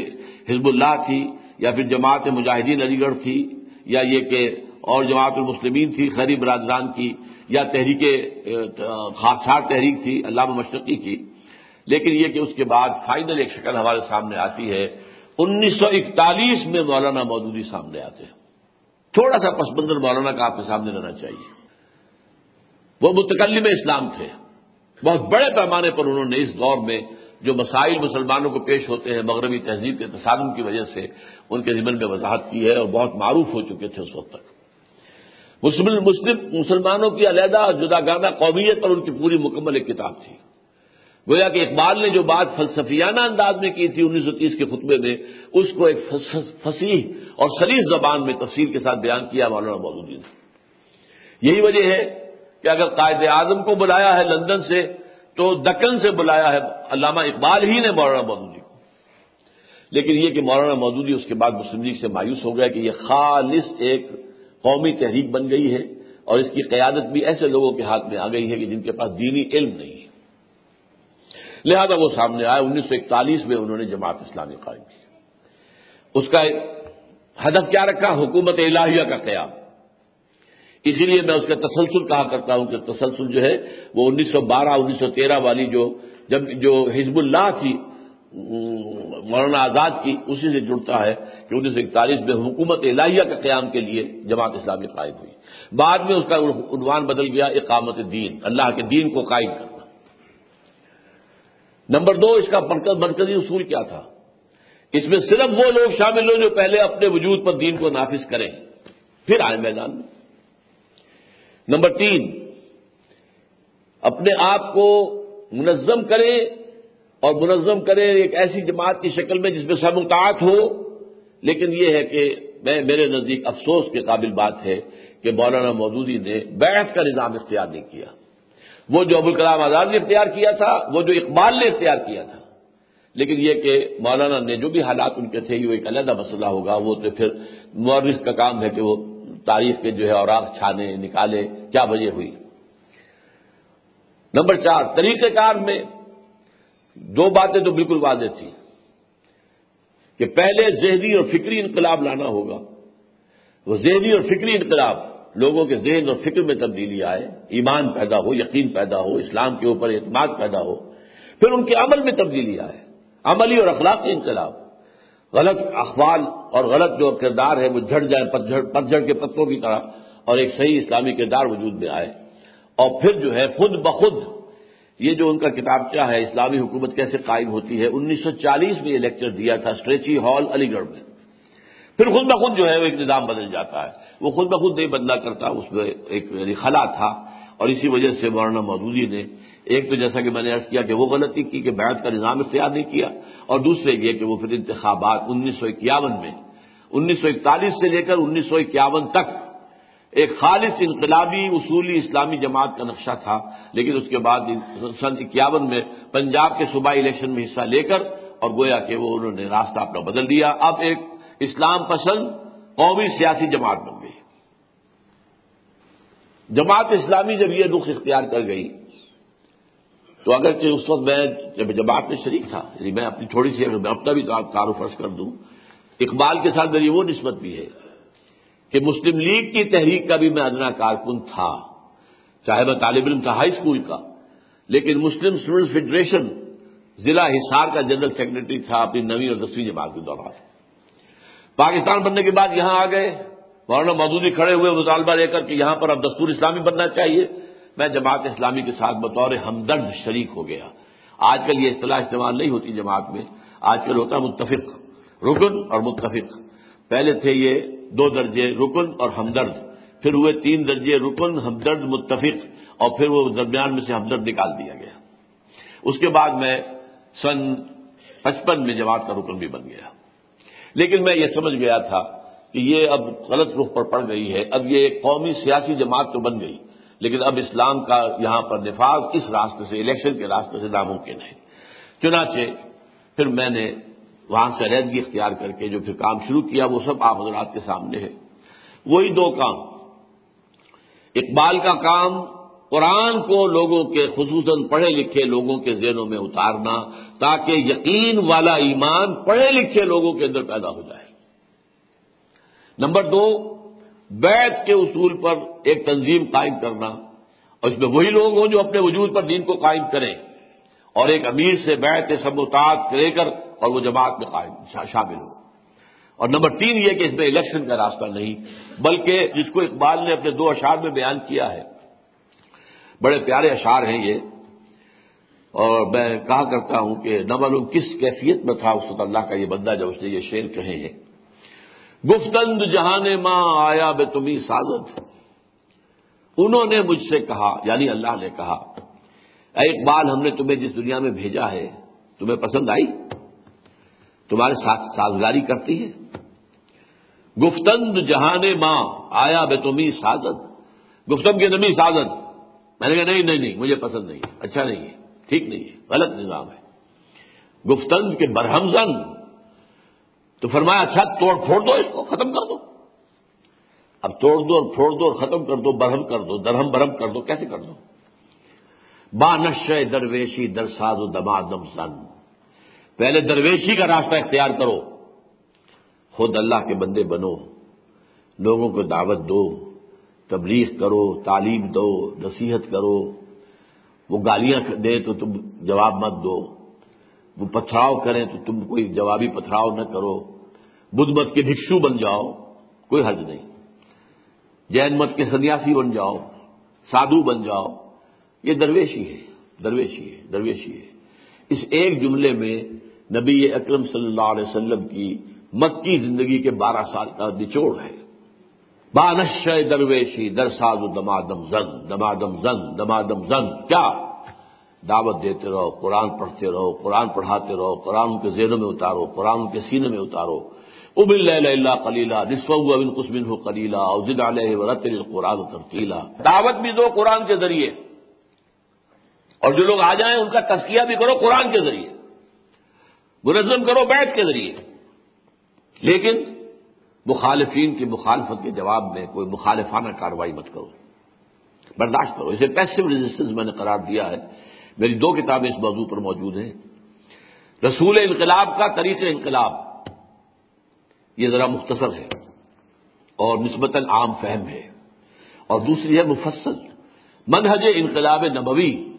حزب اللہ تھی یا پھر جماعت مجاہدین علی گڑھ تھی یا یہ کہ اور جماعت المسلمین تھی خری برادران کی یا تحریک خاصار تحریک تھی، علامہ مشرقی کی۔ لیکن یہ کہ اس کے بعد فائنل ایک شکل ہمارے سامنے آتی ہے۔ انیس سو اکتالیس میں مولانا مودودی سامنے آتے ہیں۔ تھوڑا سا پس منظر مولانا کا آپ کے سامنے رہنا چاہیے۔ وہ متکلم اسلام تھے۔ بہت بڑے پیمانے پر انہوں نے اس دور میں جو مسائل مسلمانوں کو پیش ہوتے ہیں، مغربی تہذیب کے تصادم کی وجہ سے ان کے ذمن میں وضاحت کی ہے اور بہت معروف ہو چکے تھے اس وقت تک۔ مسلم مسلمانوں کی علیحدہ جدا گانہ قومیت پر ان کی پوری مکمل ایک کتاب تھی۔ گویا کہ اقبال نے جو بات فلسفیانہ انداز میں کی تھی انیس سو تیس کے خطبے میں، اس کو ایک فصیح اور سلیس زبان میں تفصیل کے ساتھ بیان کیا مولانا مودودی نے۔ یہی وجہ ہے کہ اگر قائد اعظم کو بلایا ہے لندن سے، تو دکن سے بلایا ہے علامہ اقبال ہی نے مولانا مودودی کو۔ لیکن یہ کہ مولانا مودودی اس کے بعد مسلم لیگ سے مایوس ہو گیا کہ یہ خالص ایک قومی تحریک بن گئی ہے اور اس کی قیادت بھی ایسے لوگوں کے ہاتھ میں آ گئی ہے کہ جن کے پاس دینی علم نہیں ہے۔ لہذا وہ سامنے آئے، انیس سو اکتالیس میں انہوں نے جماعت اسلامی قائم کی۔ اس کا ہدف کیا رکھا؟ حکومت الہیہ کا قیام۔ اسی لیے میں اس کا تسلسل کہا کرتا ہوں کہ تسلسل جو ہے وہ انیس سو بارہ، انیس سو تیرہ والی جو جب جو حزب اللہ تھی مولانا آزاد کی اسی سے جڑتا ہے کہ انیس سو اکتالیس میں حکومت الہیہ کے قیام کے لیے جماعت اسلامی قائم ہوئی۔ بعد میں اس کا عنوان بدل گیا اقامت دین، اللہ کے دین کو قائم کرنا۔ نمبر دو، اس کا مرکزی اصول کیا تھا؟ اس میں صرف وہ لوگ شامل ہوں جو پہلے اپنے وجود پر دین کو نافذ کریں۔ پھر آئے میدان میں۔ نمبر تین، اپنے آپ کو منظم کریں۔ اور منظم کریں ایک ایسی جماعت کی شکل میں جس میں سمتاط ہو۔ لیکن یہ ہے کہ میں، میرے نزدیک افسوس کے قابل بات ہے کہ مولانا مودودی نے بیٹھ کا نظام اختیار نہیں کیا۔ وہ جو ابوالکلام آزاد نے اختیار کیا تھا، وہ جو اقبال نے اختیار کیا تھا۔ لیکن یہ کہ مولانا نے جو بھی حالات ان کے تھے، یہ ایک علیحدہ مسئلہ ہوگا۔ وہ تو پھر مورس کا کام ہے کہ وہ تاریخ کے جو ہے اوراق چھانے، نکالے، کیا وجہ ہوئی۔ نمبر چار، طریقہ کار میں دو باتیں تو بالکل واضح تھیں کہ پہلے ذہنی اور فکری انقلاب لانا ہوگا۔ وہ ذہنی اور فکری انقلاب لوگوں کے ذہن اور فکر میں تبدیلی آئے، ایمان پیدا ہو، یقین پیدا ہو، اسلام کے اوپر اعتماد پیدا ہو، پھر ان کے عمل میں تبدیلی آئے۔ عملی اور اخلاقی انقلاب۔ غلط اخبار اور غلط جو کردار ہے، وہ جھڑ جائیں پتجھڑ کے پتوں کی طرح اور ایک صحیح اسلامی کردار وجود میں آئے۔ اور پھر جو ہے، خود بخود یہ جو ان کا کتاب کیا ہے، اسلامی حکومت کیسے قائم ہوتی ہے؟ انیس سو چالیس میں یہ لیکچر دیا تھا اسٹریچی ہال، علی گڑھ میں۔ پھر خود بخود جو ہے وہ ایک نظام بدل جاتا ہے۔ وہ خود بخود نہیں بدلا کرتا، اس میں ایک یعنی خلا تھا۔ اور اسی وجہ سے مولانا مودودی نے ایک تو جیسا کہ میں نے عرض کیا کہ وہ غلطی کی کہ بیعت کا نظام اختیار نہیں کیا، اور دوسرے یہ کہ وہ پھر انتخابات انیس سو اکیاون میں، انیس سو اکتالیس سے لے کر انیس سو اکیاون تک ایک خالص انقلابی اصولی اسلامی جماعت کا نقشہ تھا، لیکن اس کے بعد سن اکیاون میں پنجاب کے صوبائی الیکشن میں حصہ لے کر اور گویا کہ وہ انہوں نے راستہ اپنا بدل دیا۔ اب ایک اسلام پسند قومی سیاسی جماعت بن گئی۔ جماعت اسلامی جب یہ رخ اختیار کر گئی، تو اگرچہ اس وقت میں جب جماعت میں شریک تھا یعنی میں اپنی تھوڑی سی اگر میں اپنا بھی تعارف فرض کر دوں، اقبال کے ساتھ میری وہ نسبت بھی ہے۔ کہ مسلم لیگ کی تحریک کا بھی میں ادنا کارکن تھا، چاہے میں طالب علم تھا ہائی اسکول کا، لیکن مسلم اسٹوڈنٹس فیڈریشن ضلع حصار کا جنرل سیکرٹری تھا اپنی نویں اور دسویں جماعت کے دوران۔ پاکستان بننے کے بعد یہاں آ گئے، مولانا مودودی کھڑے ہوئے، مطالبہ لے کر کہ یہاں پر اب دستور اسلامی بننا چاہیے۔ میں جماعت اسلامی کے ساتھ بطور ہمدرد شریک ہو گیا۔ آج کل یہ اصطلاح استعمال نہیں ہوتی جماعت میں، آج کل ہوتا ہے متفق، رکن اور متفق۔ پہلے تھے یہ دو درجے رکن اور ہمدرد۔ پھر ہوئے تین درجے رکن، ہمدرد، متفق، اور پھر وہ درمیان میں سے ہمدرد نکال دیا گیا۔ اس کے بعد میں سن پچپن میں جماعت کا رکن بھی بن گیا۔ لیکن میں یہ سمجھ گیا تھا کہ یہ اب غلط رخ پر پڑ گئی ہے۔ اب یہ ایک قومی سیاسی جماعت تو بن گئی، لیکن اب اسلام کا یہاں پر نفاذ اس راستے سے، الیکشن کے راستے سے ناممکن ہے۔ چنانچہ پھر میں نے وہاں سے علیحدگی اختیار کر کے جو پھر کام شروع کیا، وہ سب آپ حضرات کے سامنے ہے۔ وہی دو کام۔ اقبال کا کام، قرآن کو لوگوں کے، خصوصاً پڑھے لکھے لوگوں کے ذہنوں میں اتارنا، تاکہ یقین والا ایمان پڑھے لکھے لوگوں کے اندر پیدا ہو جائے۔ نمبر دو بیت کے اصول پر ایک تنظیم قائم کرنا۔ اور اس میں وہی لوگ ہوں جو اپنے وجود پر دین کو قائم کریں۔ اور ایک امیر سے بیت سموتات لے کر اور وہ جماعت میں قائم شامل ہو۔ اور نمبر تین یہ کہ اس میں الیکشن کا راستہ نہیں، بلکہ جس کو اقبال نے اپنے دو اشعار میں بیان کیا ہے۔ بڑے پیارے اشعار ہیں یہ۔ اور میں کہا کرتا ہوں کہ نہ معلوم کس کیفیت میں تھا اس وقت اللہ کا یہ بندہ جب اس نے یہ شعر کہے ہیں۔ گفتند جہان ماں آیا بے تمہیں سازت انہوں نے مجھ سے کہا یعنی اللہ نے کہا، اے اقبال ہم نے تمہیں جس دنیا میں بھیجا ہے، تمہیں پسند آئی؟ تمہارے ساتھ سازگاری کرتی ہے۔ گفتند جہان ماں، آیا بے تمہیں سازت گفتم کے نبی سازت میں نے کہا نہیں نہیں نہیں، مجھے پسند نہیں اچھا نہیں ہے، ٹھیک نہیں ہے، غلط نظام ہے۔ گفتند کے برہم زن۔ تو فرمایا اچھا توڑ پھوڑ دو اس کو، ختم کر دو۔ اب توڑ دو اور پھوڑ دو اور ختم کر دو، برہم کر دو، درہم برہم کر دو، کیسے کر دو؟ بانش درویشی درساد و دما دم سن پہلے درویشی کا راستہ اختیار کرو۔ خود اللہ کے بندے بنو، لوگوں کو دعوت دو، تبلیغ کرو، تعلیم دو، نصیحت کرو۔ وہ گالیاں دے تو تم جواب مت دو۔ وہ پتھراؤ کریں تو تم کوئی جوابی پتھراؤ نہ کرو۔ بدھ مت کے بھکشو بن جاؤ، کوئی حج نہیں۔ جین مت کے سنیاسی بن جاؤ، سادھو بن جاؤ۔ یہ درویشی ہے درویشی ہے درویشی ہے۔ اس ایک جملے میں نبی اکرم صلی اللہ علیہ وسلم کی مکی زندگی کے بارہ سال کا نچوڑ ہے۔ بانش درویشی درساد دمادم زن دمادم زن دمادم زن، کیا؟ دعوت دیتے رہو، قرآن پڑھتے رہو، قرآن پڑھاتے رہو، قرآن کے ذہنوں میں اتارو، قرآن کے سینے میں اتارو۔ اب اللہ کلیلہ ابن قسمن ہو کلیلہ اوزد علیہ ورت قرآن ترتیلا دعوت بھی دو قرآن کے ذریعے۔ اور جو لوگ آ جائیں ان کا تذکیہ بھی کرو قرآن کے ذریعے۔ منظم کرو بیٹھ کے ذریعے۔ لیکن مخالفین کی مخالفت کے جواب میں کوئی مخالفانہ کاروائی مت کرو۔ برداشت کرو۔ اسے پیسو ریزسٹنس میں نے قرار دیا ہے۔ میری دو کتابیں اس موضوع پر موجود ہیں۔ رسول انقلاب کا طریقہ انقلاب۔ یہ ذرا مختصر ہے۔ اور نسبتاً عام فہم ہے۔ اور دوسری ہے مفصل۔ منہج انقلاب نبوی۔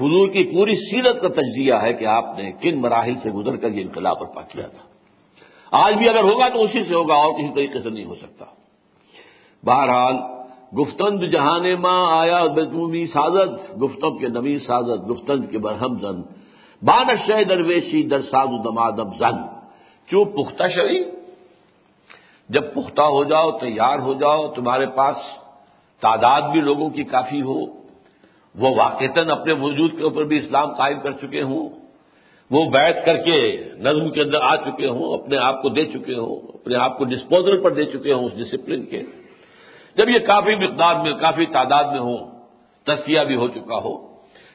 حضور کی پوری سیرت کا تجزیہ ہے کہ آپ نے کن مراحل سے گزر کر یہ انقلاب برپا کیا تھا۔ آج بھی اگر ہوگا تو اسی سے ہوگا، اور کسی طریقے سے نہیں ہو سکتا۔ بہرحال، گفتند جہان ماں آیا بدومی سازد گفتب کے نمی سازد، گفتند کے برہم زن۔ بان شہ درویشی در ساد دمادم زن۔ کیوں پختہ شری جب پختہ ہو جاؤ، تیار ہو جاؤ، تمہارے پاس تعداد بھی لوگوں کی کافی ہو۔ وہ واقعتاً اپنے وجود کے اوپر بھی اسلام قائم کر چکے ہوں، وہ بیٹھ کر کے نظم کے اندر آ چکے ہوں، اپنے آپ کو دے چکے ہوں، اپنے آپ کو ڈسپوزل پر دے چکے ہوں اس ڈسپلن کے۔ جب یہ کافی مقدار میں، کافی تعداد میں ہو تسکیہ بھی ہو چکا ہو،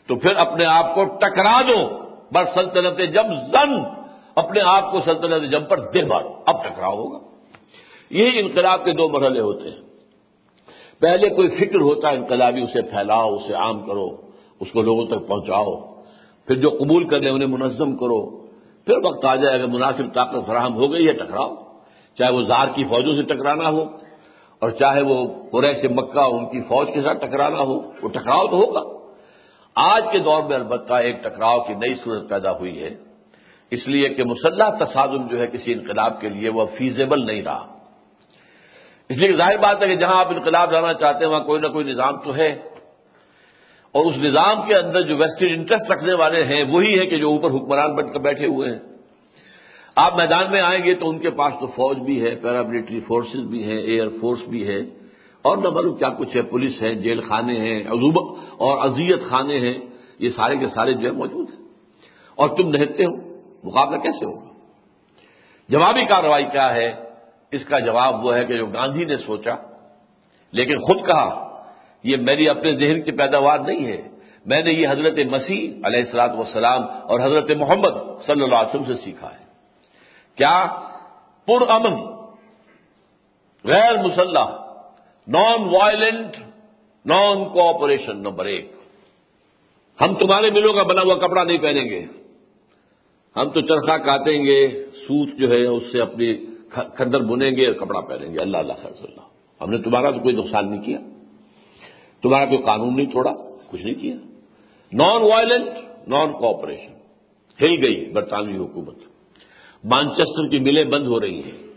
تو پھر اپنے آپ کو ٹکرا دو۔ بر سلطنت جم زن، اپنے آپ کو سلطنت جم پر دے بار اب ٹکراؤ ہوگا۔ یہی انقلاب کے دو مرحلے ہوتے ہیں۔ پہلے کوئی فکر ہوتا ہے انقلابی، اسے پھیلاؤ، اسے عام کرو، اس کو لوگوں تک پہنچاؤ۔ پھر جو قبول کر لیں، انہیں منظم کرو۔ پھر وقت آ جائے، اگر مناسب طاقت فراہم ہو گئی ہے، ٹکراؤ۔ چاہے وہ زار کی فوجوں سے ٹکرانا ہو، اور چاہے وہ قریش مکہ ان کی فوج کے ساتھ ٹکرانا ہو، وہ ٹکراؤ تو ہوگا۔ آج کے دور میں البتہ ایک ٹکراؤ کی نئی صورت پیدا ہوئی ہے۔ اس لیے کہ مسلح تصادم جو ہے کسی انقلاب کے لیے وہ فیزیبل نہیں رہا۔ اس لیے ظاہر بات ہے کہ جہاں آپ انقلاب لانا چاہتے ہیں، وہاں کوئی نہ کوئی نظام تو ہے۔ اور اس نظام کے اندر جو ویسٹڈ انٹرسٹ رکھنے والے ہیں، وہی ہے کہ جو اوپر حکمران بن کر بیٹھے ہوئے ہیں۔ آپ میدان میں آئیں گے تو ان کے پاس تو فوج بھی ہے پیراملٹری فورسز بھی ہیں ایئر فورس بھی ہے اور نہ معلوم کیا کچھ ہے، پولیس ہے جیل خانے ہیں، عزوب اور اذیت خانے ہیں۔ یہ سارے کے سارے جو ہے موجود ہیں۔ اور تم نہتے ہو، مقابلہ کیسے ہوگا؟ جوابی کارروائی کیا ہے؟ اس کا جواب وہ ہے کہ جو گاندھی نے سوچا، لیکن خود کہا، یہ میری اپنے ذہن کی پیداوار نہیں ہے۔ میں نے یہ حضرت مسیح علیہ السلاط وسلام اور حضرت محمد صلی اللہ علیہ وسلم سے سیکھا ہے۔ کیا پر امن، غیر مسلح نان وائلنٹ نان کوآپریشن نمبر ایک۔ ہم تمہارے ملوں کا بنا ہوا کپڑا نہیں پہنیں گے۔ ہم تو چرخا کاٹیں گے، سوت جو ہے اس سے اپنی کھندر بنیں گے اور کپڑا پہنیں گے۔ اللہ اللہ خرص اللہ۔ ہم نے تمہارا تو کوئی نقصان نہیں کیا۔ تمہارا کوئی قانون نہیں توڑا، کچھ نہیں کیا۔ نان وائلنٹ نان کوآپریشن ہل گئی برطانوی حکومت۔ مانچسٹر کی ملیں بند ہو رہی ہیں۔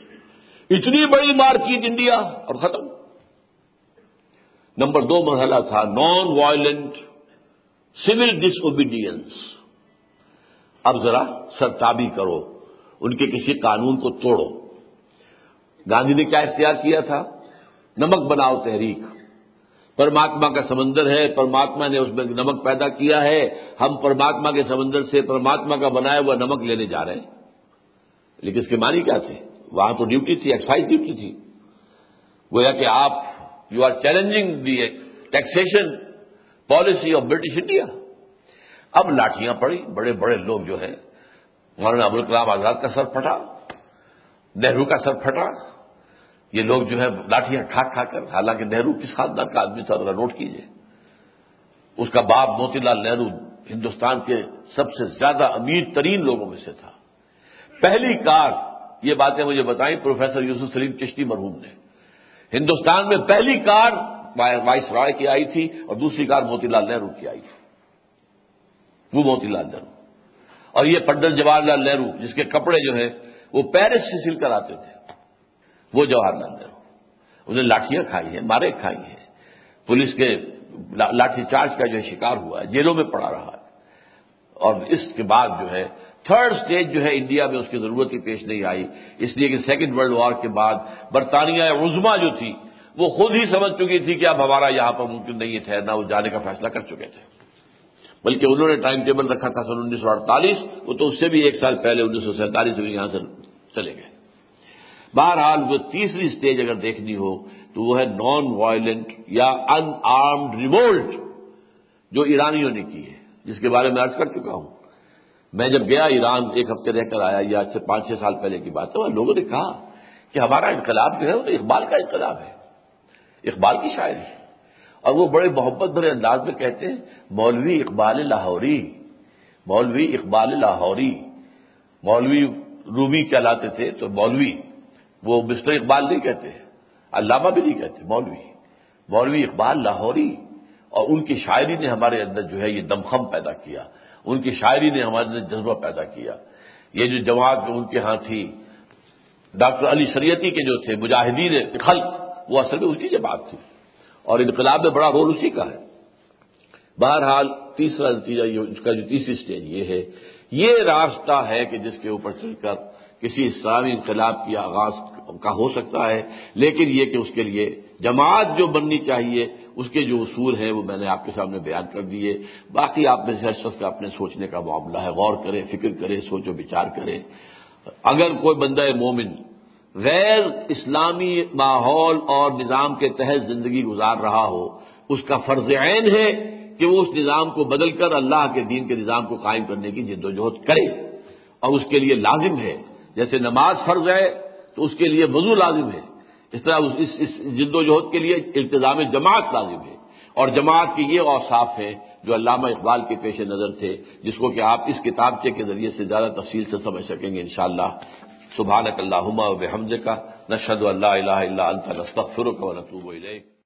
اتنی بڑی مارکیٹ انڈیا اور ختم۔ نمبر دو مرحلہ تھا non violent civil disobedience اب ذرا سرتابی کرو، ان کے کسی قانون کو توڑو۔ گاندھی نے کیا اختیار کیا تھا؟ نمک بناؤ تحریک۔ پرماتما کا سمندر ہے، پرماتما نے اس میں نمک پیدا کیا ہے۔ ہم پرماتما کے سمندر سے پرماتما کا بنایا ہوا نمک لینے جا رہے ہیں۔ لیکن اس کے معنی کیا تھے؟ وہاں تو ڈیوٹی تھی ایکسائز ڈیوٹی تھی۔ وہ کہ آپ you are challenging the taxation policy of British India اب لاٹیاں پڑی، بڑے بڑے لوگ جو ہیں، مولانا ابوالکلام کلام آزاد کا سر پھٹا، نہرو کا سر پھٹا۔ یہ لوگ جو ہے لاٹیاں کھا کھا کر، حالانکہ نہرو کس خاندان کا آدمی تھا، ذرا نوٹ کیجیے اس کا باپ موتی لال نہرو ہندوستان کے سب سے زیادہ امیر ترین لوگوں میں سے تھا۔ پہلی کار، یہ باتیں مجھے بتائیں، پروفیسر یوسف سلیم چشتی مرحوم نے۔ ہندوستان میں پہلی کار وائس رائے کی آئی تھی اور دوسری کار موتی لال نہرو کی آئی تھی۔ وہ موتی لال نہرو۔ اور یہ پنڈت جواہر لال نہرو، جس کے کپڑے جو ہیں، وہ پیرس سے سل کر آتے تھے۔ وہ جواہر لال نہرو انہیں لاٹیاں کھائی ہیں، مارے کھائی ہیں۔ پولیس کے لاٹھی چارج کا جو ہے شکار ہوا ہے، جیلوں میں پڑا رہا ہے۔ اور اس کے بعد جو ہے، تھرڈ سٹیج جو ہے انڈیا میں اس کی ضرورت ہی پیش نہیں آئی۔ اس لیے کہ سیکنڈ ورلڈ وار کے بعد برطانیہ عظما جو تھی، وہ خود ہی سمجھ چکی تھی کہ اب ہمارا یہاں پر ممکن نہیں ہے ٹھہرنا وہ جانے کا فیصلہ کر چکے تھے۔ بلکہ انہوں نے ٹائم ٹیبل رکھا تھا سن انیس سو اڑتالیس، وہ تو اس سے بھی ایک سال پہلے انیس سو سینتالیس میں یہاں سے چلے گئے۔ بہرحال وہ تیسری اسٹیج اگر دیکھنی ہو تو وہ ہے نان وائلنٹ یا ان آرمڈ ریوولٹ جو ایرانیوں نے کی ہے، جس کے بارے میں عرض کر چکا ہوں۔ میں جب گیا ایران، ایک ہفتے رہ کر آیا یا آج سے پانچ چھ سال پہلے کی بات ہے لوگوں نے کہا کہ ہمارا انقلاب جو ہے، وہ اقبال کا انقلاب ہے۔ اقبال کی شاعری۔ اور وہ بڑے محبت بھرے انداز میں کہتے ہیں، مولوی اقبال لاہوری، مولوی اقبال لاہوری۔ مولوی رومی کہلاتے تھے، تو مولوی وہ مسٹر اقبال نہیں کہتے علامہ بھی نہیں کہتے، مولوی۔ مولوی اقبال لاہوری، اور ان کی شاعری نے ہمارے اندر جو ہے یہ دمخم پیدا کیا، ان کی شاعری نے ہمارے اندر جذبہ پیدا کیا۔ یہ جو جماعت ان کے ہاں تھی، ڈاکٹر علی شریعتی کے جو تھے، مجاہدین خلق، وہ اصل میں اس کی جماعت تھی۔ اور انقلاب میں بڑا رول اسی کا ہے۔ بہرحال تیسرا نتیجہ اس کا جو تیسری اسٹیج یہ ہے، یہ راستہ ہے کہ جس کے اوپر چل کر کسی اسلامی انقلاب کی آغاز کا ہو سکتا ہے، لیکن یہ کہ اس کے لیے جماعت جو بننی چاہیے، اس کے جو اصول ہیں، وہ میں نے آپ کے سامنے بیان کر دیے۔ باقی آپ میں سے ہر شخص کا اپنے سوچنے کا معاملہ ہے، غور کرے، فکر کرے، سوچ و بچار کرے۔ اگر کوئی بندہ مومن غیر اسلامی ماحول اور نظام کے تحت زندگی گزار رہا ہو، اس کا فرض عین ہے کہ وہ اس نظام کو بدل کر اللہ کے دین کے نظام کو قائم کرنے کی جد و جہد کرے۔ اور اس کے لیے لازم ہے، جیسے نماز فرض ہے تو اس کے لیے وضو لازم ہے۔ اس طرح اس اس جد و جہد کے لیے التظام جماعت لازم ہے۔ اور جماعت کی یہ اوصاف ہے جو علامہ اقبال کے پیش نظر تھے، جس کو کہ آپ اس کتابچے کے ذریعے سے زیادہ تفصیل سے سمجھ سکیں گے انشاءاللہ۔ شاء اللہ اللہ و بحمد کا نشد اللہ الہ الا انت، نستغفرک و نتوب الیک۔